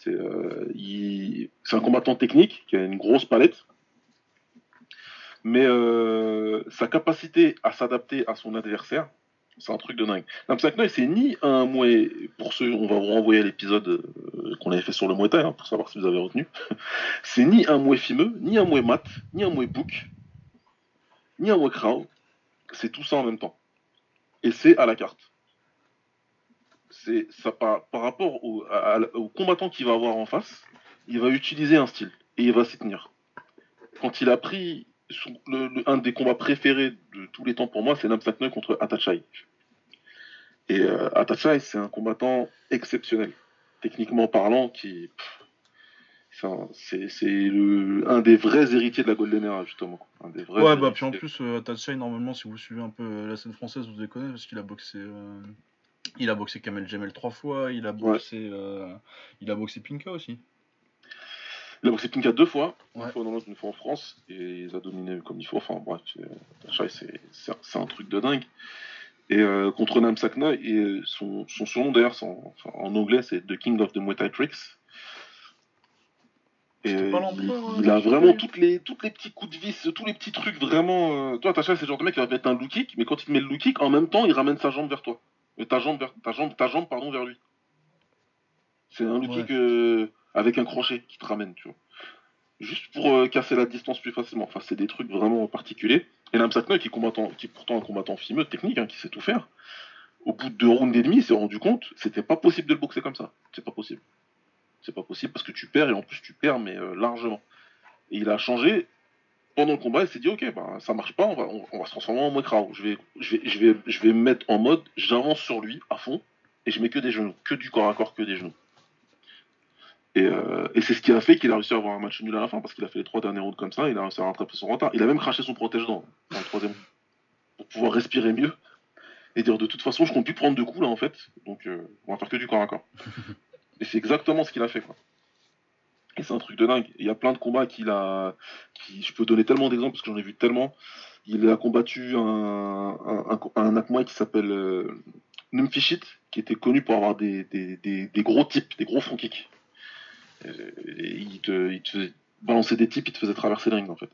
C'est euh, il- c'est un combattant technique qui a une grosse palette, mais euh, sa capacité à s'adapter à son adversaire, c'est un truc de dingue. Namsak Noy, c'est ni un mouet, pour ceux, on va vous renvoyer à l'épisode euh, qu'on avait fait sur le Muay Thai, hein, pour savoir si vous avez retenu. [LAUGHS] c'est ni un mouet fimeux, ni un mouet mat, ni un mouet bouc, ni un Wakrao, c'est tout ça en même temps. Et c'est à la carte. C'est par, rapport au combattant qu'il va avoir en face, il va utiliser un style et il va s'y tenir. Quand il a pris son- le- le- un des combats préférés de tous les temps pour moi, c'est Namsak Noy contre Atachai. Et euh, Atachai, c'est un combattant exceptionnel, techniquement parlant, qui c'est un- des vrais héritiers de la Golden Era justement. Un des vrais Ouais, bah puis en plus, euh, Tachai, normalement, si vous suivez un peu euh, la scène française, vous connaître parce qu'il a boxé. euh, Il a boxé Kamel Jamel trois fois, il a boxé, euh, il a boxé Pinka aussi. Il a boxé Pinka deux fois, Ouais. une fois l'autre, une fois en France, et il a dominé comme il faut. Enfin bref, c'est- Tachai, c'est c'est un- truc de dingue. Et euh, contre Namsak Noy, et son, son surnom d'ailleurs, enfin, en anglais, c'est The King of the Muay Thai Tricks. Et il, il euh, a vraiment toutes les, toutes les petits coups de vis, tous les petits trucs vraiment. euh, Toi, Tachai, c'est le genre de mec qui va mettre un low kick, mais quand il te met le low kick, en même temps, il ramène sa jambe vers toi. Euh, ta jambe, vers, ta jambe, ta jambe pardon, vers lui. C'est un low Ouais. kick avec un crochet qui te ramène, tu vois. Juste pour euh, casser la distance plus facilement. Enfin, c'est des trucs vraiment particuliers. Et Namsak Noy, qui, qui est pourtant un combattant fimeux, technique, hein, qui sait tout faire, au bout de deux rounds et demi, il s'est rendu compte c'était pas possible de le boxer comme ça. C'est pas possible. C'est pas possible parce que tu perds et en plus tu perds, mais euh, largement. Et il a changé pendant le combat. Il s'est dit ok, bah, ça marche pas, on va, se transformer en Krao. Je vais, je, vais, je, vais, je vais me mettre en mode j'avance sur lui à fond et je mets que des genoux, que du corps à corps, que des genoux. Et, euh, et c'est ce qui a fait qu'il a réussi à avoir un match nul à la fin parce qu'il a fait les trois derniers rounds comme ça, il a réussi à rattraper son retard. Il a même craché son protège-dents dans le troisième pour pouvoir respirer mieux et dire de toute façon je compte plus prendre de coups là en fait, donc euh, on va faire que du corps à corps. [LAUGHS] et c'est exactement ce qu'il a fait quoi. Et c'est un truc de dingue. Il y a plein de combats qu'il a, qui, je peux donner tellement d'exemples parce que j'en ai vu tellement. Il a combattu un, un, un, un Akmoy qui s'appelle euh, Numfishit, qui était connu pour avoir des, des, des, des gros types, des gros front kicks. Il, te, il te faisait balancer des types, il te faisait traverser le ring en fait.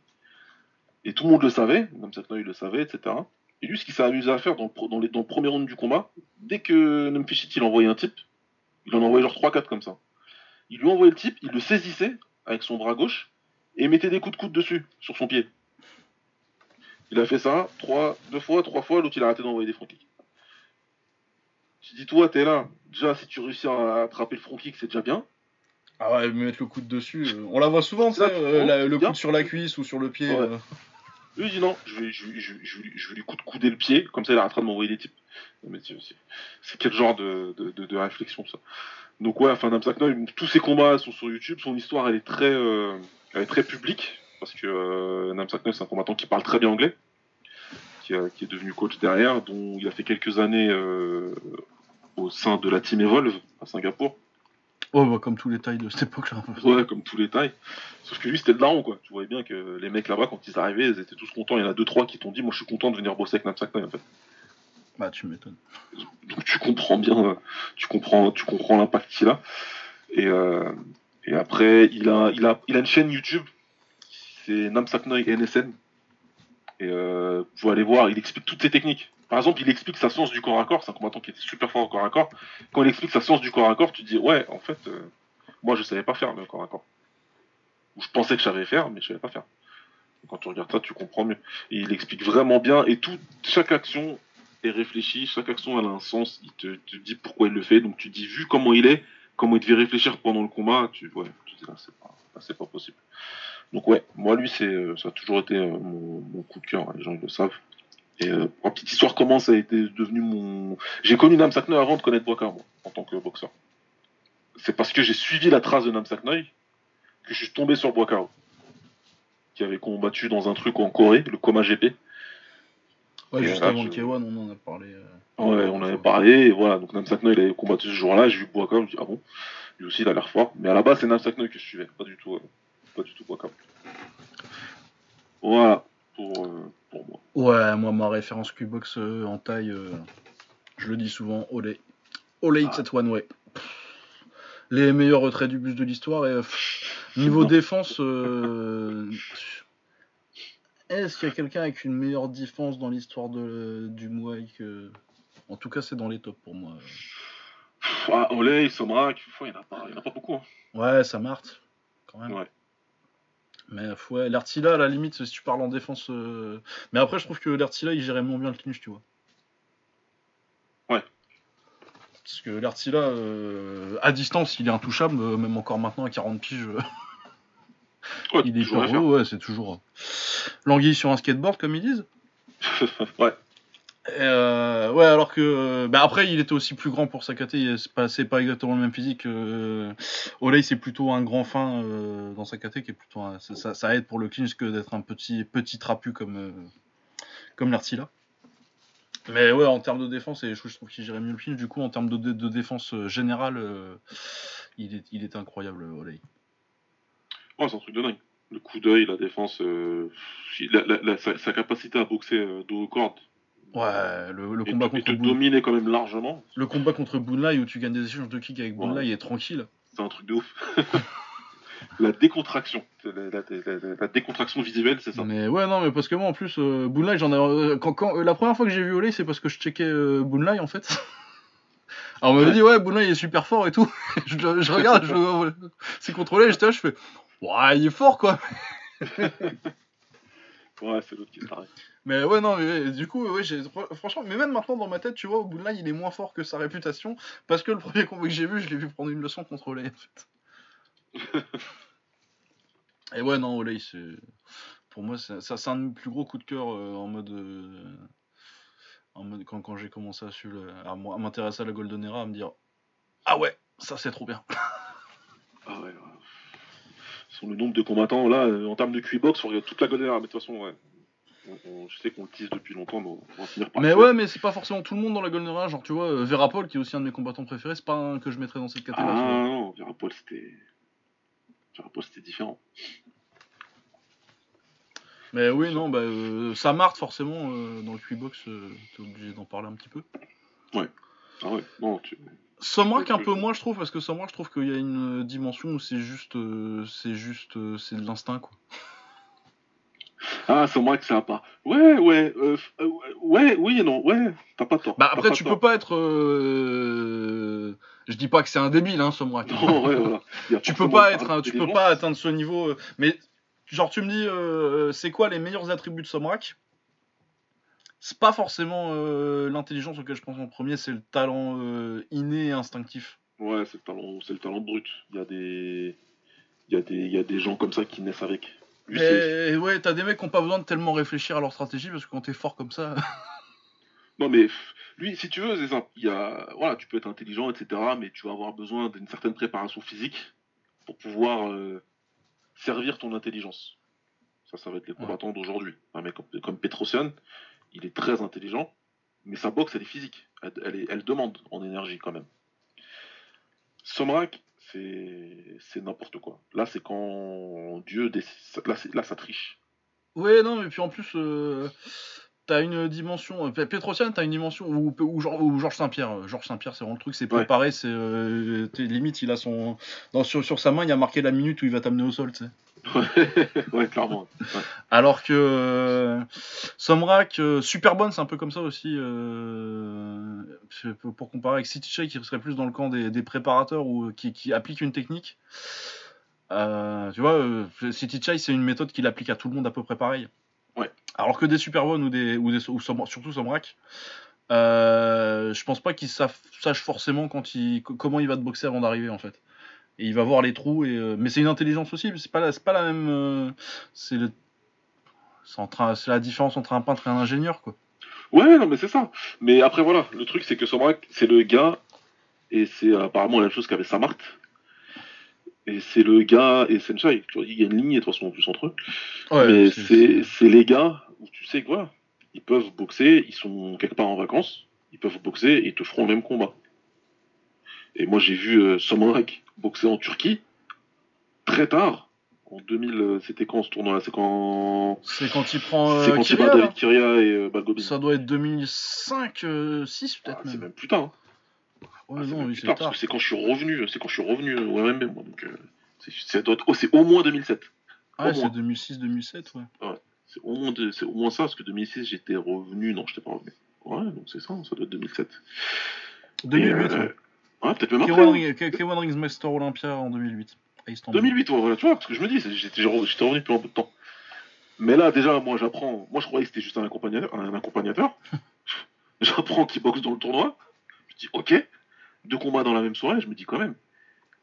Et tout le monde le savait, même il le savait, etc. Et lui, ce qu'il s'est amusé à faire dans les, le premier round du combat, dès que Numfishit il envoyait un type, il en envoyait genre 3-4 comme ça. Il lui envoyait le type, il le saisissait avec son bras gauche et mettait des coups de coude dessus, sur son pied. Il a fait ça trois, deux fois, trois fois, l'autre il a arrêté d'envoyer des front kicks. Tu dis, toi, t'es là. Déjà, si tu réussis à attraper le front kick, c'est déjà bien. Ah ouais, me mettre le coude dessus. euh, On la voit souvent, tu euh, la- le coude sur la cuisse ou sur le pied. Ouais. euh. Lui, il dit non, je vais, je, vais- je, vais- je, vais lui- je vais lui coup de couder le pied, comme ça il arrêtera de m'envoyer des types. Mais c'est, quel genre de, de, de, de réflexion ça Donc ouais, enfin Noy, tous ses combats sont sur YouTube, son histoire elle est très, elle est très publique, parce que euh, Noy c'est un combattant qui parle très bien anglais, qui, a- qui est devenu coach derrière, dont il a fait quelques années au sein de la Team Evolve à Singapour. Ouais, bah, comme tous les tailles de cette époque-là. Ouais, comme tous les tailles. Sauf que lui, c'était de larron, quoi. Tu voyais bien que les mecs là-bas, quand ils arrivaient, ils étaient tous contents. Il y en a deux, trois qui t'ont dit, moi, je suis content de venir bosser avec Noy, en fait. Bah, tu m'étonnes. Donc tu comprends bien, euh, tu comprends, tu comprends l'impact qu'il a. Et, euh, et après, il a, il a, il a une chaîne YouTube. C'est Namsak Noy NSN. Et euh, vous aller voir, il explique toutes ses techniques. Par exemple, il explique sa science du corps à corps. C'est un combattant qui était super fort au corps à corps. Quand il explique sa science du corps à corps, tu te dis, ouais, en fait, euh, moi, je savais pas faire le corps à corps. Ou je pensais que je savais faire, mais je savais pas faire. Quand tu regardes ça, tu comprends mieux. Et il explique vraiment bien. Et tout, chaque action est réfléchie, chaque action elle a un sens. Il te, dit pourquoi il le fait. Donc tu dis, vu comment il est, comment il devait réfléchir pendant le combat, tu, ouais, tu dis là, pas, c'est pas possible. Donc ouais, moi lui, c'est, euh, ça a toujours été euh, mon, mon coup de cœur. hein, les gens ils le savent. Et euh, en petite histoire, comment ça a été devenu mon. J'ai connu Namsak Noy avant de connaître Boakar, moi, en tant que boxeur. C'est parce que j'ai suivi la trace de Namsak Noy que je suis tombé sur Boakar, qui avait combattu dans un truc en Corée, le Koma GP. Ouais, Et juste là, avant je- le K1, on en a parlé. euh, Ouais, on avait parlé, et voilà, donc Namsak Noy, il avait combattu ce jour-là, j'ai vu Boakam, je me dis, ah bon, lui aussi, il a l'air fort, mais à la base, c'est Namsak Noy que je suivais, pas du tout, euh, pas du tout Boakam. Voilà, pour, euh, pour moi. Ouais, moi, ma référence Q-Box euh, en taille, euh, je le dis souvent, Olé. Olé, Ah. at one way. Pff, Les meilleurs retraits du bus de l'histoire. Et pff, niveau [LAUGHS] défense, euh, est-ce qu'il y a quelqu'un avec une meilleure défense dans l'histoire de, du Muay que... En tout cas, c'est dans les tops pour moi. Ah, Olay, Somrak, il n'y en, en a pas beaucoup. Hein. Ouais, ça marche, quand même. Ouais. Mais ouais, l'Artila, à la limite, si tu parles en défense. euh, Mais après, je trouve que l'Artila, il gérait moins bien le clinch, tu vois. Ouais. Parce que l'Artila, euh, à distance, il est intouchable, euh, même encore maintenant à 40 piges. [LAUGHS] Ouais, il est toujours haut, ouais, c'est toujours. L'anguille sur un skateboard, comme ils disent. [LAUGHS] ouais, euh, ouais, alors que. euh, bah après, il était aussi plus grand pour sa KT, il- c'est pas, exactement le même physique. Euh... Olay, c'est plutôt un grand fin euh, dans sa KT qui est plutôt. ça, aide pour le clinch que d'être un petit, petit trapu comme, euh, comme l'Artila. Mais ouais, en termes de défense, et je trouve qu'il gérait mieux le clinch, du coup, en termes de, défense générale, il, est, il est incroyable, Olay. Ouais, c'est un truc de dingue. Le coup d'œil, la défense, sa, sa capacité à boxer dos aux cordes, Ouais, le, le combat te- contre dominer quand même largement, le combat contre Boonlai où tu gagnes des échanges de kicks avec Ouais. Boonlai est tranquille. c'est un truc de ouf. [LAUGHS] la décontraction, la, la- la- la- la décontraction visuelle, c'est ça. Mais ouais, non, mais parce que moi en plus, euh, Boonlai, j'en ai. euh, quand, quand- euh, la première fois que j'ai vu Olay, c'est parce que je checkais euh, Boonlai en fait. [LAUGHS] Alors on m'avait Ouais. dit, ouais, Boonlai il est super fort et tout. [LAUGHS] je, je regarde, je, c'est contrôlé, j'étais là, je fais, ouais, il est fort quoi. Ouais, c'est l'autre qui s'arrête. Mais ouais, non, mais du coup, ouais, franchement, mais même maintenant dans ma tête, tu vois, Boonlai il est moins fort que sa réputation parce que le premier combat que j'ai vu, je l'ai vu prendre une leçon contre Olay en fait. [LAUGHS] et ouais, non, Olay, c'est. Pour moi, c'est ça, c'est un de mes plus gros coups de cœur euh, en mode. euh, en mode quand, quand j'ai commencé à, suivre le- à, m'intéresser à la Golden Era, à me dire Ah ouais, ça c'est trop bien. [LAUGHS] Ah ouais, ouais. Sur le nombre de combattants, là, euh, en termes de QI-box, on regarde toute la Golden Era, mais de toute façon, ouais. On- on- je sais qu'on le tease depuis longtemps, mais on on va finir par Mais ouais, mais c'est pas forcément tout le monde dans la Golden Era. Genre, tu vois, euh, Vera Paul, qui est aussi un de mes combattants préférés, c'est pas un que je mettrais dans cette Ah catégorie. vois. non, Virapol, c'était. Virapol, c'était différent. Mais oui, non, bah, euh, Samart, forcément, euh, dans le Q-Box, euh, t'es obligé d'en parler un petit peu. Ah ouais, non, tu. Sommark un peu moins, je trouve, parce que Sommark, je trouve qu'il y a une dimension où c'est juste, c'est juste, c'est de l'instinct, quoi. Ah, c'est moi que ça a pas. Ouais, ouais, euh, euh, ouais, oui et non, ouais, t'as pas tort. Bah après, tu tort. peux pas être. euh, Je dis pas que c'est un débile, hein, Somrak. Non, ouais, voilà. [LAUGHS] Tu peux pas être, tu peux pas atteindre ce niveau. Mais genre, tu me dis, euh, c'est quoi les meilleurs attributs de Somrak? C'est pas forcément l'intelligence auquel je pense en premier, c'est le talent inné et instinctif. Ouais, c'est le talent, c'est le talent brut. Il y a des, il y a des, il y a des gens comme ça qui naissent avec. Et ouais, t'as des mecs qui ont pas besoin de tellement réfléchir à leur stratégie parce que quand t'es fort comme ça. [LAUGHS] Non mais lui, si tu veux, c'est simple. Il y a, voilà, tu peux être intelligent, etc. Mais tu vas avoir besoin d'une certaine préparation physique pour pouvoir euh, servir ton intelligence. Ça, ça va être les combattants d'aujourd'hui. Un mec comme, comme Petrosian, il est très intelligent, mais sa boxe, elle est physique. Elle, elle est- elle demande en énergie quand même. Somrak, c'est n'importe quoi. Là, c'est quand Dieu, décide- là, là, ça triche. Ouais, non, mais puis en plus, euh, t'as une dimension. euh, Petrosian, t'as une dimension. Ou, ou, Geor- ou Georges Saint-Pierre. euh, Georges Saint-Pierre, c'est vraiment le truc, c'est Ouais. préparé. C'est euh, limite, il a son. dans- sur, sur sa main, il a marqué la minute où il va t'amener au sol, tu sais. ouais, [LAUGHS] clairement. Alors que euh, Somrak, super bonne, c'est un peu comme ça aussi. euh, pour pour comparer avec City Shake, qui serait plus dans le camp des, des préparateurs ou qui, qui appliquent une technique. Euh, tu vois, euh, City Chai, c'est une méthode qu'il applique à tout le monde à peu près pareil. Alors que des Super One ou, des, ou, des, ou surtout Somrak, euh, je pense pas qu'il savent- sache forcément comment il va te boxer avant d'arriver en fait. Et il va voir les trous, et, euh, mais c'est une intelligence aussi, c'est pas, la- même. euh, c'est le- c'est c'est la différence entre un peintre et un ingénieur quoi. Ouais, non, mais c'est ça. Mais après, voilà, le truc, c'est que Somrak, c'est le gars, et c'est apparemment la même chose qu'avec Samart. Et c'est le gars et Senshai. Tu vois, il y a une ligne, de toute façon, en plus, entre eux. mais c'est c'est les gars où tu sais que voilà, ils peuvent boxer, ils sont quelque part en vacances, ils peuvent boxer et ils te feront le même combat. Et moi, j'ai vu euh, boxer en Turquie, très tard. En 2000, euh, c'était quand ce tournoi-là? C'est quand. C'est quand il prend. c'est euh, quand il Kyria, bat là David Kyria et euh, Balgobin. Ça doit être 2005, euh, 6 peut-être Ah, c'est même. même plus tard. hein. Ouais, Ah, c'est non, oui, tard, quand je suis revenu, c'est quand je suis revenu au MMA, moi, donc euh, c'est, oh, au moins 2007. Ouais, au c'est moins. 2006-2007, ouais. C'est au moins, de- c'est au moins ça, parce que 2006 j'étais revenu, non, j'étais pas revenu. Ouais, donc c'est ça, ça doit être 2007. 2008, Et, euh, ouais. Ouais, peut-être même après. K1 hein. Ring- K- K1 Rings Master Olympia en 2008. à Istanbul. 2008, ouais, voilà, tu vois, parce que je me dis, j'étais revenu depuis un peu de temps. Mais là, déjà, moi, j'apprends. Moi, je croyais que c'était juste un accompagnateur. Un accompagnateur. [LAUGHS] j'apprends qu'il boxe dans le tournoi. Je dis, ok. Deux combats dans la même soirée, je me dis quand même.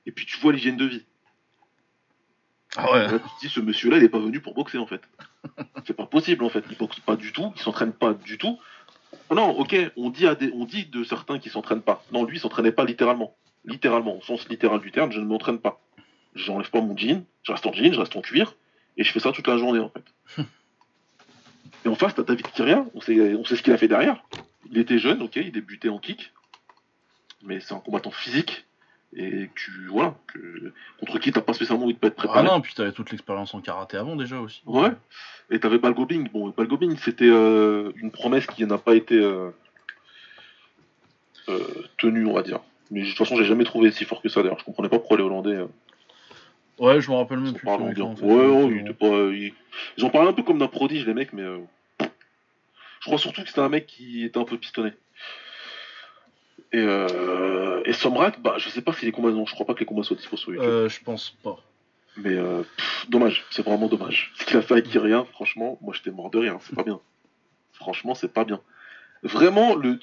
Et puis, tu vois l'hygiène de vie. Ah ouais. Là, tu te dis, ce monsieur-là, il est pas venu pour boxer, en fait. [LAUGHS] C'est pas possible, en fait. Il boxe pas du tout, il s'entraîne pas du tout. Non, ok, on dit, à des, on dit de certains qui s'entraînent pas. Non, lui, il s'entraînait pas littéralement. Littéralement, au sens littéral du terme, je ne m'entraîne pas. J'enlève pas mon jean, je reste en jean, je reste en cuir, et je fais ça toute la journée, en fait. [LAUGHS] et en face, t'as David Kyria, on sait, on sait ce qu'il a fait derrière. Il était jeune, ok, il débutait en kick, mais c'est un combattant physique, et tu, voilà, que, contre qui t'as pas spécialement envie de pas être Ah préparé. non, puis t'avais toute l'expérience en karaté avant déjà aussi. Ouais. Et t'avais Balgobing. Bon, Balgobing, c'était euh, une promesse qui n'a pas été euh, euh, tenue, on va dire. Mais de toute façon, j'ai jamais trouvé si fort que ça. D'ailleurs, je comprenais pas pourquoi les Hollandais Ouais, je me rappelle même plus. en fait. Ouais, il pas. il- Ils en parlaient un peu comme d'un prodige, les mecs, mais je crois surtout que c'était un mec qui était un peu pistonné. Et, euh, et Somrak, bah, je sais pas si les combats, non, je crois pas que les combats soient dispo sur YouTube. euh, je pense pas. Mais euh, pff, dommage, c'est vraiment dommage. Ce qu'il a fait avec Kyria, franchement, moi j'étais mort de rire, c'est pas bien. Franchement, c'est pas bien. Vraiment, le...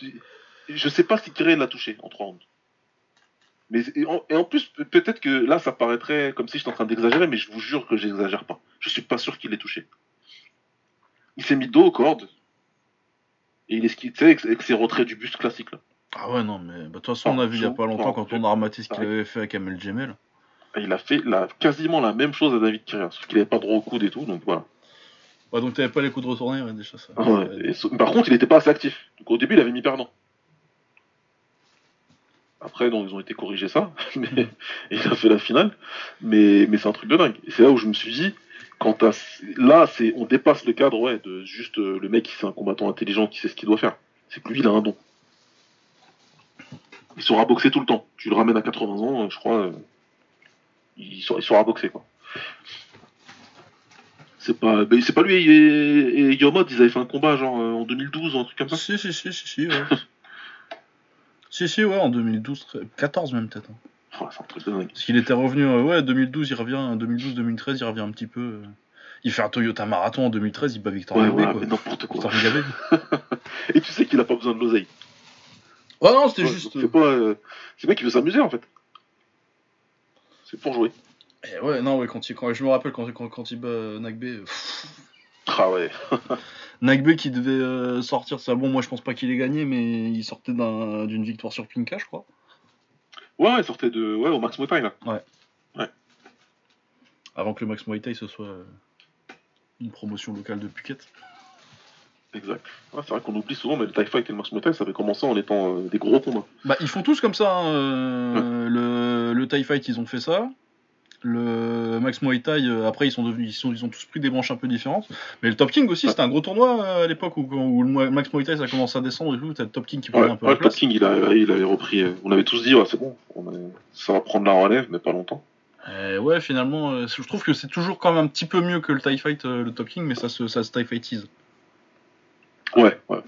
je sais pas si Kyria l'a touché en 3 rounds. Mais, et, en, et en plus, pe- peut-être que là, ça paraîtrait comme si j'étais en train d'exagérer, mais je vous jure que j'exagère pas. Je suis pas sûr qu'il l'ait touché. Il s'est mis dos aux cordes. Et il est tu sais, avec avec ses retraits du buste classique là. Ah ouais, non, mais bah, de toute façon, on a Ah, vu il y a pas longtemps ah, quand on a ramaté ce qu'il avait fait avec Amel Gemel. Il a fait la, quasiment la même chose à David Kyria, sauf qu'il avait pas droit au coude et tout, donc voilà. Ouais, donc t'avais pas les coups de retourner, ouais, déjà ça. Ouais, et so- par contre, il était pas assez actif. Donc au début, il avait mis perdant. Après, donc, ils ont été corrigés ça, [LAUGHS] mais et il a fait la finale. Mais, mais c'est un truc de dingue. Et c'est là où je me suis dit, quand là, c'est, on dépasse le cadre, ouais, de juste euh, le mec qui c'est un combattant intelligent qui sait ce qu'il doit faire. C'est que lui, il a un don. Il saura boxer tout le temps. Tu le ramènes à 80 ans, je crois, euh, il, saura, il saura boxer, quoi. C'est pas, c'est pas lui et, et Yomod, ils avaient fait un combat genre euh, en 2012 ou un truc comme ça. Si, si, si, si, si, ouais. [LAUGHS] si, si, ouais, en 2012, très- 14 même peut-être. hein. Oh, c'est un truc de dingue. Parce qu'il était revenu, euh, ouais, 2012, il revient, 2012-2013, il revient un petit peu. euh. Il fait un Toyota Marathon en 2013, il bat Victor Ouais, voilà, quoi. n'importe quoi. Victor. [LAUGHS] Et tu sais qu'il a pas besoin de l'oseille. Ouais, non, c'était Ouais, juste. C'est pas. euh, C'est mec qui veut s'amuser en fait. C'est pour jouer. Eh ouais, non, ouais, quand il, quand, je me rappelle quand, quand, quand il bat euh, Nagbe. euh. Ah ouais. [LAUGHS] Nagbe qui devait euh, sortir, ça, bon, moi je pense pas qu'il ait gagné, mais il sortait d'un- d'une victoire sur Pinka, je crois. Ouais, il sortait de. Ouais, au Max Muay Thai là. Avant que le Max Muay Thai ce soit euh, une promotion locale de Phuket. Exact. C'est vrai qu'on oublie souvent, mais le TIE Fight et le Max Muay Thai, ça avait commencé en étant euh, des gros combats. Bah, ils font tous comme ça. hein, euh, le, le TIE Fight, ils ont fait ça. Le Max Muay Thai, euh, après, ils, sont devenus, ils, sont, ils ont tous pris des branches un peu différentes. Mais le Top King aussi, c'était un gros tournoi à l'époque où, où le Max Muay Thai, ça commence à descendre et tout. T'as le Top King qui prenait Ouais, un peu ouais, la le Top place. King, il, a, il avait repris. On avait tous dit, ouais, c'est bon, on a- ça va prendre la relève, mais pas longtemps. Et ouais, finalement, je trouve que c'est toujours quand même un petit peu mieux que le TIE Fight, le Top King, mais ça se, ça se TIE Fightise. Ouais, ouais.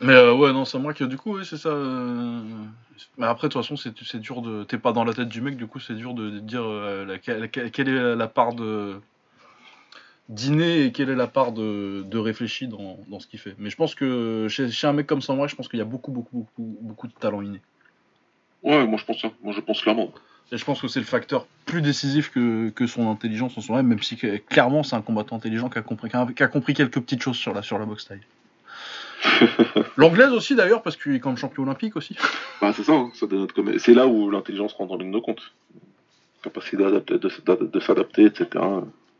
Mais euh, ouais, non, c'est moi que du coup, oui, c'est ça. euh, Mais après, de toute façon, c'est c'est dur de. T'es pas dans la tête du mec, du coup, c'est dur de, de dire euh, quelle est la part de dîner et quelle est la part de, de réfléchi dans, dans ce qu'il fait. Mais je pense que chez, chez un mec comme Samurai, je pense qu'il y a beaucoup, beaucoup, beaucoup, beaucoup de talent inné. Ouais, moi je pense ça. Moi je pense clairement. Et je pense que c'est le facteur plus décisif que, que son intelligence en soi-même, même si clairement c'est un combattant intelligent qui a compris, qui a, qui a compris quelques petites choses sur la, sur la boxe taille. [LAUGHS] L'anglaise aussi d'ailleurs, parce qu'il est quand même champion olympique aussi. Bah c'est ça, hein, ça c'est là où l'intelligence rentre en ligne de compte. Capacité de, s'adapter- de s'adapter, etc.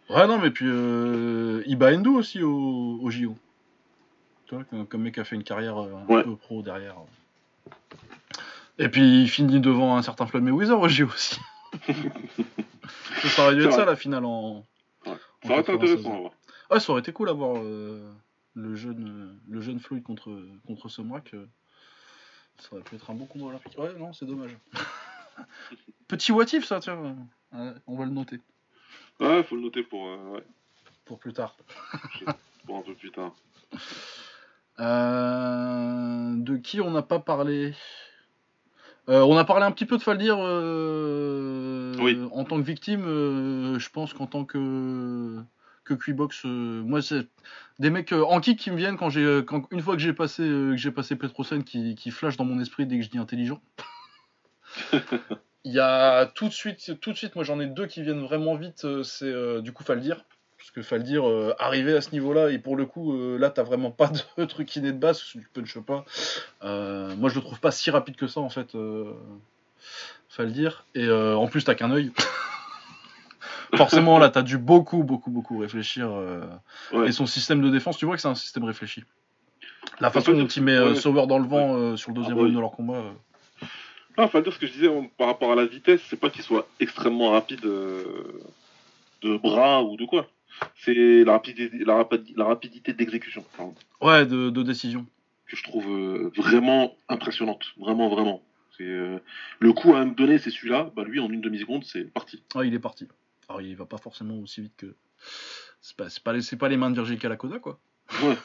Ouais, non, mais puis euh, Iba Endo aussi au, au JO. Tu vois, comme, mec qui a fait une carrière euh, un Ouais. peu pro derrière. Et puis il finit devant un certain Floyd Mayweather au aussi. [LAUGHS] ça, aurait dû être ça la finale en. Ouais. Ça aurait été 96. intéressant à voir. Ouais, ça aurait été cool à voir euh, le, jeune, euh, le jeune Floyd contre, contre Somrak. euh, ça aurait pu être un bon combat olympique. Ouais, non, c'est dommage. [LAUGHS] Petit what if, ça, tiens. Ouais, on va le noter Ouais, faut le noter pour, euh, ouais, pour plus tard. [LAUGHS] pour un peu plus tard. De qui on n'a pas parlé? Euh, On a parlé un petit peu de Faldir euh, Oui. en tant que victime. euh, je pense qu'en tant que que Quibox, moi c'est des mecs en kick qui me viennent quand j'ai quand une fois que j'ai passé que j'ai passé Petrosen qui, qui flash dans mon esprit dès que je dis intelligent. [LAUGHS] Il y a tout de suite tout de suite moi j'en ai deux qui viennent vraiment vite. c'est du coup Faldir parce que Faldir, euh, arriver à ce niveau-là, et pour le coup, euh, là, t'as vraiment pas de [LAUGHS] truc inné de base, tu punches pas. Euh, moi, je le trouve pas si rapide que ça, en fait, euh, Faldir. Et en plus, t'as qu'un œil. [LAUGHS] Forcément, là, t'as dû beaucoup, beaucoup, beaucoup réfléchir. Ouais. Et son système de défense, tu vois que c'est un système réfléchi. La façon dont dire il met ouais. Sauer dans le vent sur le deuxième Ah bah de leur combat. Ah, enfin, dire ce que je disais on- par rapport à la vitesse, c'est pas qu'il soit extrêmement rapide euh, de bras ou de quoi. C'est la rapidité, la, rapidi- la rapidité d'exécution Ouais, de, de décision. que je trouve euh, vraiment impressionnante. Vraiment, vraiment. Euh, le coup à me donner, c'est celui-là. Bah lui, en une demi seconde, c'est parti. Ouais, il est parti. Alors, il va pas forcément aussi vite que. C'est pas, pas, les- c'est pas les mains de Virgil Kalakoda, quoi. Ouais.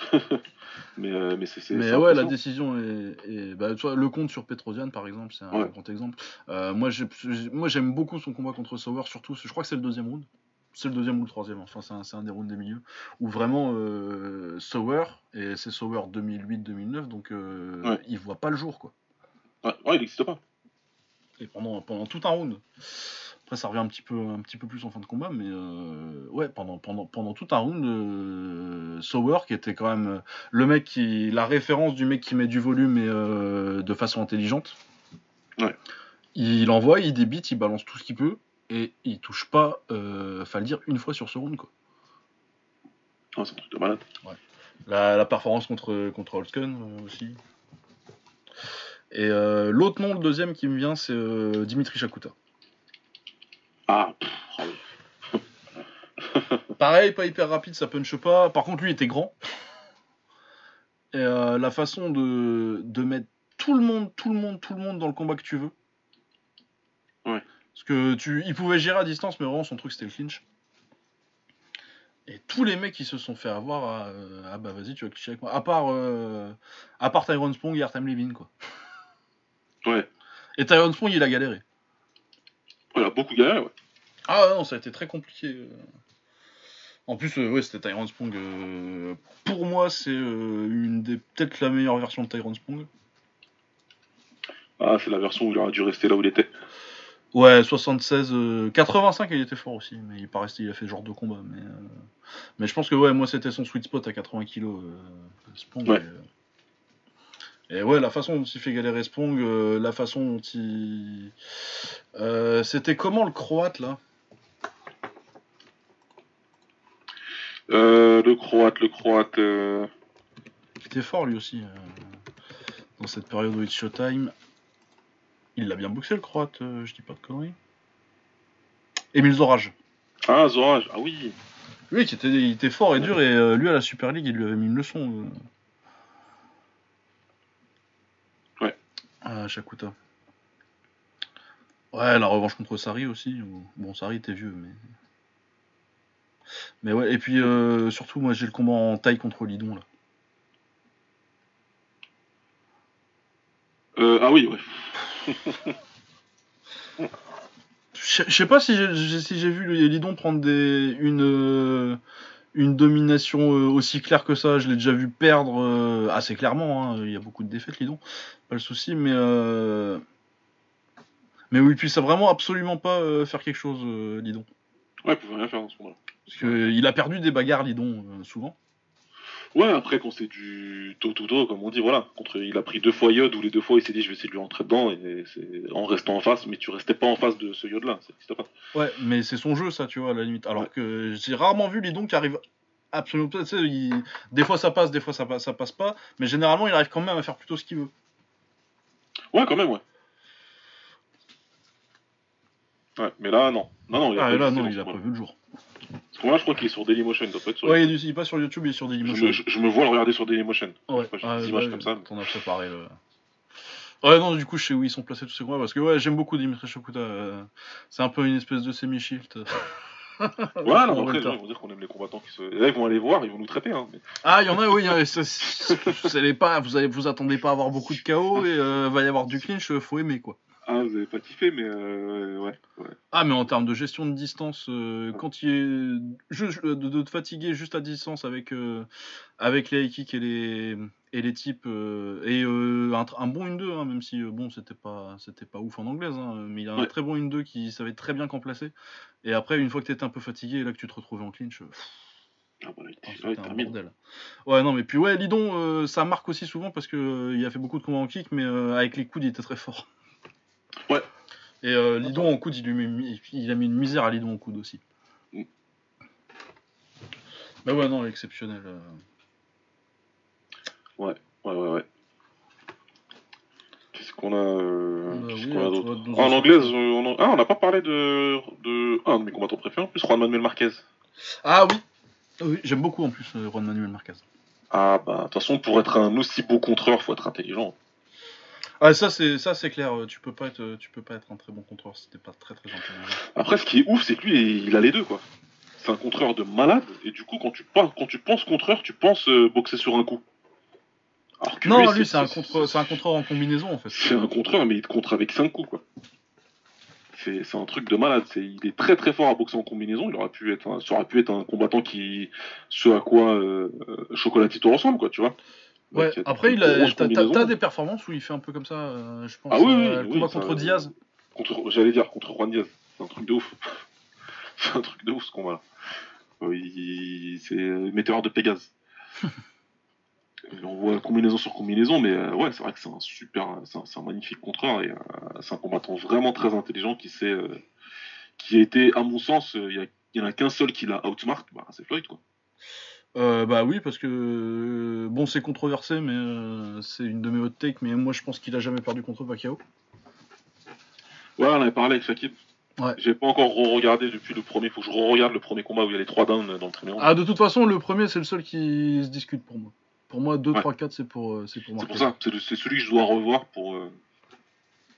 [LAUGHS] [LAUGHS] mais euh, mais c'est Mais ouais, la décision est. est- bah, tu vois, le compte sur Petrosian, par exemple, c'est un Ouais. grand exemple. Euh, moi, j'aime beaucoup son combat contre Sauer, surtout. Je crois que c'est le deuxième round. C'est le deuxième ou le troisième. Enfin, c'est un, des rounds des milieux. Où vraiment, euh, Sauer, et c'est Sauer 2008-2009, donc euh, Ouais. il voit pas le jour, quoi. Ouais, ouais, il n'existe pas. Et pendant, pendant tout un round. Après, ça revient un petit peu, un petit peu plus en fin de combat, mais euh, ouais, pendant, pendant, pendant tout un round, euh, Sauer, qui était quand même euh, le mec qui. la référence du mec qui met du volume et de façon intelligente. Ouais. Il envoie, il débite, il balance tout ce qu'il peut, et il touche pas, euh, fallait le dire, une fois sur ce round, quoi. Ouais, c'est un truc de malade. La, la performance contre, contre euh, aussi. Et euh, l'autre nom, le deuxième qui me vient, c'est euh, Dimitri Chakuta. Ah, oui. Pareil, pas hyper rapide, ça punch pas. Par contre, lui était grand. Et la façon de, de mettre tout le monde, tout le monde, tout le monde dans le combat que tu veux. Ouais. Parce que tu, il pouvait gérer à distance, mais vraiment son truc c'était le clinch. Et tous les mecs qui se sont fait avoir à, euh, ah bah vas-y tu vas clincher avec moi. À part, euh, à part Tyrone Spong et Artem Levin quoi. Ouais. Et Tyrone Spong il a galéré. Voilà, beaucoup galéré, ouais. Ah non, ça a été très compliqué. euh. En plus, euh, ouais, c'était Tyrone Spong. euh, Pour moi, c'est euh, une des peut-être la meilleure version de Tyrone Spong. Ah, c'est la version où il aurait dû rester là où il était. Ouais, 76, euh, 85, il était fort aussi, mais il pas resté, il a fait ce genre de combat. Mais, euh, mais je pense que ouais, moi c'était son sweet spot à 80 kg. Spong. Ouais. Et, et ouais, la façon dont il fait galérer Spong, euh, la façon dont il. Euh, c'était comment le croate là? Euh, le croate, le croate. euh, Il était fort lui aussi. euh, dans cette période où it's Showtime. Il l'a bien boxé le croate, euh, je dis pas de conneries. Émile Zorage. Ah, Zorage, ah oui. Oui, qui était, il était fort et dur, et euh, lui à la Super League, il lui avait mis une leçon. euh. Ouais. Ah, Shakuta. Ouais, la revanche contre Sari aussi. Bon, Sari était vieux, mais. Mais ouais, et puis euh, surtout, moi j'ai le combat en taille contre Lidon là. Euh, ah oui, ouais. Je sais pas si j'ai si vu Lidon prendre des, une, euh, une domination euh, aussi claire que ça. Je l'ai déjà vu perdre euh, assez clairement. hein. Il y a beaucoup de défaites, Lidon. Pas le souci, mais. euh, Mais oui, puis ça vraiment absolument pas faire quelque chose, Lidon. Ouais, il pouvait rien faire dans ce moment-là. Parce qu'il a perdu des bagarres, Lidon, souvent. Ouais, après, quand c'est du tout tout tout, comme on dit, voilà. Contre, il a pris deux fois Yod, où les deux fois il s'est dit je vais essayer de lui rentrer dedans, et c'est en restant en face, mais tu restais pas en face de ce Yod là, ça pas. Ouais, mais c'est son jeu, ça, tu vois, à la limite. Alors Ouais. que j'ai rarement vu Lidon qui arrive absolument pas. Tu sais, il- des fois ça passe, des fois ça passe, ça passe pas. Mais généralement, il arrive quand même à faire plutôt ce qu'il veut. Ouais, quand même, ouais. Ouais, mais là, non. Non, non, il a Ah, pas là, non, il a pas vu le jour. Que moi, je crois qu'il est sur Dailymotion, il doit pas être sur Ouais, il est, il est pas sur YouTube, il est sur je, Dailymotion. me, je- je me vois le regarder sur Dailymotion. Ouais, j'ai ah, des images ouais, comme ça. T'en as préparé le. Ouais, non, du coup, je sais où ils sont placés tous ces combats parce que ouais, j'aime beaucoup Dimitri Shakuta. euh, c'est un peu une espèce de semi-shift. [LAUGHS] Ouais, non, après, les gens, ils vont dire qu'on aime les combattants qui se. Et là, ils vont aller voir, ils vont nous traiter, hein. mais- Ah, il y en a, oui, c'est- vous allez pas, vous, allez, vous attendez pas à avoir beaucoup de KO et euh, va y avoir du clinch, faut aimer quoi. Ah, vous avez pas kiffé, mais euh, ouais. ouais. Ah, mais en termes de gestion de distance, euh, quand il est juste de, de te fatiguer juste à distance avec euh, avec les high kicks et les et les types et un, bon 1-2, hein, même si bon c'était pas c'était pas ouf en anglaise, hein, mais il a un Ouais. très bon 1-2 qui savait très bien qu'en placer. Et après, une fois que t'étais un peu fatigué, là que tu te retrouvais en clinch, Ah, bah, ah, il c'était un bordel. Ouais, non, mais puis ouais, Lidon, euh, ça marque aussi souvent parce que euh, il a fait beaucoup de combats en kick, mais euh, avec les coudes, il était très fort. Ouais. Et euh, Lidon en coude, il, lui met- il a mis une misère à Lidon en coude aussi. Mm. Bah ouais, non, exceptionnel. euh. Ouais, ouais, ouais. Qu'est-ce qu'on a, euh, Bah qu'est-ce oui, qu'on a tu d'autre Ah, En anglaise, euh, on en- ah, n'a pas parlé de, de un de mes combattants préférés, en plus, Juan Manuel Marquez. Ah oui Oui, j'aime beaucoup en plus Juan Manuel Marquez. Ah, bah, de toute façon, pour être un aussi beau contreur, faut être intelligent. Ah, ça c'est ça c'est clair, euh, tu peux pas être euh, tu peux pas être un très bon contreur si t'es pas très très intelligent. Après, ce qui est ouf, c'est que lui, il a les deux, quoi. C'est un contreur de malade, et du coup, quand tu, penses, quand tu penses contreur, tu penses euh, boxer sur un coup. Alors que Non, lui c'est un contre c'est un contreur en combinaison en fait. C'est un contreur, mais il te contre avec 5 coups, quoi. C'est c'est un truc de malade. C'est il est très très fort à boxer en combinaison. Il aurait pu être, un, ça aurait pu être un combattant qui, ce à quoi euh, Chocolatito ressemble, quoi, tu vois. Ouais, euh, après il a t'as- des performances où il fait un peu comme ça, euh, je pense Ah oui, le oui, combat contre Diaz. Contre, j'allais dire contre Juan Diaz. C'est un truc de ouf. [LAUGHS] c'est un truc de ouf ce combat-là. Euh, il- C'est metteur de Pégase. [LAUGHS] On voit combinaison sur combinaison, mais euh, ouais, c'est vrai que c'est un super, c'est un, c'est un magnifique contreur et euh, c'est un combattant vraiment très intelligent qui sait, euh, qui a été, à mon sens, euh, il y, y en a qu'un seul qui l'a outsmart, bah, c'est Floyd quoi. Euh, bah oui parce que euh, bon c'est controversé mais euh, c'est une de mes hot takes mais moi je pense qu'il a jamais perdu contre Pacquiao. Ouais, on avait parlé avec Shakib. Ouais. J'ai pas encore re-regardé depuis le premier, faut que je re-regarde le premier combat où il y a les trois downs dans le triangle. Ah de toute façon le premier c'est le seul qui se discute pour moi. Pour moi 2, Ouais. 3, 4 c'est pour euh, c'est pour ça, c'est celui que je dois revoir pour,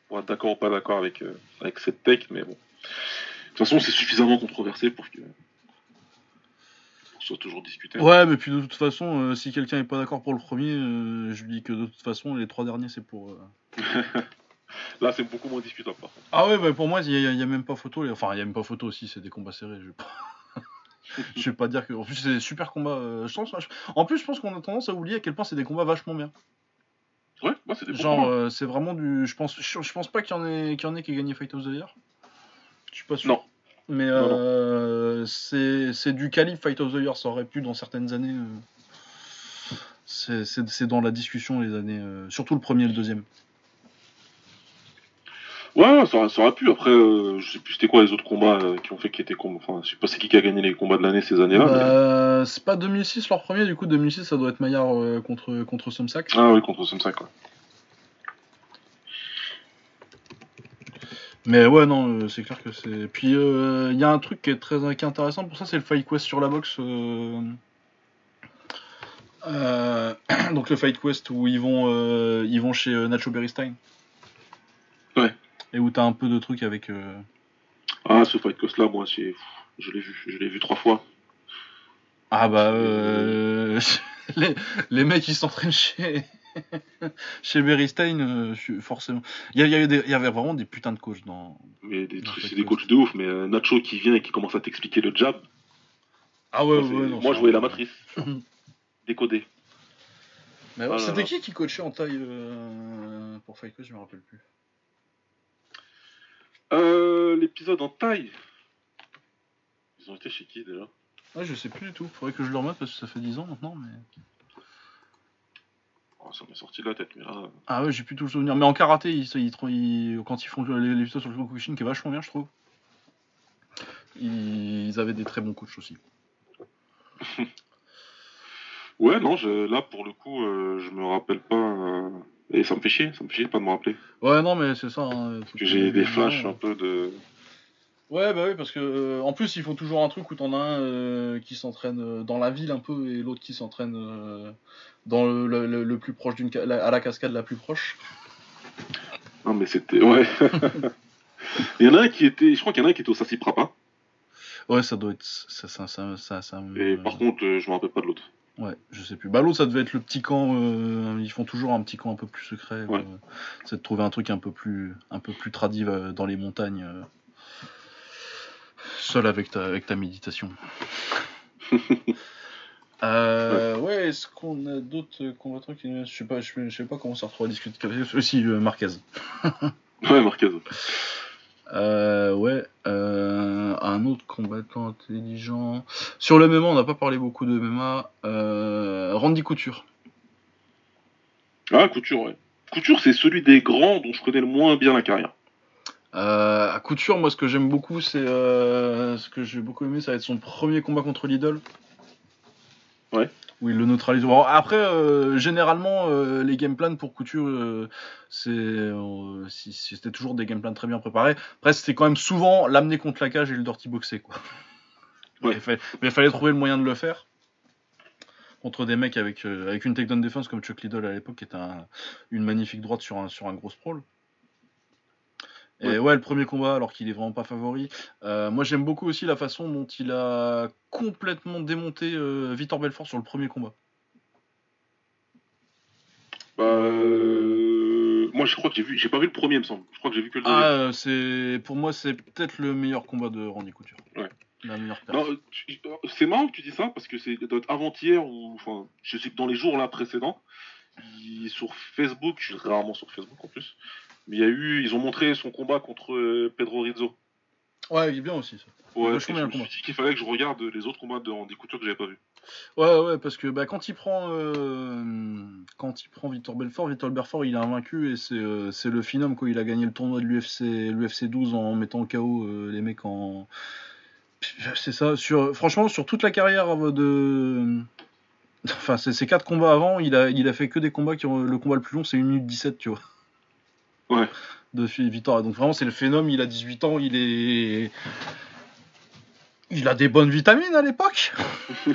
pour être d'accord ou pas d'accord avec, avec cette tech, mais bon. De toute façon, c'est suffisamment controversé pour que. Soit toujours discuté. Ouais, mais puis de toute façon, euh, si quelqu'un est pas d'accord pour le premier, euh, je lui dis que de toute façon, les trois derniers, c'est pour. euh, [LAUGHS] Là, c'est beaucoup moins discutable, par contre. Ah ouais, bah pour moi, il y, a- même pas photo. Enfin, il y a même pas photo aussi, c'est des combats serrés. Je vais pas, [LAUGHS] je vais pas dire que. En plus, c'est des super combats. euh, je pense... En plus, je pense qu'on a tendance à oublier à quel point c'est des combats vachement bien. Ouais, ouais c'est des Genre, euh, c'est vraiment du. Je pense, je, je pense pas qu'il y en ait, qu'il y en ait qui ait gagné Fight of the Year. Je suis pas sûr. Non. Mais euh, c'est du calibre Fight of the Year. Ça aurait pu dans certaines années. euh, c'est- dans la discussion les années. euh, surtout le premier et le deuxième. Ouais, ça, aurait- ça aurait pu. Après, euh, je sais plus c'était quoi les autres combats euh, qui ont fait qui étaient. Enfin, je sais pas c'est qui qui a gagné les combats de l'année ces années-là. mais- Bah, c'est pas 2006 leur premier, du coup 2006 ça doit être Maillard contre, contre Somsac. Ah oui, contre Samsa, quoi. Mais ouais, non, euh, c'est clair que c'est. Puis il y a un truc qui est très qui est intéressant pour ça, c'est le Fight Quest sur la boxe. euh, euh, [CLEARS THROAT] Donc le Fight Quest où ils vont, euh, ils vont chez euh, Nacho Beristain. Ouais. Et où t'as un peu de trucs avec. euh, Ah, ce Fight Cost là, moi, c'est- je l'ai vu. Je l'ai vu trois fois. Ah bah. euh, [LAUGHS] les, les mecs qui s'entraînent chez. [LAUGHS] chez Beristain, euh, je forcément. Il y, avait des- il y avait vraiment des putains de coachs dans. Mais des Non, trucs, c'est des coachs de ouf. Mais euh, Nacho qui vient et qui commence à t'expliquer le jab. Ah moi, c'est- moi, je voyais la matrice. [LAUGHS] Décodé. Mais ouais, Ah c'était qui qui coachait en taille euh, pour Fight Quest Je me rappelle plus. Euh, L'épisode en taille. Ils ont été chez qui déjà? Ouais, je sais plus du tout. Faudrait que je le remette parce que ça fait 10 ans maintenant. Mais... oh, Ça m'est sorti de la tête, mais là. Ah ouais, j'ai plus tout le souvenir. Mais en karaté, ils, ils- ils- quand ils font les- l'épisode sur le Kokushin, qui est vachement bien, je trouve. Ils, avaient des très bons coachs aussi. [LAUGHS] Ouais, non, je- là pour le coup, euh, je me rappelle pas. euh, Et ça me fait chier, ça me fait chier de pas de me rappeler. Ouais, non, mais c'est ça. hein, j'ai des flashs un peu de. Ouais, bah oui, parce que euh, en plus, ils font toujours un truc où t'en as un euh, qui s'entraîne euh, dans la ville un peu et l'autre qui s'entraîne euh, dans le, le- le- le plus proche d'une à la cascade la plus proche. Non, mais c'était. Ouais. [LAUGHS] Il y en a un qui était. Je crois qu'il y en a un qui était au Sassi Prapa. Ouais, ça doit être. Ça, ça, ça, ça, Et par contre, je me rappelle pas de l'autre. Ouais, je sais plus. Bah l'autre ça devait être le petit camp. euh, ils font toujours un petit camp un peu plus secret. Ouais. euh, c'est de trouver un truc un peu plus, un peu plus tradif euh, dans les montagnes. Seul avec ta, avec ta méditation. [LAUGHS] Euh, ouais, est-ce qu'on a d'autres combattants qui Je sais pas, je, sais- je sais pas comment ça retrouve à discuter. Aussi euh, Marquez. [LAUGHS] Ouais, Marquez. Euh, ouais, euh, un autre combattant intelligent. Sur le MMA, on n'a pas parlé beaucoup de MMA. Randy Couture. Ah, Couture, ouais. Couture, c'est celui des grands dont je connais le moins bien la carrière. Euh, à Couture, moi, ce que j'aime beaucoup, c'est euh, ce que j'ai beaucoup aimé, ça va être son premier combat contre Lidl. Ouais. Où il le neutralise. Après, euh, généralement, euh, les game plans pour Couture, c'est, c'était toujours des game plans très bien préparés. Après, c'était quand même souvent l'amener contre la cage et le dirty boxer, quoi. Ouais. Mais il fallait trouver le moyen de le faire. Contre des mecs avec, euh, avec une takedown defense comme Chuck Liddell à l'époque, qui était un- une magnifique droite sur un, sur un gros sprawl. Et Ouais. le premier combat, alors qu'il est vraiment pas favori. Euh, moi, j'aime beaucoup aussi la façon dont il a complètement démonté euh, Victor Belfort sur le premier combat. Bah, euh, moi, je crois que j'ai vu. J'ai pas vu le premier, il me semble. Je crois que j'ai vu que le deuxième. Ah, c'est pour moi, c'est peut-être le meilleur combat de Randy Couture. Ouais. La meilleure c'est marrant que tu dis ça parce que c'est avant-hier ou enfin, je sais que dans les jours là précédents, il- sur Facebook, je suis rarement sur Facebook en plus, mais il y a eu, ils ont montré son combat contre euh, Pedro Rizzo. Ouais, il est bien aussi ça. Ouais, je me le combat. suis dit qu'il fallait que je regarde les autres combats de Randy Couture que j'avais pas vu. Ouais, ouais, parce que bah, quand il prend euh, quand il prend Victor Belfort, Victor Belfort il a invaincu et c'est euh, le phénomène quoi. Il a gagné le tournoi de l'UFC l'UFC 12 en mettant KO euh, les mecs en. C'est ça. Sur franchement sur toute la carrière de. Enfin, ces quatre combats avant, il a, il a fait que des combats qui ont. Le combat le plus long, c'est 1 minute 17, tu vois. Ouais. De Victor. Donc vraiment, c'est le phénomène. Il a 18 ans, il est. Il a des bonnes vitamines à l'époque. [LAUGHS]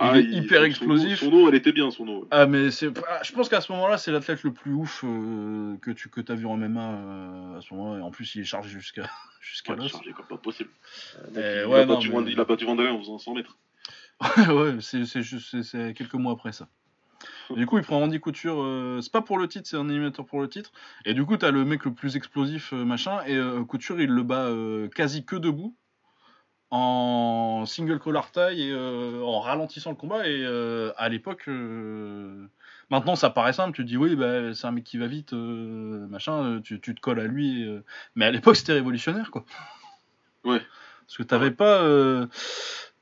Il est hyper son- explosif. Son eau, elle était bien, son eau. Ah mais c'est, ah, je pense qu'à ce moment-là c'est l'athlète le plus ouf euh, que tu que as vu en MMA euh, à ce moment-là. Et en plus il est chargé jusqu'à [LAUGHS] jusqu'à Ouais, l'os. chargé comme pas possible. Euh, Eh, il, ouais, a non, battu mais- Van- il a battu en faisant 100 mètres. [LAUGHS] ouais, c'est c'est juste c'est- c'est quelques mois après ça. Du coup il prend Randy Couture. euh, c'est pas pour le titre, c'est un animateur pour le titre. Et du coup t'as le mec le plus explosif euh, machin et euh, Couture il le bat quasi que debout en single collar tie et en ralentissant le combat et à l'époque maintenant ça paraît simple tu te dis oui bah, c'est un mec qui va vite machin tu, tu te colles à lui mais à l'époque c'était révolutionnaire quoi Ouais. Parce que t'avais pas euh,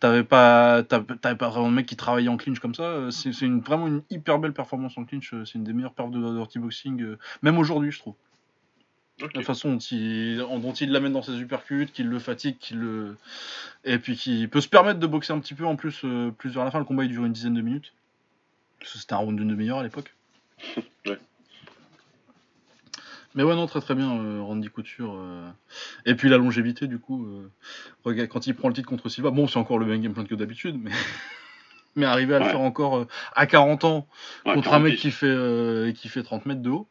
t'avais pas t'avais pas vraiment de mec qui travaillait en clinch comme ça euh, c'est une, vraiment une hyper belle performance en clinch euh, c'est une des meilleures perfs de, de dirty boxing même aujourd'hui je trouve la façon dont il, dont il l'amène dans ses uppercuts, qu'il le fatigue, qu'il le. Et puis qu'il peut se permettre de boxer un petit peu en plus, euh, plus vers la fin. Le combat il dure une dizaine de minutes. C'était un round d'une demi-heure à l'époque. [LAUGHS] Ouais. Mais ouais, non, très très bien, euh, Randy Couture. euh. Et puis la longévité, du coup. euh, quand il prend le titre contre Silva, bon, c'est encore le même game plan que d'habitude, mais. [LAUGHS] mais arriver à le faire encore à 40 ans Ouais, contre un 40 mec qui fait, qui fait 30 mètres de haut.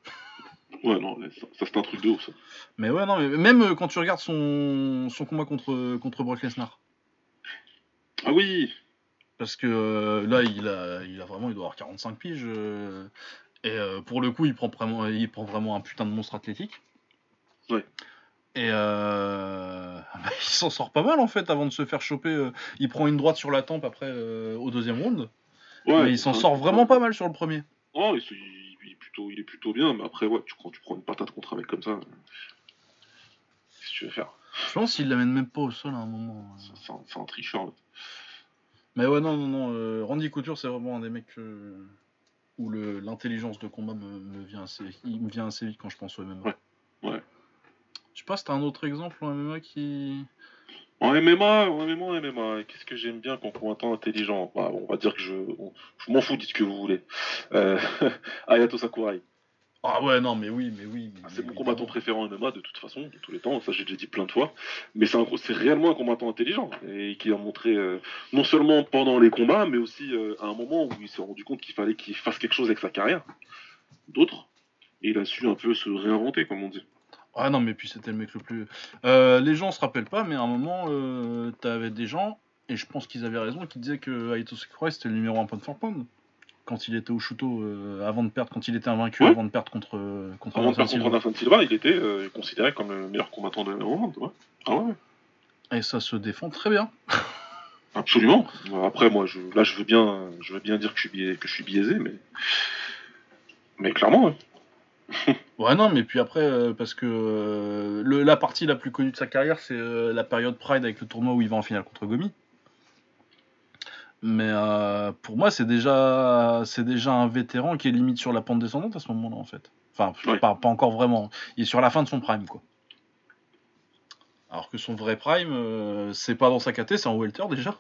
Ouais, non, ça, ça, c'est un truc de ouf, ça. Mais ouais, non, mais même quand tu regardes son, son combat contre, contre Brock Lesnar. Ah oui Parce que euh, là, il a, il a vraiment, il doit avoir 45 piges. euh, et euh, pour le coup, il prend, vraiment, il prend vraiment un putain de monstre athlétique. Ouais. Et euh, [LAUGHS] bah, il s'en sort pas mal en fait avant de se faire choper. euh, il prend une droite sur la tempe après euh, au deuxième round. Ouais, mais il s'en sort vraiment pas mal sur le premier. Oh, il, est plutôt, il est plutôt bien, mais après, ouais, tu, quand tu prends une patate contre un mec comme ça, qu'est-ce que tu veux faire? Je pense qu'il l'amène même pas au sol à un moment. C'est- un, tricheur. là. Mais ouais, non, non, non. euh, Randy Couture, c'est vraiment un des mecs où l'intelligence de combat me, me vient assez, il me vient assez vite quand je pense au MMA. Ouais, ouais. Je sais pas si t'as un autre exemple en MMA qui. En MMA, en MMA, en MMA, qu'est-ce que j'aime bien quand combattant intelligent? Bah, On va dire que je, on- je m'en fous, dites ce que vous voulez. Euh, [LAUGHS] Ayato Sakurai. Ah ouais, non, mais oui, mais oui. Ah, C'est mon combattant préféré en MMA de toute façon, de tous les temps, ça j'ai déjà dit plein de fois. Mais c'est un gros- c'est réellement un combattant intelligent et qui a montré euh, non seulement pendant les combats, mais aussi euh, à un moment où il s'est rendu compte qu'il fallait qu'il fasse quelque chose avec sa carrière, d'autres. Et il a su un peu se réinventer, comme on dit. Ah non, mais puis c'était le mec le plus. Euh, les gens se rappellent pas, mais à un moment, t'avais des gens, et je pense qu'ils avaient raison, qui disaient que Aito Sakurai c'était le numéro 1 pound for pound. Quand il était au Shuto, euh, avant de perdre, quand il était invaincu, Ouais. avant de perdre contre, euh, contre Avant de perdre contre Silva, il était euh, considéré comme le meilleur combattant de la monde. Ouais. Ah ouais, Et ça se défend très bien. [LAUGHS] absolument. Après, moi, je, là, je veux bien, je veux bien dire que je suis, biaisé, que je suis biaisé, mais, mais clairement, ouais. [LAUGHS] Ouais, non, mais puis après, euh, parce que euh, le- la partie la plus connue de sa carrière, c'est euh, la période Pride avec le tournoi où il va en finale contre Gomi. Mais euh, pour moi, c'est déjà, c'est déjà un vétéran qui est limite sur la pente descendante à ce moment-là, en fait. Enfin, Ouais. pas, pas encore vraiment. Il est sur la fin de son prime, quoi. Alors que son vrai prime, euh, c'est pas dans sa KT, c'est en welter déjà.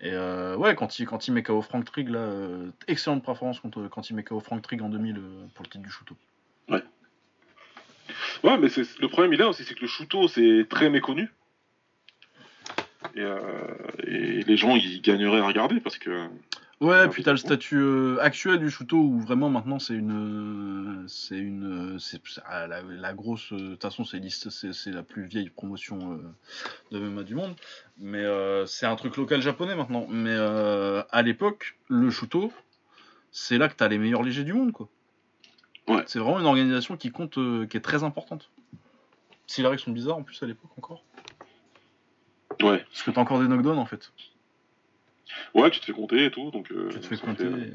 Et euh, ouais, quand il, quand il met KO Frank Trigg, là, excellente performance contre, quand il met KO Frank Trigg en 2000 euh, pour le titre du Shuto. Ouais, mais c'est- le problème, il est aussi, c'est que le Shuto, c'est très méconnu. Et, euh, et les gens, ils gagneraient à regarder parce que. Ouais, Ah, puis t'as le statut euh, actuel du Shuto où vraiment maintenant c'est une, euh, c'est une, euh, c'est ah, la, la grosse, de toute façon c'est la plus vieille promotion de MMA du monde, mais c'est un truc local japonais maintenant. Mais à l'époque, le Shuto, c'est là que t'as les meilleurs légers du monde quoi. Ouais. C'est vraiment une organisation qui compte, qui est très importante. Si les règles sont bizarres en plus à l'époque encore, Ouais. parce que t'as encore des knockdowns en fait. Ouais, tu te fais compter et tout, donc. euh, Tu te fais compter. fait- et-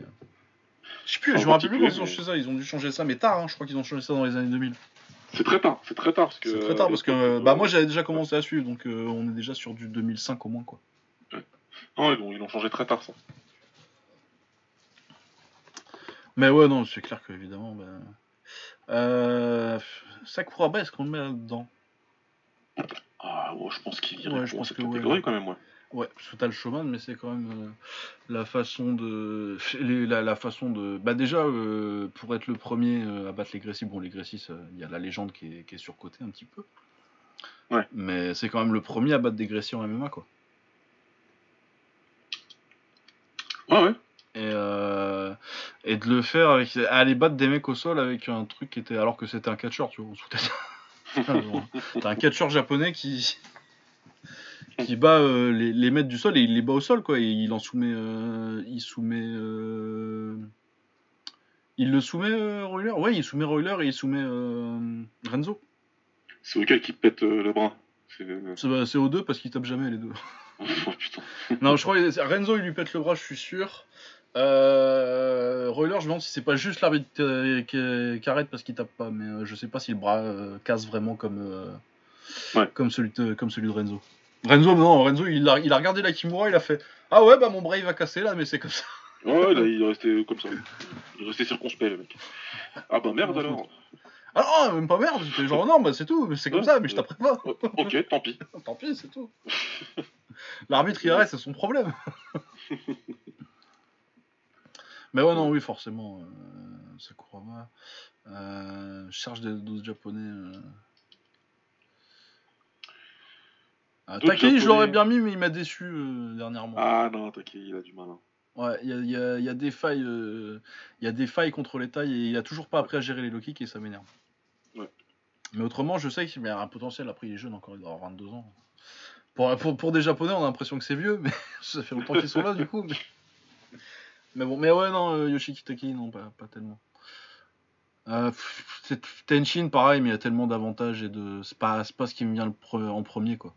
Je sais plus, Enfin, je me rappelle plus quand ils ont changé ça. Ils ont dû changer ça, mais tard, hein, je crois qu'ils ont changé ça dans les années 2000. C'est très tard, c'est très tard parce que. C'est très tard parce que euh, euh, bah, moi j'avais déjà commencé à suivre, donc euh, on est déjà sur du 2005 au moins. quoi. Non, ils l'ont- ils l'ont changé très tard, ça. Mais ouais, non, c'est clair que évidemment. Bah... Euh... Sakuraba, est-ce qu'on le met là-dedans? Ah, ouais, je pense qu'il irait Ouais, je pense cette que ouais. quand même, ouais. Ouais, parce que t'as le showman, mais c'est quand même euh, la façon de. [LAUGHS] les- la, la façon de. Bah, déjà, euh, pour être le premier euh, à battre les Grécis, bon, les Grécis, euh, il y a la légende qui est, qui est surcotée un petit peu. Ouais. Mais c'est quand même le premier à battre des Grécis en MMA, quoi. Ouais, ouais. Et, euh, et de le faire avec. aller battre des mecs au sol avec un truc qui était. alors que c'était un catcheur, tu vois, on se foutait T'as un catcheur japonais qui. qui bat euh, les, les mecs du sol et il les bat au sol, quoi. Et il en soumet. euh, il soumet. euh, Il le soumet, euh, Royler? Ouais, il soumet Royler et il soumet euh, Renzo. C'est lequel qui pète le bras? C'est. bah, aux deux parce qu'ils tapent jamais les deux. [LAUGHS] Oh putain. Non, je crois que Renzo il lui pète le bras, je suis sûr. Euh, Royler, je me demande si c'est pas juste l'arbitre euh, qui, arrête parce qu'il tape pas, mais euh, je sais pas si le bras euh, casse vraiment comme, Ouais. comme, celui de, comme celui de Renzo. Renzo, non, Renzo il a, il a regardé la Kimura, il a fait Ah ouais, bah mon bras il va casser là, mais c'est comme ça. [LAUGHS] Ouais, là, il est resté comme ça. Il est resté circonspect, le mec. Ah bah merde alors. Ah non, même pas merde, j'étais genre non, bah c'est tout, mais c'est comme Ouais. ça, mais je taperai pas. Oh, ok, tant pis. [LAUGHS] Tant pis, c'est tout. L'arbitre il arrête, c'est son problème. [LAUGHS] Mais ouais, non, oui, forcément. Euh, Sakuraba. Euh, je cherche des- d'autres japonais. Euh... Ah, Takei, je l'aurais bien mis, mais il m'a déçu euh, dernièrement. Ah non, t'inquiète, il a du mal. hein. Ouais, il y a, il y y a des failles. euh, Il y a des failles contre les tailles et il a toujours pas appris à gérer les low kicks et ça m'énerve. Ouais. Mais autrement, je sais qu'il a un potentiel. Après, il est jeune encore, il doit avoir 22 ans. Pour, pour, pour des japonais, on a l'impression que c'est vieux, mais [LAUGHS] ça fait longtemps qu'ils sont là du coup. Mais, mais bon, mais ouais, non, euh, Yoshiki Takei, non, pas, pas tellement. Euh, Tenshin, pareil, mais il y a tellement d'avantages et de. C'est pas, pas ce qui me vient le pre- en premier, quoi.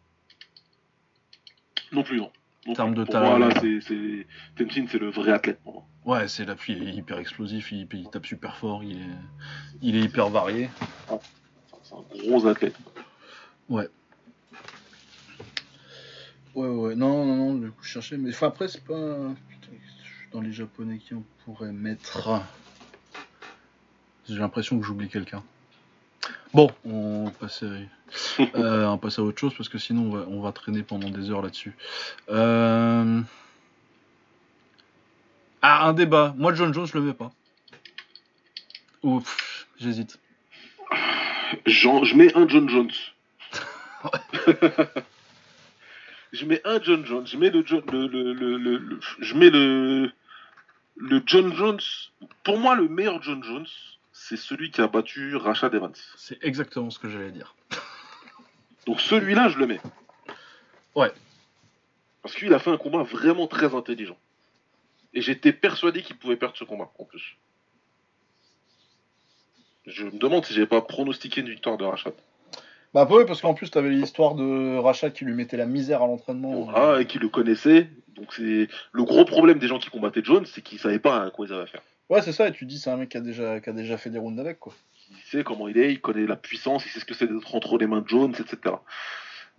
Non plus, non. En termes de talent. moi, là, c'est. Tenshin, c'est le vrai athlète pour moi. Ouais, c'est l'appui, il est hyper explosif, il, il tape super fort, il est, il est hyper varié. C'est un gros athlète. Ouais. Ouais, ouais, non, non, non, du coup, je cherchais, mais enfin, après, c'est pas. Dans les japonais qui on pourrait mettre. J'ai l'impression que j'oublie quelqu'un. Bon, on passe, à... euh, on passe à autre chose parce que sinon on va, on va traîner pendant des heures là-dessus. Euh... Ah, un débat. Moi, John Jones, je le mets pas. Ouf, j'hésite. Jean- je mets un John Jones. [LAUGHS] je mets un John Jones. Je mets le, John- le, le, le, le- le- je mets le, le John Jones. Pour moi, le meilleur John Jones, c'est celui qui a battu Rashad Evans. C'est exactement ce que j'allais dire. [LAUGHS] Donc celui-là, je le mets. Ouais. Parce qu'il a fait un combat vraiment très intelligent. Et j'étais persuadé qu'il pouvait perdre ce combat, en plus. Je me demande si j'avais pas pronostiqué une victoire de Rashad. Bah oui, parce qu'en plus, t'avais l'histoire de Rachat qui lui mettait la misère à l'entraînement. Ah, et qui le connaissait. Donc c'est le gros problème des gens qui combattaient Jones, c'est qu'ils savaient pas à quoi ils avaient affaire. Ouais, c'est ça, et tu dis, c'est un mec qui a déjà, qui a déjà fait des rounds avec, quoi. Il sait comment il est, il connaît la puissance, il sait ce que c'est d'être entre les mains de Jones, etc.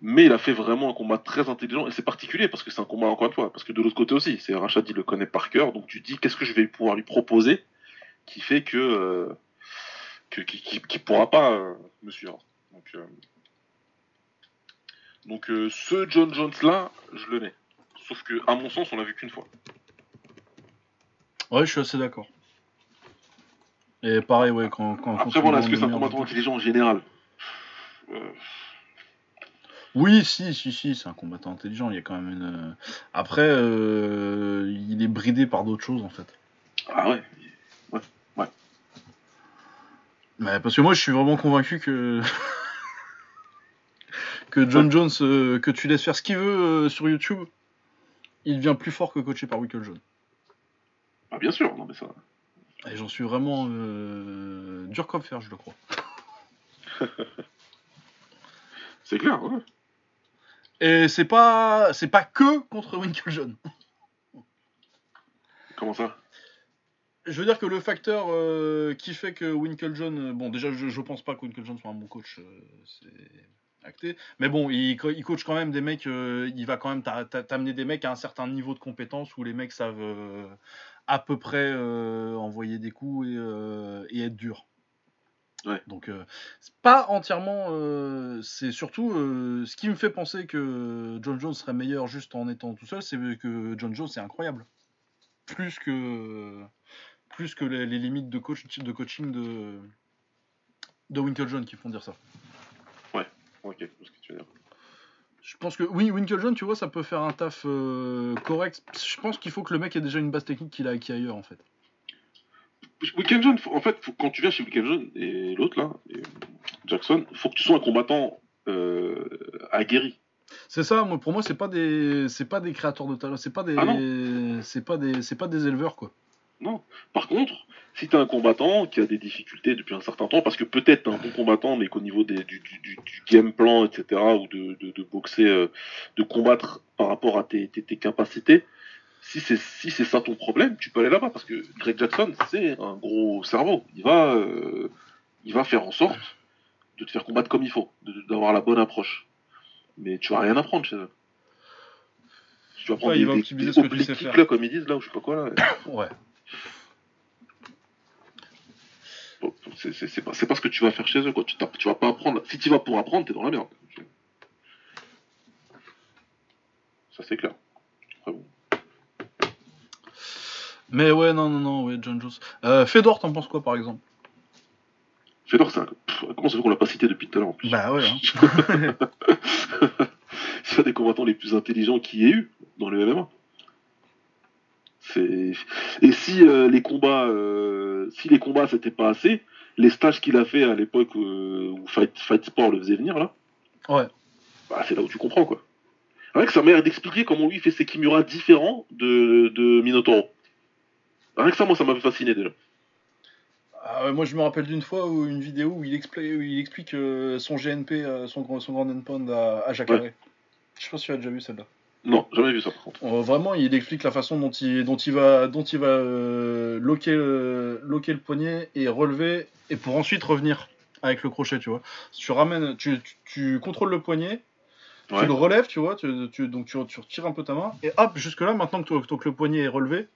Mais il a fait vraiment un combat très intelligent, et c'est particulier parce que c'est un combat encore une fois, parce que de l'autre côté aussi, c'est Rashad, il le connaît par cœur, donc tu dis qu'est-ce que je vais pouvoir lui proposer qui fait que euh, que- qui, qui- qui pourra pas euh, me suivre. Donc, euh, donc euh, ce John Jones là, je le mets. Sauf que à mon sens, on l'a vu qu'une fois. Ouais, je suis assez d'accord. Et pareil, ouais, quand. quand Après voilà, est-ce que c'est un le meilleur combattant de- intelligent en général? Euh, Oui, si, si, si, c'est un combattant intelligent. Il y a quand même une. euh, Après, euh, il est bridé par d'autres choses, en fait. Ah ouais. Mais parce que moi, je suis vraiment convaincu que. [LAUGHS] que John Jones, euh, que tu laisses faire ce qu'il veut euh, sur YouTube, il devient plus fort que coaché par Wickle John. Ah bien sûr, non mais ça. Et j'en suis vraiment euh, dur comme fer, je le crois. [LAUGHS] C'est clair, ouais. Et c'est pas c'est pas que contre Winklejohn. Comment ça? Je veux dire que le facteur euh, qui fait que Winklejohn, euh, bon déjà je, je pense pas que Winklejohn soit un bon coach, euh, c'est acté. Mais bon, il, co- il coach quand même des mecs, euh, il va quand même t'a- t'a- t'amener des mecs à un certain niveau de compétence où les mecs savent euh, à peu près euh, envoyer des coups et, euh, et être durs. Ouais. Donc euh, c'est pas entièrement, euh, c'est surtout euh, ce qui me fait penser que John Jones serait meilleur juste en étant tout seul, c'est que John Jones c'est incroyable. Plus que plus que les, les limites de, coach, de coaching de, de Winklejohn qui font dire ça. Ok, je vois ce que tu veux dire. Je pense que oui, Winklejohn, tu vois, ça peut faire un taf euh, correct. Je pense qu'il faut que le mec ait déjà une base technique qu'il a acquis ailleurs, en fait. Weekend John, faut- en fait, faut- quand tu viens chez Weekend John et l'autre là, et Jackson, faut que tu sois un combattant euh, aguerri. C'est ça, moi, pour moi, c'est pas des, c'est pas des créateurs de talent, c'est pas des, Ah c'est pas des, c'est pas des éleveurs, quoi. Par contre, si tu es un combattant qui a des difficultés depuis un certain temps, parce que peut-être t'es un bon combattant, mais qu'au niveau des, du, du, du, game plan, etc., ou de, de, de boxer, euh, de combattre par rapport à tes, tes, tes capacités, si c'est si c'est ça ton problème, tu peux aller là-bas, parce que Greg Jackson, c'est un gros cerveau. Il va, euh, il va faire en sorte de te faire combattre comme il faut, d'avoir la bonne approche. Mais tu vas rien apprendre chez eux. Tu vas prendre Ouais, des, va des, des faire. là, comme ils disent, là, ou je sais pas quoi, là. Ouais. Bon, c'est pas, ce que tu vas faire chez eux, quoi. Tu, vas pas apprendre. Si tu vas pour apprendre, t'es dans la merde. Ça, c'est clair. Après, bon. Mais ouais, non, non, non, ouais, John Jones. Euh, Fedor, t'en penses quoi, par exemple? Fedor, c'est un... Pff, comment ça fait qu'on l'a pas cité depuis tout à l'heure en plus? Bah ouais. Hein. [LAUGHS] C'est un des combattants les plus intelligents qu'il y ait eu dans le MMA. Et si euh, les combats, euh, si les combats c'était pas assez, les stages qu'il a fait à l'époque euh, où Fight, Fight Sport le faisait venir là, Ouais. bah, c'est là où tu comprends quoi. Rien que sa manière d'expliquer comment lui fait ses Kimura différents de, de Minotauro. Rien que ça, moi, ça m'avait fasciné déjà. Ah ouais, moi, je me rappelle d'une fois où une vidéo où il explique, où il explique son GNP, son, son Grand Pound à, à Jacare. Je sais pas si tu as déjà vu celle-là. Non, jamais vu ça par contre. Euh, vraiment, il explique la façon dont il, dont il va, dont il va euh, loquer, le- loquer le poignet et relever, et pour ensuite revenir avec le crochet, tu vois. Tu ramènes, tu, tu, tu contrôles le poignet, Ouais. tu le relèves, tu vois, tu, tu- donc tu, retires un peu ta main, et hop, jusque là, maintenant que, le poignet est relevé,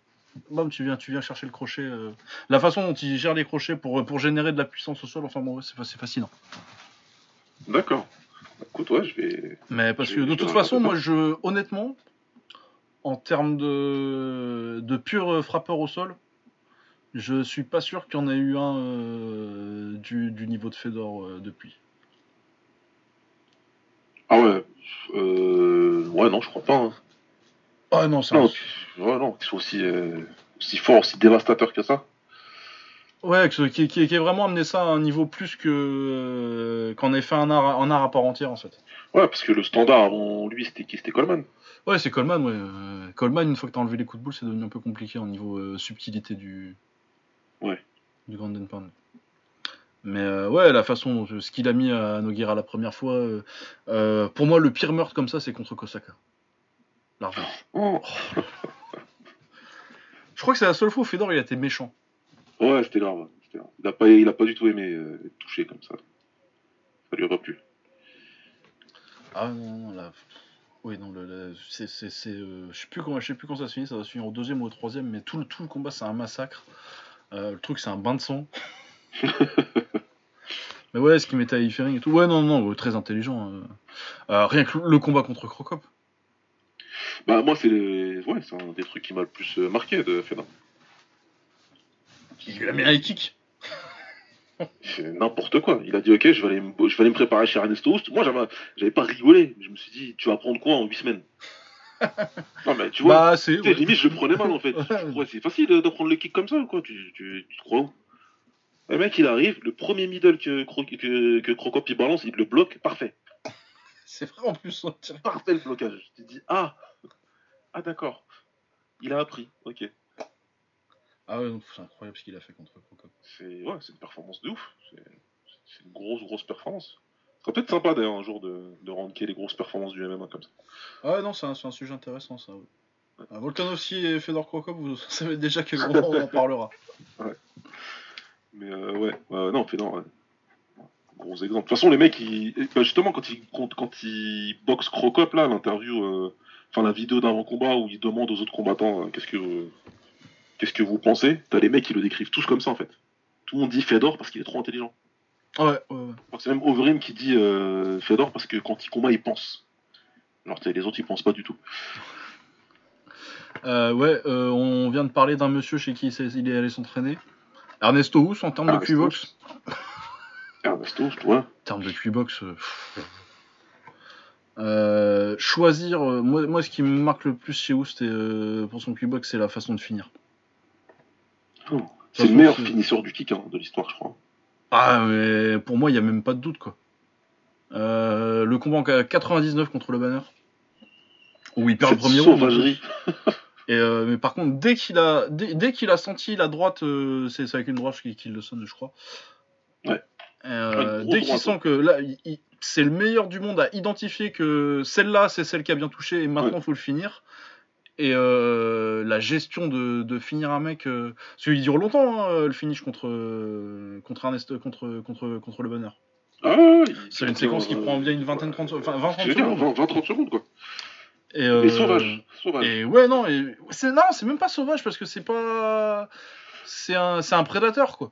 bam, tu viens, tu viens chercher le crochet. euh. La façon dont il gère les crochets pour, pour générer de la puissance au sol, enfin bon, ouais, c'est fascinant. D'accord. Écoute, ouais, je vais. Mais parce que de toute te façon, moi, je, honnêtement, en termes de, de pur frappeur au sol, je suis pas sûr qu'il y en ait eu un euh, du, du niveau de Fedor euh, depuis. Ah ouais. Euh... Ouais, non, je crois pas. hein. Ah non, c'est Non, un- ouais, non, qu'ils soient aussi, euh, aussi forts, aussi dévastateurs que ça. Ouais, qui, qui, qui ait vraiment amené ça à un niveau plus que euh, qu'en fait un art, un art à part entière en fait. Ouais, parce que le standard avant lui, c'était qui? C'était Coleman. Ouais, c'est Coleman, ouais. Euh, Coleman, une fois que t'as enlevé les coups de boule, c'est devenu un peu compliqué au niveau euh, subtilité du. Ouais. Du Grand Pound. Mais euh, ouais, la façon, dont- ce qu'il a mis à Noguera la première fois, euh, pour moi, le pire meurtre comme ça, c'est contre Kosaka. Largement. Oh. Je crois que c'est la seule fois où Fedor il a été méchant. Ouais, c'était grave. Il a pas, il a pas du tout aimé euh, être touché comme ça. Ça lui aurait plu. Ah non, non, là. Oui, non, le, le- c'est. euh, je sais plus comment, je sais plus quand ça se finit, ça va se finir au deuxième ou au troisième, mais tout le, tout le combat c'est un massacre. Euh, le truc c'est un bain de sang. [LAUGHS] mais ouais, ce qui m'était à Ifering et tout. Ouais, non, non, très intelligent. euh. Euh, rien que le, combat contre Crocop. Bah, moi, c'est ouais, c'est un des trucs qui m'a le plus marqué de Fedor. Il lui a mis un kick. C'est n'importe quoi. Il a dit, ok, je vais aller me, je vais aller me préparer chez Ernesto Houst. Moi, j'avais, j'avais pas rigolé. Je me suis dit, tu vas prendre quoi en 8 semaines? [LAUGHS] Non, mais tu vois, Bah, tu ouais. limite, je le prenais mal en fait. [LAUGHS] C'est facile de, de prendre le kick comme ça, quoi. Tu, tu, tu te crois où? Le mec, il arrive, le premier middle que, que, que Crocop il balance, il le bloque, parfait. [LAUGHS] C'est vrai en plus. Parfait le blocage. Je te dis, ah, ah d'accord. Il a appris, ok. Ah ouais, c'est incroyable ce qu'il a fait contre Crocop. C'est ouais, une performance de ouf. C'est une grosse, grosse performance. Ce serait peut-être sympa d'ailleurs un jour de, de ranker les grosses performances du MMA comme ça. Ah ouais, non, c'est un, un sujet intéressant ça. ouais. Euh, Volkanovski et Fedor Crocop, vous [LAUGHS] savez déjà quel [LAUGHS] moment on en parlera. Mais euh, ouais, ouais, non, ouais. Gros exemple. De toute façon, les mecs, ils... bah, justement, quand ils, quand, quand ils boxent Crocop, là, l'interview, euh, enfin la vidéo d'avant-combat où ils demandent aux autres combattants euh, qu'est-ce que qu'est-ce que vous pensez, t'as les mecs qui le décrivent tous comme ça en fait. Tout le monde dit Fedor parce qu'il est trop intelligent. Ouais, ouais, ouais. C'est même Overeem qui dit euh, Fedor parce que quand il combat, il pense. Alors les autres, ils pensent pas du tout. Euh, ouais, euh, on vient de parler d'un monsieur chez qui il est allé s'entraîner. Ernesto Hous en termes de Q-Box. Ernesto, vois. En termes de Q-Box, euh, choisir, moi, moi, ce qui me marque le plus chez euh, pour son kickbox, c'est la façon de finir. C'est le meilleur finisseur du kick hein, de l'histoire, je crois. Ah, mais pour moi, il n'y a même pas de doute, quoi. Euh, le combat en 99 contre le banner, où il perd le premier round. [LAUGHS] Et euh, mais par contre, dès qu'il a, dès, dès qu'il a senti la droite, euh, c'est c'est avec une droite qu'il qu'il le sonne, je crois. Ouais. Euh, dès qu'il sent que là, il- il- c'est le meilleur du monde à identifier que celle-là, c'est celle qui a bien touché et maintenant, Ouais. faut le finir. Et euh, la gestion de, de finir un mec, euh, parce qu'il dure longtemps hein, le finish contre euh, contre Ernest, contre contre contre le bonheur. Ah C'est une séquence qui prend bien une vingtaine, 30 enfin 20 Je 30 veux dire, secondes. 20-30 secondes, quoi. Et, euh, sauvage. Sauvage. Et ouais, non, et c'est non, c'est même pas sauvage parce que c'est pas, c'est un, c'est un prédateur quoi.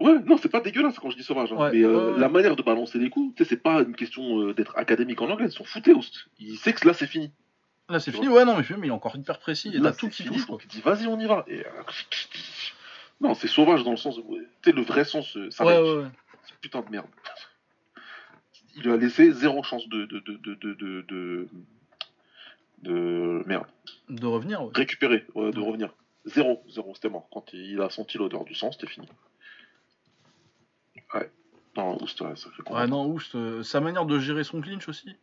Ouais, non, c'est pas dégueulasse quand je dis sauvage. hein. Ouais, mais euh, la manière de balancer les coups, c'est pas une question euh, d'être académique en anglais. Ils sont foutés, Oust. Il sait que là, c'est fini. Là c'est Tu fini, ouais, non, mais même, il est encore hyper précis et Là, tout c'est qui touche quoi. il dit, vas-y, on y va. Et, euh, Non, c'est sauvage dans le sens où, tu sais, le vrai sens, euh, ça Ouais, ouais, ouais. C'est putain de merde. Il lui a laissé zéro chance de. de, de, de, de, de, de- de- Merde. De revenir, ouais. Récupérer, ouais, de revenir. Zéro, zéro, c'était mort. Quand il a senti l'odeur du sang, c'était fini. Ouais. Non, Oust, ouais, ça fait quoi Ouais, non, Oust, euh, sa manière de gérer son clinch aussi.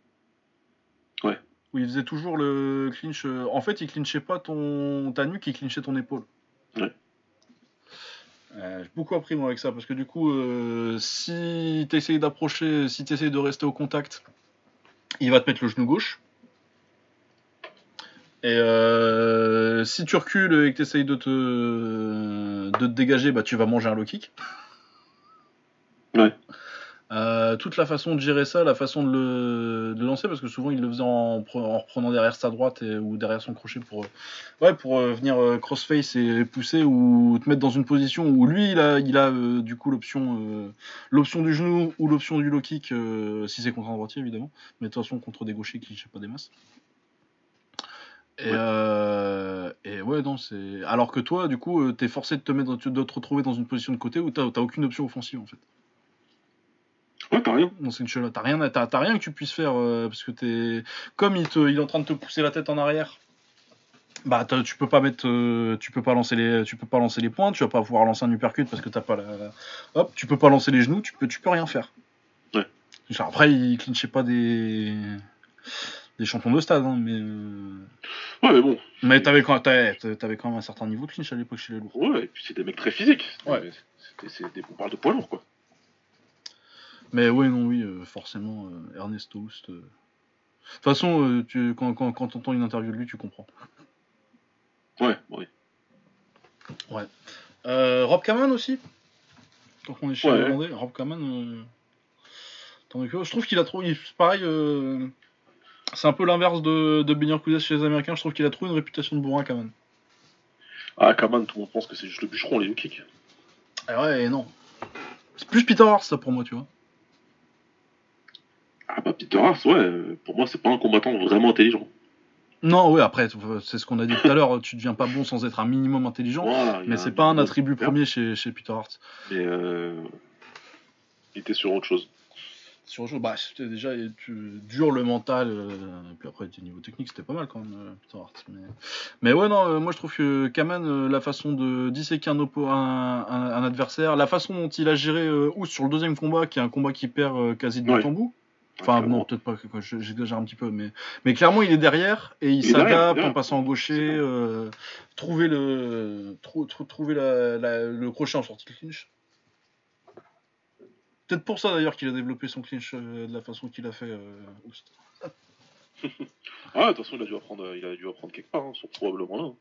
Ouais. Où il faisait toujours le clinch. euh, En fait, il clinchait pas ton ta nuque, il clinchait ton épaule. Ouais. Euh, J'ai beaucoup appris moi avec ça parce que du coup, euh, si t'essayes d'approcher, si t'essayes de rester au contact, il va te mettre le genou gauche. Et euh, si tu recules et que t'essayes de te, de te dégager, bah tu vas manger un low kick. Ouais. Euh, toute la façon de gérer ça, la façon de le, de lancer, parce que souvent il le faisait en, pre- en reprenant derrière sa droite et- ou derrière son crochet pour, euh, ouais, pour euh, venir euh, crossface et pousser ou te mettre dans une position où lui il a, il a du coup l'option l'option du genou ou l'option du low kick si c'est contre un droitier évidemment, mais de toute façon contre des gauchers qui ne pas des masses. Et, Ouais. euh, et ouais, non, c'est. Alors que toi, du coup, t'es forcé de te mettre, dans- de te retrouver dans une position de côté où t'as t'as aucune option offensive en fait Ouais, t'as rien. dans cette là T'as rien, à- t'as, t'as rien que tu puisses faire euh, parce que t'es comme il, te, il est en train de te pousser la tête en arrière. Bah tu peux pas mettre, euh, tu peux pas lancer les, tu peux pas lancer les pointes, tu vas pas pouvoir lancer un uppercut parce que t'as pas la, hop, tu peux pas lancer les genoux, tu peux, tu peux rien faire. Ouais. Genre, Après il clinchait pas des, des champions de stade, hein, mais euh, Ouais, mais bon. mais t'avais quand, t'avais, t'avais quand même un certain niveau de clinch à l'époque chez les lourds. Ouais, et puis c'est des mecs très physiques. Ouais. C'était- c'est des- on parle de poids lourd, quoi. Mais oui, non, oui, euh, forcément, euh, Ernesto Houst. euh. De toute façon, euh, tu, quand, quand, quand t'entends une interview de lui, tu comprends. Ouais, oui. Euh, Rob Kaman aussi? Tant qu'on est chez Ouais. Rob Kaman. Je trouve qu'il a trouvé. il- Pareil, euh, c'est un peu l'inverse de, de Benir chez les Américains. Je trouve qu'il a trouvé une réputation de bourrin, Kaman. Ah, Kaman, tout le monde pense que c'est juste le bûcheron, les kicks. Ah ouais, et non. C'est plus Peter ça, pour moi, tu vois. Ah, bah, Peter Hart, ouais, euh, pour moi, c'est pas un combattant vraiment intelligent. Non, ouais, après, c'est ce qu'on a dit tout à l'heure. Tu deviens pas bon sans être un minimum intelligent. Voilà, Mais c'est pas un attribut premier chez, chez Peter Hart. Mais euh, il était sur autre chose. Sur autre chose, bah, c'était déjà tu, dur le mental, euh, et puis après, niveau technique, c'était pas mal quand même, euh, Peter Hart. Mais, mais ouais, non, euh, moi je trouve que Kaman, euh, la façon de disséquer un, un, un- un adversaire, la façon dont il a géré euh, Oust sur le deuxième combat, qui est un combat qui perd euh, quasi de bout Ouais. en bout. Enfin, Clairement. non, peut-être pas, j'exagère un petit peu, mais, mais clairement, il est derrière et il Il s'adapte en passant en gaucher, euh, trouver, le, trou- trou- trouver la- la- le crochet en sortie de clinch. Peut-être pour ça d'ailleurs qu'il a développé son clinch euh, de la façon qu'il a fait. euh. [LAUGHS] Ah, de toute façon, il a dû apprendre, il a dû apprendre quelque part, hein, sur- probablement là.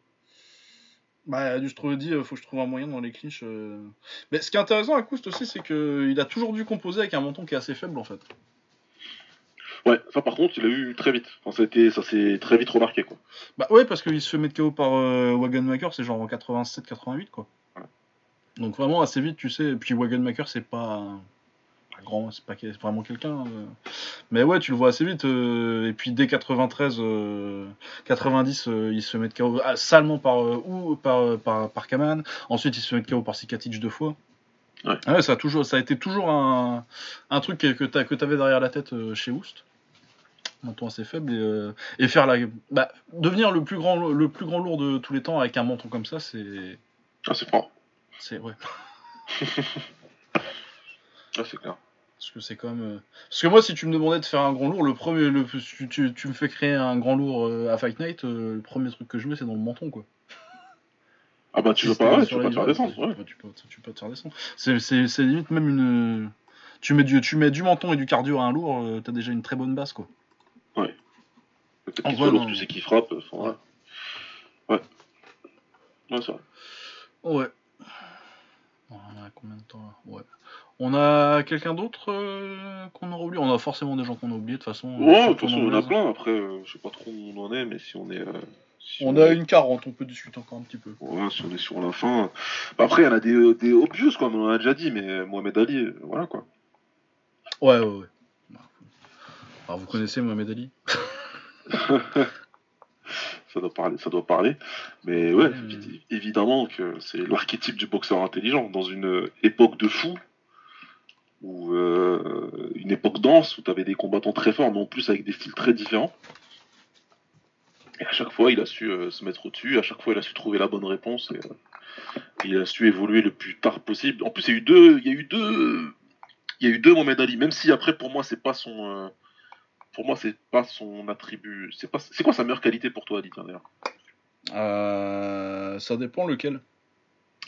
Bah, du je trouve dit, euh, faut que je trouve un moyen dans les clinches. euh. Mais ce qui est intéressant à Koust aussi, c'est qu'il a toujours dû composer avec un menton qui est assez faible en fait. Ouais, ça par contre, il a eu très vite. Enfin, ça a été- ça s'est très vite remarqué, quoi. Bah ouais, parce qu'il se fait mettre KO par euh, Wagenmaker, c'est genre en 87-88 quoi. Ouais. Donc vraiment assez vite, tu sais. Et puis Wagenmaker, c'est pas, pas grand, c'est pas vraiment quelqu'un. euh. Mais ouais, tu le vois assez vite. euh, Et puis dès 93, euh, 90, il se fait mettre KO ah, salement par ou par, par, par Kaman. Ensuite, il se fait mettre KO par Sikatic deux fois. Ouais. Ah ouais, ça a toujours, ça a été toujours un, un truc que, que que t'avais derrière la tête chez Oust. Menton assez faible et, euh, et faire la, bah, devenir le plus grand, le plus grand lourd de tous les temps avec un menton comme ça, c'est, Ah, c'est fort. c'est ouais. [LAUGHS] Ah, c'est clair. Parce que c'est quand même. euh, Parce que moi, si tu me demandais de faire un grand lourd, le premier, le, tu, tu- tu me fais créer un grand lourd euh, à Fight Night, le premier truc que je mets, c'est dans le menton, quoi. Ah bah tu veux pas, ouais, tu veux la pas te faire descendre. tu Ouais. peux- Tu peux, tu peux te faire descendre. C'est, c'est, c'est limite même une. Tu mets, du, tu mets du menton et du cardio à un lourd, t'as déjà une très bonne base, quoi. Peut-être En qu'il vrai, soit lourd, non. tu sais qu'il frappe. Enfin, ouais. Ouais. Vrai. Ouais. On a combien de temps là? Ouais. On a quelqu'un d'autre euh, qu'on aura oublié? On a forcément des gens qu'on a oubliés de toute façon. euh, Ouais, de toute façon, on en a plein. Après, euh, je sais pas trop où on en est, mais si on est. euh, si On a est- une 40, on peut discuter encore un petit peu. Ouais, si on est sur la fin. Bah, après, il y en a des, des obvious, quoi, on en a déjà dit, mais Mohamed Ali, euh, voilà quoi. Ouais, ouais, ouais. Alors vous connaissez Mohamed Ali? [LAUGHS] [LAUGHS] Ça doit parler, ça doit parler. Mais ouais, Ouais, évi- évidemment que c'est l'archétype du boxeur intelligent. Dans une époque de fou, ou euh, une époque dense, où tu avais des combattants très forts, mais en plus avec des styles très différents. Et à chaque fois, il a su euh, se mettre au-dessus, à chaque fois, il a su trouver la bonne réponse, et euh, il a su évoluer le plus tard possible. En plus, il y a eu deux, il y a eu deux, il y a eu deux Mohamed Ali, même si après, pour moi, c'est pas son, pour moi, c'est pas son attribut. C'est pas, c'est quoi sa meilleure qualité pour toi, tiens, d'ailleurs? Euh, Ça dépend lequel.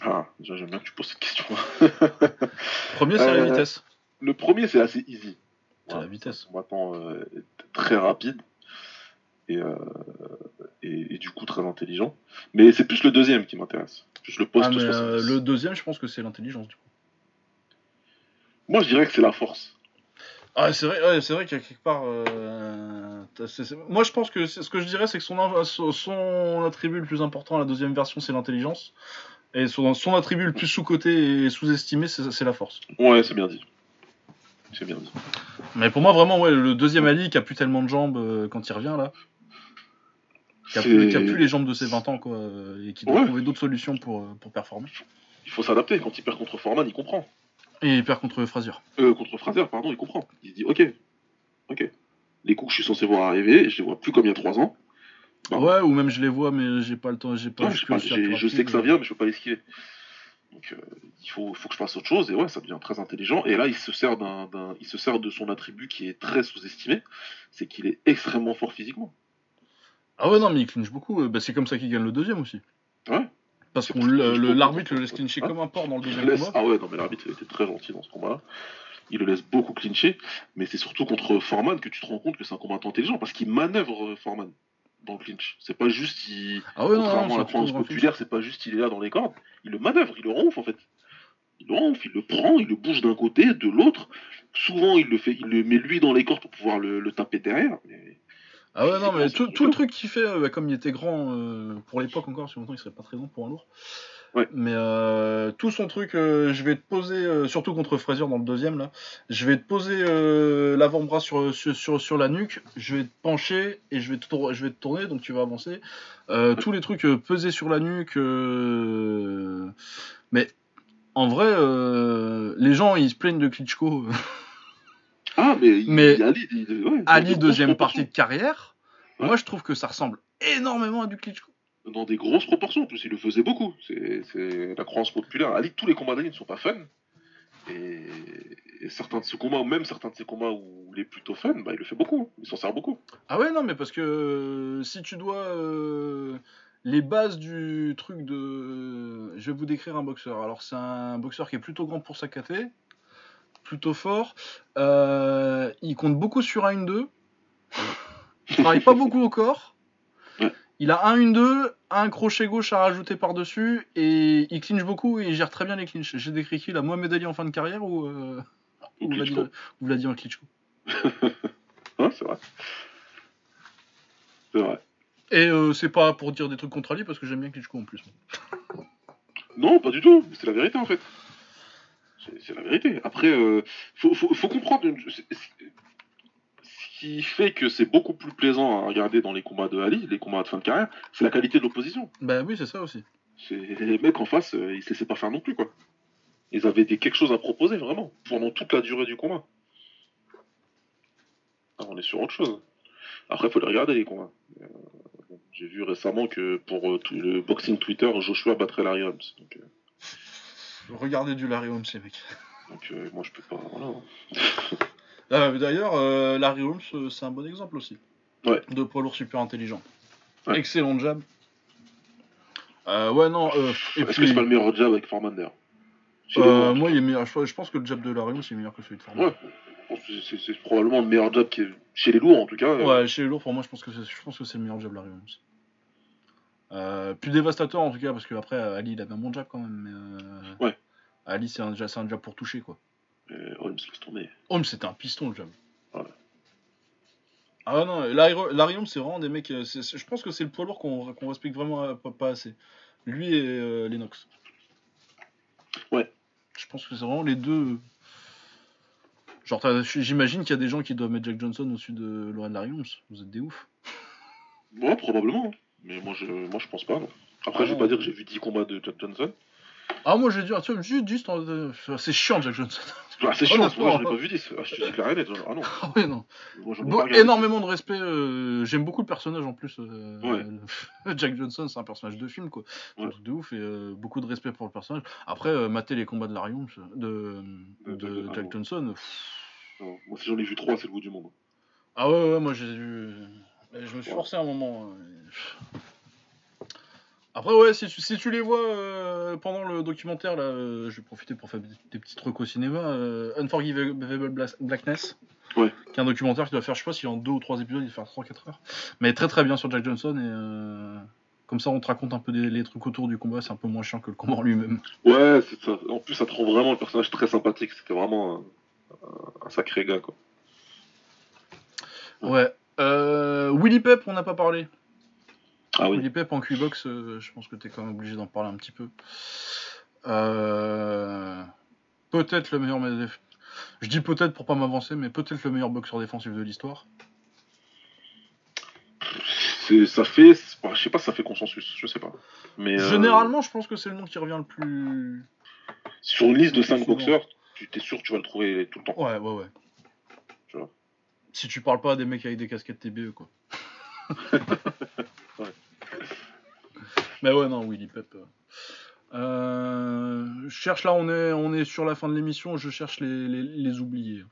Ah, déjà, j'aime bien que tu poses cette question. Premier, c'est la Euh, vitesse. Le premier, c'est assez easy. C'est la vitesse. Combattant euh, très rapide et, euh, et, et du coup très intelligent. Mais c'est plus le deuxième qui m'intéresse. Plus le poste Ah, mais, 70. le deuxième, je pense que c'est l'intelligence du coup. Moi, je dirais que c'est la force. Ah, c'est vrai, ouais, c'est vrai qu'il y a quelque part. euh, t'as- c'est- c'est- Moi, je pense que ce que je dirais, c'est que son, attribut le plus important à la deuxième version, c'est l'intelligence. Et son, son attribut le plus sous-coté et sous-estimé, c'est c'est la force. Ouais, c'est bien dit. C'est bien dit. Mais pour moi, vraiment, ouais, le deuxième Ali qui a plus tellement de jambes euh, quand il revient là, qui a, plus, C'est- qui a plus les jambes de ses 20 ans, quoi, euh, et qui doit Ouais. trouver d'autres solutions pour, pour performer. Il faut s'adapter. Quand il perd contre Foreman, il comprend. Et il perd contre Frazier. Euh, contre Fraser, pardon, il comprend. Il se dit, ok, ok. Les coups que je suis censé voir arriver, je les vois plus comme il y a trois ans. Bah, Ouais, ou même je les vois, mais j'ai pas le temps, j'ai pas. Non, je pas- sais que ça vient, mais je peux pas l'esquiver. Donc euh, il faut, faut que je fasse autre chose, et ouais, ça devient très intelligent. Et là, il se sert, d'un, d'un- il se sert de son attribut qui est très sous-estimé, c'est qu'il est extrêmement fort physiquement. Ah ouais, non, mais il clinche beaucoup. euh, Bah, c'est comme ça qu'il gagne le deuxième aussi. Parce que l'arbitre le laisse clincher comme un porc dans le deuxième laisse... combat. Ah ouais, non, mais l'arbitre a été très gentil dans ce combat-là. Il le laisse beaucoup clincher, mais c'est surtout contre Foreman que tu te rends compte que c'est un combattant intelligent, parce qu'il manœuvre euh, Foreman dans le clinch. C'est pas juste, il... Ah ouais, non, non, contrairement à la croyance populaire, c'est pas juste il est là dans les cordes, il le manœuvre, il le ronfle en fait. Il le ronfle, il le prend, il le bouge d'un côté, de l'autre. Souvent, il le fait, il le met lui dans les cordes pour pouvoir le, le taper derrière. mais- Ah ouais, non, mais tout, tout le truc qu'il fait, euh, bah, comme il était grand euh, pour l'époque encore, que longtemps il serait pas très grand pour un lourd. Ouais. Mais euh, tout son truc, euh, je vais te poser, euh, surtout contre Frazier dans le deuxième là, je vais te poser euh, l'avant-bras sur, sur, sur, la nuque, je vais te pencher et je vais te, tour- je vais te tourner, donc tu vas avancer. Euh, tous les trucs pesés sur la nuque, euh, mais en vrai, euh, les gens ils se plaignent de Klitschko. [LAUGHS] Mais, Ali, il- ouais, dans Ali, deuxième partie de carrière, Ouais. moi je trouve que ça ressemble énormément à du Klitschko. Dans des grosses proportions, en plus, il le faisait beaucoup. C'est la croyance populaire. Ali, tous les combats d'Ali ne sont pas fun. Et, et certains de ses combats, ou même certains de ses combats où il est plutôt fun, bah, il le fait beaucoup. Il s'en sert beaucoup. Ah ouais, non, mais parce que euh, si tu dois. euh, les bases du truc de. Je vais vous décrire un boxeur. Alors, c'est un boxeur qui est plutôt grand pour sa KT, plutôt fort. Euh, il compte beaucoup sur 1-1-2. Il travaille pas beaucoup au corps. Il a 1-1-2, un crochet gauche à rajouter par-dessus, et il clinche beaucoup et il gère très bien les clinches. J'ai décrit qui là Mohamed Ali en fin de carrière ou, euh, Ou. Vladimir, ou Vladimir Klitschko? [LAUGHS] Ouais, c'est vrai. C'est vrai. Et euh, c'est pas pour dire des trucs contre Ali parce que j'aime bien Klitschko en plus. Non, pas du tout. C'est la vérité, en fait. C'est la vérité. Après, euh, faut, faut, faut comprendre. Ce qui fait que c'est beaucoup plus plaisant à regarder dans les combats de Ali, les combats de fin de carrière, c'est la qualité de l'opposition. Bah oui, c'est ça aussi. Les mecs en face, euh, ils se laissaient pas faire non plus, quoi. Ils avaient des, quelque chose à proposer, vraiment, pendant toute la durée du combat. Ah, on est sur autre chose. Après, il faut les regarder, les combats. Euh, J'ai vu récemment que pour euh, tout le boxing Twitter, Joshua battrait Larry Holmes. Donc, Regardez du Larry Holmes, les mecs. donc, euh, moi, je peux pas. Voilà. [LAUGHS] Mais D'ailleurs, euh, Larry Holmes, euh, c'est un bon exemple aussi. Ouais. De poids lourd super intelligent. Ouais. Excellent jab. Euh, ouais, non. euh, Est-ce que c'est pas le meilleur jab avec les euh, moi, il est meilleur. Je, pense que le jab de Larry Holmes est meilleur que celui de Foreman. Ouais. C'est- c'est c'est probablement le meilleur jab qui est chez les lourds en tout cas. euh, Ouais, chez les lourds, pour moi, je pense que c'est, c'est le meilleur jab Larry Holmes. Euh, plus dévastateur en tout cas, parce que après Ali il avait un bon jab quand même. Mais, euh, Ouais. Ali c'est un, un jab pour toucher quoi. euh, Holmes laisse tomber. Holmes c'était un piston le jab. Voilà. Ah non, Holmes c'est vraiment des mecs. je pense que c'est le poids lourd qu'on, respecte vraiment pas, pas assez. Lui et Lennox. Ouais. Je pense que c'est vraiment les deux. Genre, j'imagine qu'il y a des gens qui doivent mettre Jack Johnson au-dessus de Laurent Larry Holmes. Vous êtes des oufs. Ouais, probablement. Mais moi je, moi, je pense pas. non. Après, Ah je vais pas dire que j'ai vu 10 combats de Jack Johnson. Ah, moi j'ai dit, ah, tu vois, juste, juste, euh, c'est chiant Jack Johnson. [LAUGHS] Ah, c'est chiant, moi je l'ai pas vu 10. Ah, je te dis clair et net. Ah non, [LAUGHS] Ah ouais, non. moi Bon, énormément de respect. euh, J'aime beaucoup le personnage en plus. euh, Ouais. euh, [LAUGHS] Jack Johnson, c'est un personnage de film, quoi. C'est un truc de ouf et beaucoup de respect pour le personnage. Après, mater les combats de Holmes, de, De- de, de- Jack Johnson. pff. Non, Moi, si j'en ai vu 3, c'est le bout du monde. Ah ouais, ouais, moi j'ai vu. Je me suis forcé un moment. euh, Après, ouais, si tu, si tu les vois euh, pendant le documentaire, là, euh, je vais profiter pour faire des, petits trucs au cinéma. euh, Unforgivable Blackness. Ouais. Qui est un documentaire qui doit faire, je sais pas est en deux ou trois épisodes, il va faire 3-4 heures. Mais très très bien sur Jack Johnson et. euh, Comme ça, on te raconte un peu des, les trucs autour du combat, c'est un peu moins chiant que le combat en lui-même. Ouais, c'est ça. En plus, ça te rend vraiment le personnage très sympathique. C'était vraiment un, un- un sacré gars, quoi. Ouais. Ouais. Euh, Willy Pep, on n'a pas parlé. Ah oui. Willy Pep en Q-Box, euh, je pense que tu es quand même obligé d'en parler un petit peu. Euh, Peut-être le meilleur. Je dis peut-être pour pas m'avancer, mais peut-être le meilleur boxeur défensif de l'histoire. C'est- Ça fait. pas- Je sais pas si ça fait consensus, je sais pas. Mais euh, Généralement, je pense que c'est le nom qui revient le plus. sur une liste de 5 souvent. boxeurs, tu t'es sûr que tu vas le trouver tout le temps. Ouais, ouais, ouais. Si tu parles pas à des mecs avec des casquettes TBE, quoi. [LAUGHS] Ouais. Mais ouais, non, Willy Pep. euh. Euh, je cherche là, on est, on est sur la fin de l'émission, je cherche les, les, les oubliés.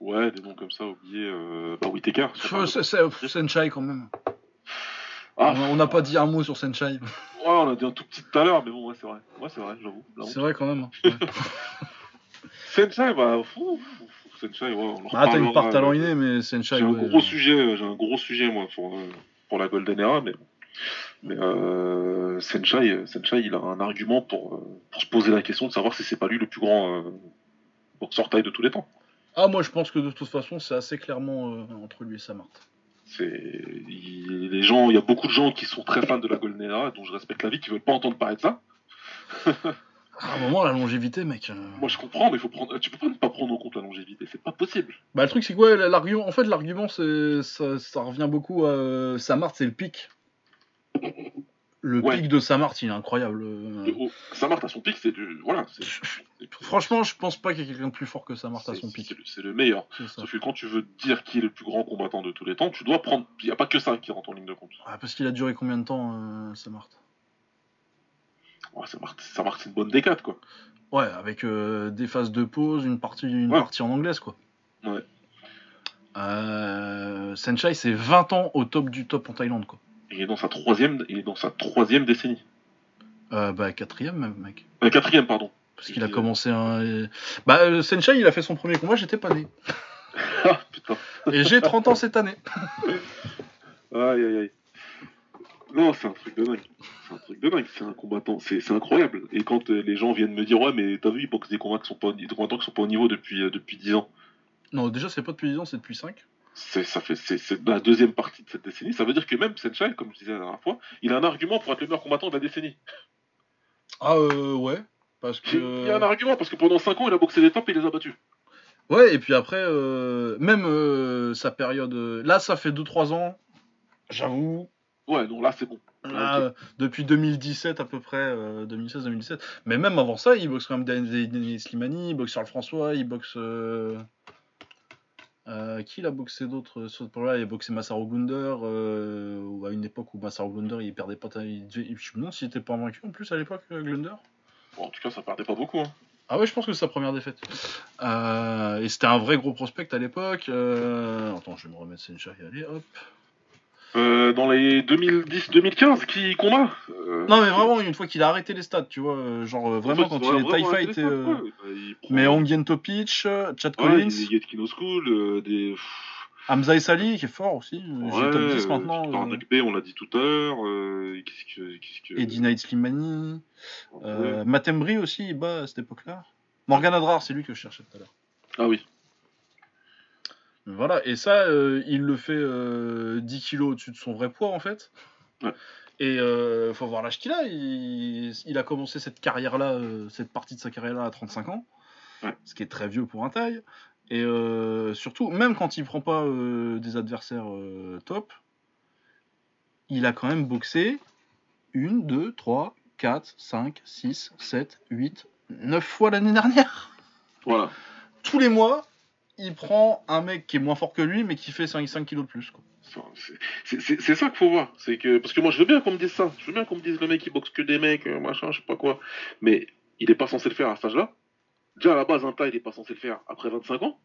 Ouais, des noms comme ça, oubliés. Euh... Bah, pff, Senchai quand même. Ah, On n'a pas dit un mot sur Senchai. [LAUGHS] ouais, on a dit un tout petit tout à l'heure, mais bon, ouais, c'est vrai. Ouais, c'est vrai, j'avoue. C'est vrai quand même. hein. [LAUGHS] Ouais. Senshai, bah, fou, fou, Senshai, ouais, on en Ah, t'as une part euh, talent inné, mais Senchai. J'ai un ouais, gros sujet, euh, j'ai un gros sujet moi pour, euh, pour la Golden Era, mais mais euh, Senshai, Senshai, il a un argument pour, pour se poser la question de savoir si c'est pas lui le plus grand euh, boxeur taille de tous les temps. Ah, moi je pense que de toute façon, c'est assez clairement euh, entre lui et Samart. C'est il- les gens, il y a beaucoup de gens qui sont très fans de la Golden Era, dont je respecte la vie, qui veulent pas entendre parler de ça. [LAUGHS] À un moment, la longévité, mec. euh, Moi, je comprends, mais faut prendre, tu peux pas ne pas prendre en compte la longévité, c'est pas possible. Bah, le truc, c'est que ouais, l'argument, en fait, l'argument, c'est, ça, ça revient beaucoup à Samart, c'est le pic. Le Ouais. pic de Samart, il est incroyable. euh. Samart à son pic, c'est du, voilà, c'est Franchement, je pense pas qu'il y ait quelqu'un de plus fort que Samart à son c'est pic. le- c'est le meilleur. C'est. Sauf que quand tu veux dire qui est le plus grand combattant de tous les temps, tu dois prendre. Il n'y a pas que ça qui rentre en ligne de compte. Ah, parce qu'il a duré combien de temps, euh, Samart? Ouais, ça marque, ça marque une bonne décade, quoi. Ouais, avec euh, des phases de pause, une partie, une Ouais. partie en anglaise, quoi. Ouais. Euh, Senchai, c'est 20 ans au top du top en Thaïlande, quoi. Il est dans sa troisième, il est dans sa troisième décennie. Euh, bah, quatrième même, mec. Euh, quatrième, pardon. Parce qu'il a commencé un. Bah, Senchai, il a fait son premier combat, j'étais pas né. [LAUGHS] Ah putain. Et j'ai 30 ans cette année. [LAUGHS] Aïe aïe aïe. Non, c'est un truc de dingue. C'est un truc de dingue. C'est un combattant. C'est incroyable. Et quand euh, les gens viennent me dire ouais mais t'as vu ils boxent des combats qui sont pas, des combattants qui sont pas au niveau depuis euh, depuis 10 ans. Non, déjà, c'est pas depuis 10 ans, c'est depuis 5. C'est la deuxième partie de cette décennie. Ça veut dire que même Senchai, comme je disais la dernière fois, il a un argument pour être le meilleur combattant de la décennie. Ah, euh, ouais. Parce Il y a un que. argument parce que pendant 5 ans il a boxé des tops et il les a battus. Ouais, et puis après, euh, même euh, sa période. euh, Là, ça fait 2-3 ans, j'avoue. Ouais donc là c'est bon. Là, Ok. euh, depuis 2017 à peu près, euh, 2016-2017. Mais même avant ça, il boxe quand même Denis Slimani, il boxe Charles François, il boxe. euh, Euh, qui il a boxé d'autres euh, sur ce là Il a boxé Masaru Glunder, euh, à une époque où Masaru Glunder il perdait pas. il je me demande s'il était pas vaincu en plus à l'époque, euh, Glunder. Bon, en tout cas, ça perdait pas beaucoup. Hein. Ah ouais, je pense que c'est sa première défaite. Euh, et c'était un vrai gros prospect à l'époque. Euh, Attends, je vais me remettre Senchai, allez hop. Euh, dans les 2010-2015, qui combat euh, Non mais vraiment, une fois qu'il a arrêté les stats, tu vois, euh, genre vraiment en fait, quand il est vraiment TIE Fight, intéressant, et. Bah, prend- mais Ongien Topic, Chad Collins, School, des. Hamza Essali qui est fort aussi, j'ai Ouais, top 10 euh, maintenant. Euh, on l'a dit tout à l'heure. euh, que... Eddie Knight Slimani, Ouais. euh, Matembri aussi, il bat à cette époque-là. Morgan Adrar, c'est lui que je cherchais tout à l'heure. Ah oui. Voilà, et ça, euh, il le fait euh, 10 kilos au-dessus de son vrai poids en fait. Ouais. Et euh, faut voir l'âge qu'il a. Il, il a commencé cette carrière-là, euh, cette partie de sa carrière-là à 35 ans, Ouais. ce qui est très vieux pour un taille. Et euh, surtout, même quand il prend pas euh, des adversaires top, il a quand même boxé 1, 2, 3, 4, 5, 6, 7, 8, 9 fois l'année dernière Voilà. tous les mois, il prend un mec qui est moins fort que lui, mais qui fait 5, 5 kilos de plus. C'est- ça qu'il faut voir. Que parce que moi je veux bien qu'on me dise ça. Je veux bien qu'on me dise le mec il boxe que des mecs, euh, machin, je sais pas quoi. Mais il est pas censé le faire à cet âge-là. Déjà à la base un tas il est pas censé le faire après 25 ans.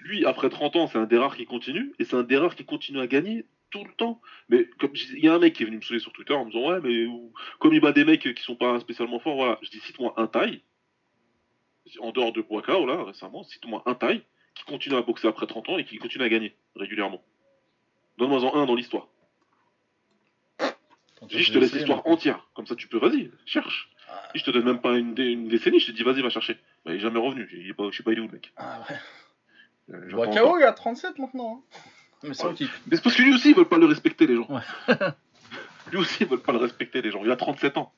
Lui après 30 ans c'est un des rares qui continue et c'est un des rares qui continue à gagner tout le temps. Mais comme il y a un mec qui est venu me saouler sur Twitter en me disant ouais mais comme il bat des mecs qui sont pas spécialement forts, voilà. Je dis cite-moi un taille en dehors de Boakao là récemment, cite-moi un taille qui continue à boxer après 30 ans et qui continue à gagner régulièrement. Donne-moi-en un dans l'histoire. Je te laisse l'histoire entière. Comme ça, tu peux, vas-y, cherche. Et je te donne même pas une, dé- une décennie, je te dis, vas-y, va chercher. Bah, il est jamais revenu. Il est pas, je sais pas, il est où, le mec. Ah ouais. Euh, il a 37 maintenant. hein. Mais c'est Ouais. vrai qu'il- Mais c'est parce que lui aussi, ils veulent pas le respecter, les gens. Ouais. [LAUGHS] lui aussi, ils veulent pas le respecter, les gens. Il a 37 ans.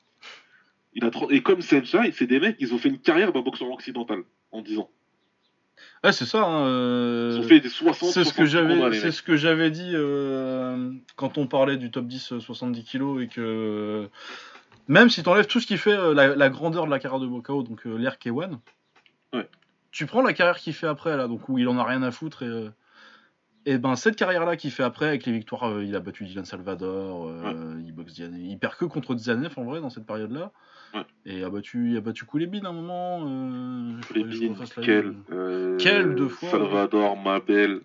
Il a 30 Et comme Senchai, c'est des mecs, ils ont fait une carrière d'un boxeur occidental en 10 ans. Ouais, c'est ça. hein, euh, Ils ont fait des 60 C'est ce que 60 combats, j'avais, c'est ce que j'avais dit euh, quand on parlait du top 10 euh, 70 kilos et que même si tu enlèves tout ce qui fait euh, la, la grandeur de la carrière de Bokao, donc euh, l'air K1, Ouais. tu prends la carrière qu'il fait après là, donc où il en a rien à foutre et, euh, et ben cette carrière là qu'il fait après avec les victoires, euh, il a battu Dylan Salvador, euh, il boxe Diane- il perd que contre Dianev en vrai dans cette période là. Ouais. Et il a battu, il a battu Koulebin à un moment. Euh, Les faudrait que je Bines, refasse la Kel, liste. euh, Kel, deux fois, Salvador, Mabel.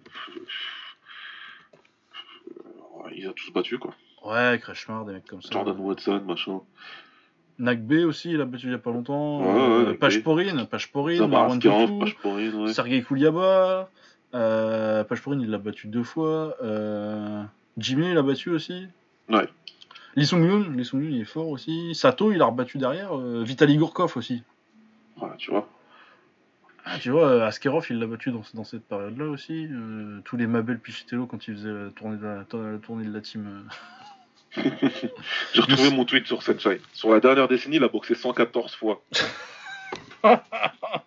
Ils ont tous battu, quoi. Ouais, Kreshmar, des mecs comme ça. Jordan Watson, machin. Nagbe aussi, il a battu il y a pas longtemps. Euh, Nagbe. Pashporin, Pashporin, Zabar Marwan Askarov, Tutu, Pashporin, ouais. Sergei Kouliaba. Euh, Pashporin, il l'a battu deux fois. Euh, Jimmy, il l'a battu aussi. Ouais. Lee Sung Yoon, Lee Sung Yoon, il est fort aussi. Sato, il a rebattu derrière. Euh, Vitaly Gourkov aussi. Voilà, tu vois. Ah, tu vois, euh, Askerov, il l'a battu dans, dans cette période-là aussi. Euh, tous les Mabel Pichitello quand il faisait la tournée de la, la tournée de la team. euh. [LAUGHS] J'ai retrouvé mon tweet sur Senchai. Sur la dernière décennie, il a boxé 114 fois. [LAUGHS]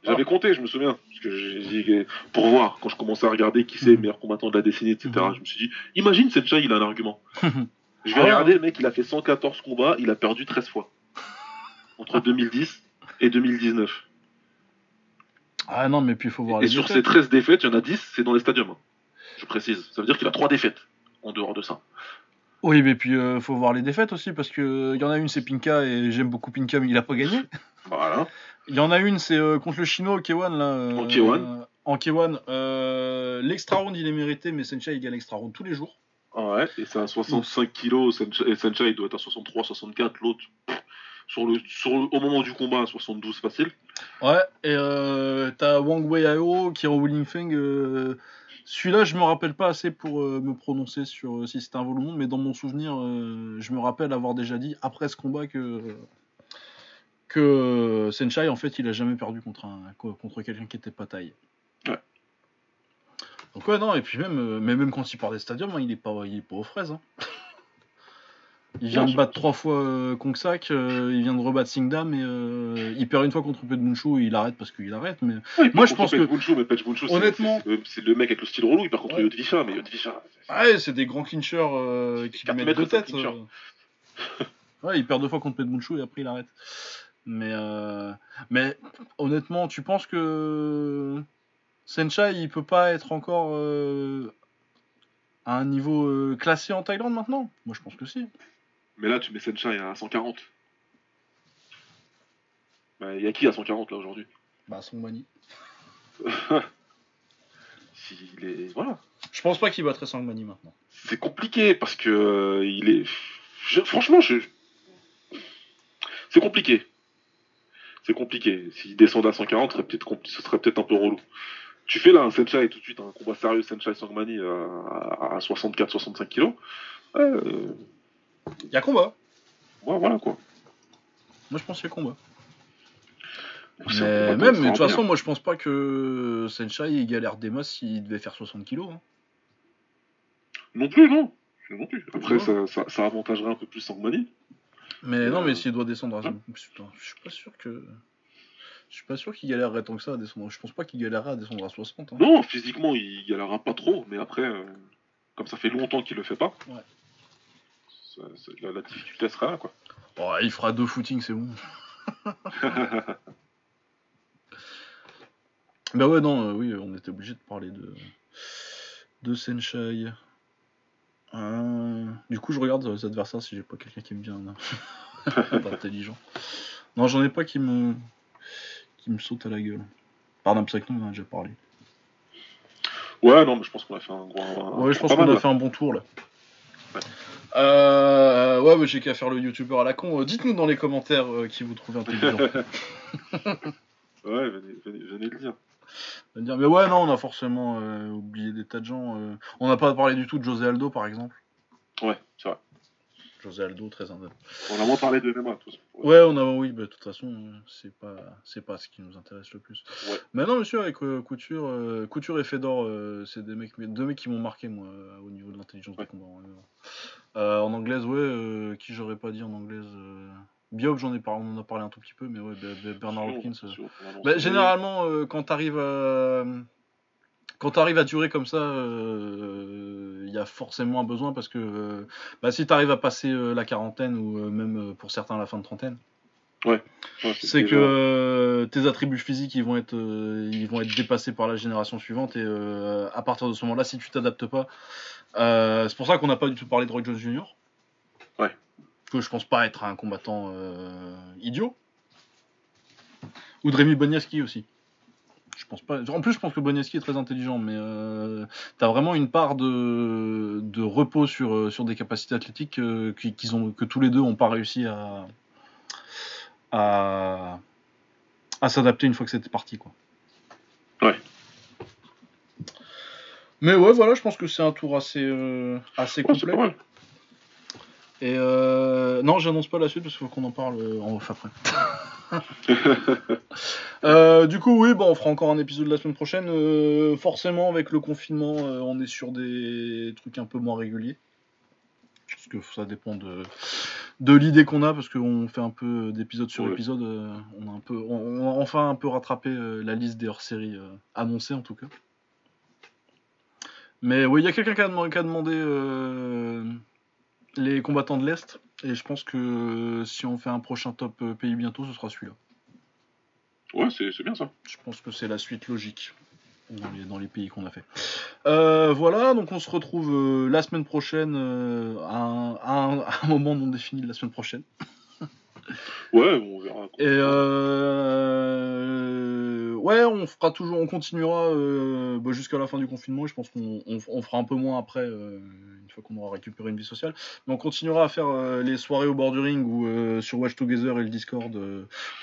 J'avais compté, je me souviens. Parce que j'ai dit, pour voir, quand je commençais à regarder qui c'est le meilleur combattant de la décennie, etc., Mhm. je me suis dit, imagine Senchai, il a un argument. [LAUGHS] Je vais Ah ouais. regarder, le mec, il a fait 114 combats, il a perdu 13 fois. Entre [LAUGHS] 2010 et 2019. Ah non, mais puis il faut voir Et les sur défaites. ces 13 défaites, il y en a 10, c'est dans les stadiums. hein. Je précise. Ça veut dire qu'il a 3 défaites en dehors de ça. Oui, mais puis euh, faut voir les défaites aussi, parce que il y en a une, c'est Pinka, et j'aime beaucoup Pinka, mais il a pas gagné. [LAUGHS] Voilà. Il y en a une, c'est euh, contre le chinois au K1, là. En K1. euh, en K1. Euh, l'extra round, il est mérité, mais Senchai, il gagne l'extra round tous les jours. Ouais, et c'est à 65 kilos, Senchai, et Senchai, il doit être à 63, 64, l'autre, sur le, sur au moment du combat, à 72 facile. Ouais, et euh, t'as Wang Weiao qui est en Wuling Feng. euh, Celui-là, je me rappelle pas assez pour euh, me prononcer sur euh, si c'était un vol mais dans mon souvenir, je me rappelle avoir déjà dit après ce combat que que Senchai, en fait, il a jamais perdu contre contre quelqu'un qui était pas taille. Donc ouais, non, et puis même, euh, mais même quand il part des stadiums, hein, il est pas, il est pas aux fraises. hein. [LAUGHS] Il vient de battre trois fois euh, Kongsak, euh, il vient de rebattre Singdam, et euh, il perd une fois contre Pedmunchu, il arrête parce qu'il arrête, mais Moi, je pense que- Bunchu, mais Pech Bunchu, c'est- Honnêtement- c'est- c'est le mec avec le style relou, il perd contre Ouais. Yodvisha, mais Yodvisha. c'est- Ouais, c'est des grands clinchers euh, qui lui mettent deux têtes. [LAUGHS] ouais, il perd deux fois contre Pedmunchu et après il arrête. Mais, euh, mais honnêtement, tu penses que Senchai, il peut pas être encore euh, à un niveau euh, classé en Thaïlande maintenant? Moi, je pense que si. Mais là, tu mets Senchai à 140. Il y a qui à 140 là aujourd'hui? Bah, Songmani. S'il [LAUGHS] est. Voilà. Je pense pas qu'il battrait Sangmani maintenant. C'est compliqué parce que euh, il est. je- Franchement, je. C'est compliqué. C'est compliqué. S'il descend à 140, ce serait peut-être compli- ce serait peut-être un peu relou. Tu fais là un Senchai tout de suite, un combat sérieux Senchai Sangmani à, à 64-65 kilos. Euh, Il y a combat. ouais, voilà quoi. Moi, je pense qu'il y a combat. Mais même, mais de toute façon, moi, je pense pas que Senchai il galère des masses s'il devait faire 60 kilos. hein. Non plus, non. Non plus. Après, ça, ça, ça avantagerait un peu plus Sangmani. Mais non, Euh, mais s'il doit descendre à. je suis pas sûr que. Je suis pas sûr qu'il galérerait tant que ça à descendre. Je pense pas qu'il galérerait à descendre à 60. hein. Non, physiquement, il galérera pas trop, mais après, euh, comme ça fait longtemps qu'il le fait pas, Ouais. ça- ça- la, la difficulté sera là, quoi. Oh, il fera deux footings, c'est bon. [LAUGHS] Bah ouais, non, euh, oui, on était obligé de parler de, de Senshai. Euh, du coup, je regarde les adversaires si j'ai pas quelqu'un qui me vient là. [LAUGHS] d'intelligent. Non, j'en ai pas qui me qui me saute à la gueule. Pardon, Psychno, on en a déjà parlé. ouais, non, mais je pense qu'on a fait un gros. un- Ouais, je pense qu'on a fait un bon tour là. Ouais. Euh, ouais, mais j'ai qu'à faire le youtubeur à la con. Euh, Dites-nous dans les commentaires euh, qui vous trouvez intelligent. [LAUGHS] Ouais, venez, venez, venez le dire. mais ouais, non, on a forcément oublié des tas de gens. On n'a pas parlé du tout de José Aldo, par exemple. Ouais, c'est vrai. José Aldo, très indé. On a moins parlé de MMA, tous. Ouais, on a, oui, bah, de toute façon, c'est pas, c'est pas ce qui nous intéresse le plus. Ouais. Non, monsieur, avec euh, Couture, euh, Couture et Fedor, euh, c'est des mecs, mais deux mecs qui m'ont marqué, moi, au niveau de l'intelligence Ouais. du combat. ouais. Euh, en anglaise, ouais, qui j'aurais pas dit en anglaise. Biob, j'en ai parlé, on en a parlé un tout petit peu, mais ouais, Be- Be- Bernard Hopkins. Bah, généralement, quand t'arrives à... Quand t'arrives à durer comme ça, il y a forcément un besoin parce que euh, bah, si t'arrives à passer euh, la quarantaine ou euh, même euh, pour certains la fin de trentaine, Ouais, c'est déjà- que euh, tes attributs physiques ils vont être euh, ils vont être dépassés par la génération suivante et euh, à partir de ce moment-là, si tu t'adaptes pas, euh, c'est pour ça qu'on n'a pas du tout parlé de Roy Jones Jr. Ouais. Que je pense pas être un combattant euh, idiot. Ou de Rémi Boniaski aussi. Je pense pas. En plus, je pense que Boniaski est très intelligent, mais euh, t'as vraiment une part de, de repos sur, euh, sur des capacités athlétiques euh, qu'ils ont, que tous les deux n'ont pas réussi à, à, à s'adapter une fois que c'était parti. Quoi. Ouais. Mais ouais, voilà, je pense que c'est un tour assez, euh, assez Ouais, c'est complet. Et euh, non, j'annonce pas la suite parce qu'il faut qu'on en parle euh, en off après. [LAUGHS] [LAUGHS] Euh, du coup, oui, bon, on fera encore un épisode la semaine prochaine. Euh, forcément, avec le confinement, euh, on est sur des trucs un peu moins réguliers. Parce que ça dépend de, de l'idée qu'on a, parce qu'on fait un peu d'épisode sur Ouais. épisode. on, a un peu, on, on a enfin un peu rattrapé la liste des hors-séries annoncées en tout cas. Mais oui, il y a quelqu'un qui a, demandé- qui a demandé les combattants de l'Est. Et je pense que euh, si on fait un prochain top euh, pays bientôt, ce sera celui-là. Ouais, c'est bien ça. Je pense que c'est la suite logique dans les, dans les pays qu'on a fait. Euh, voilà, donc on se retrouve euh, la semaine prochaine, euh, à, un, à un- [LAUGHS] à un moment non défini de la semaine prochaine. Ouais, on verra. Et euh, ouais, on fera toujours, on continuera euh, bah, jusqu'à la fin du confinement. et Je pense qu'on on, on fera un peu moins après, euh, une fois qu'on aura récupéré une vie sociale. Mais on continuera à faire euh, les soirées au bord du ring ou sur Watch Together et le Discord.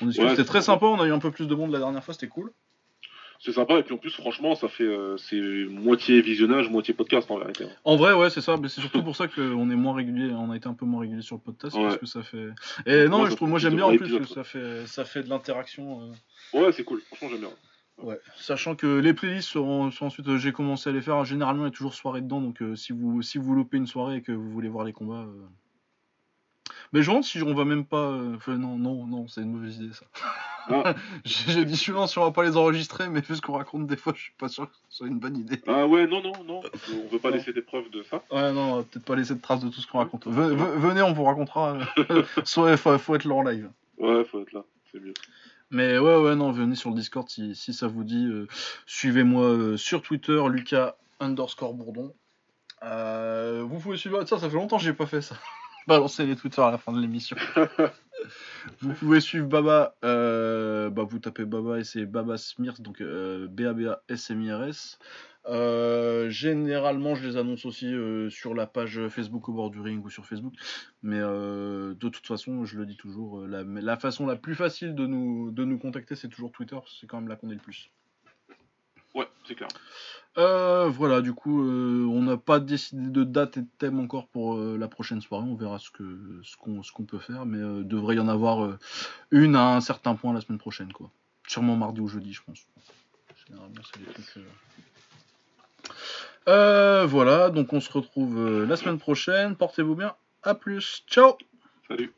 on discute. Ouais, c'était très sympa. On a eu un peu plus de monde la dernière fois, c'était cool. C'est sympa, et puis en plus, franchement, ça fait. c'est moitié visionnage, moitié podcast en vérité. En vrai, ouais, c'est ça. Mais c'est surtout pour ça qu'on est moins régulier. On a été un peu moins régulier sur le podcast Ouais. parce que ça fait. Et non, Moi, je trouve, moi j'aime bien en plus que ça fait, ça fait de l'interaction. Ouais, c'est cool, franchement, j'aime bien. Ouais, sachant que les playlists seront, sont ensuite, euh, j'ai commencé à les faire. Généralement, il y a toujours soirée dedans, donc euh, si vous si vous loupez une soirée et que vous voulez voir les combats, euh... mais je me si on va même pas. euh, enfin, non, non, non, c'est une mauvaise idée ça. Ah. [LAUGHS] j'ai dit si on va pas les enregistrer, mais vu ce qu'on raconte des fois, je suis pas sûr que ce soit une bonne idée. Ah ouais, non, non, non, on veut pas Non. laisser des preuves de ça. Ouais, non, on va peut-être pas laisser de traces de tout ce qu'on raconte. Ve- ve- venez, on vous racontera. [LAUGHS] Soit faut, faut être là en live. Ouais, faut être là, c'est mieux. Mais ouais, ouais, non, venez sur le Discord si, ça vous dit. euh, Suivez-moi euh, sur Twitter, Lucas underscore Bourdon. Euh, vous pouvez suivre. Ça, ça fait longtemps que j'ai pas fait ça. Balancer les Twitter à la fin de l'émission. [LAUGHS] vous pouvez suivre Baba. euh, bah, vous tapez Baba et c'est Baba Smirs, donc euh, B-A-B-A-S-M-I-R-S. Euh, généralement, je les annonce aussi euh, sur la page Facebook au bord du ring ou sur Facebook. Mais euh, de toute façon, je le dis toujours, euh, la, la façon la plus facile de nous, de nous contacter, c'est toujours Twitter. C'est quand même là qu'on est le plus. Ouais, c'est clair. Euh, voilà, du coup, euh, on n'a pas décidé de date et de thème encore pour euh, la prochaine soirée. On verra ce qu'on peut faire, mais euh, devrait y en avoir une à un certain point la semaine prochaine, quoi. Sûrement mardi ou jeudi, je pense. Généralement, voilà, donc on se retrouve la semaine prochaine. Portez-vous bien. À plus. Ciao. Salut.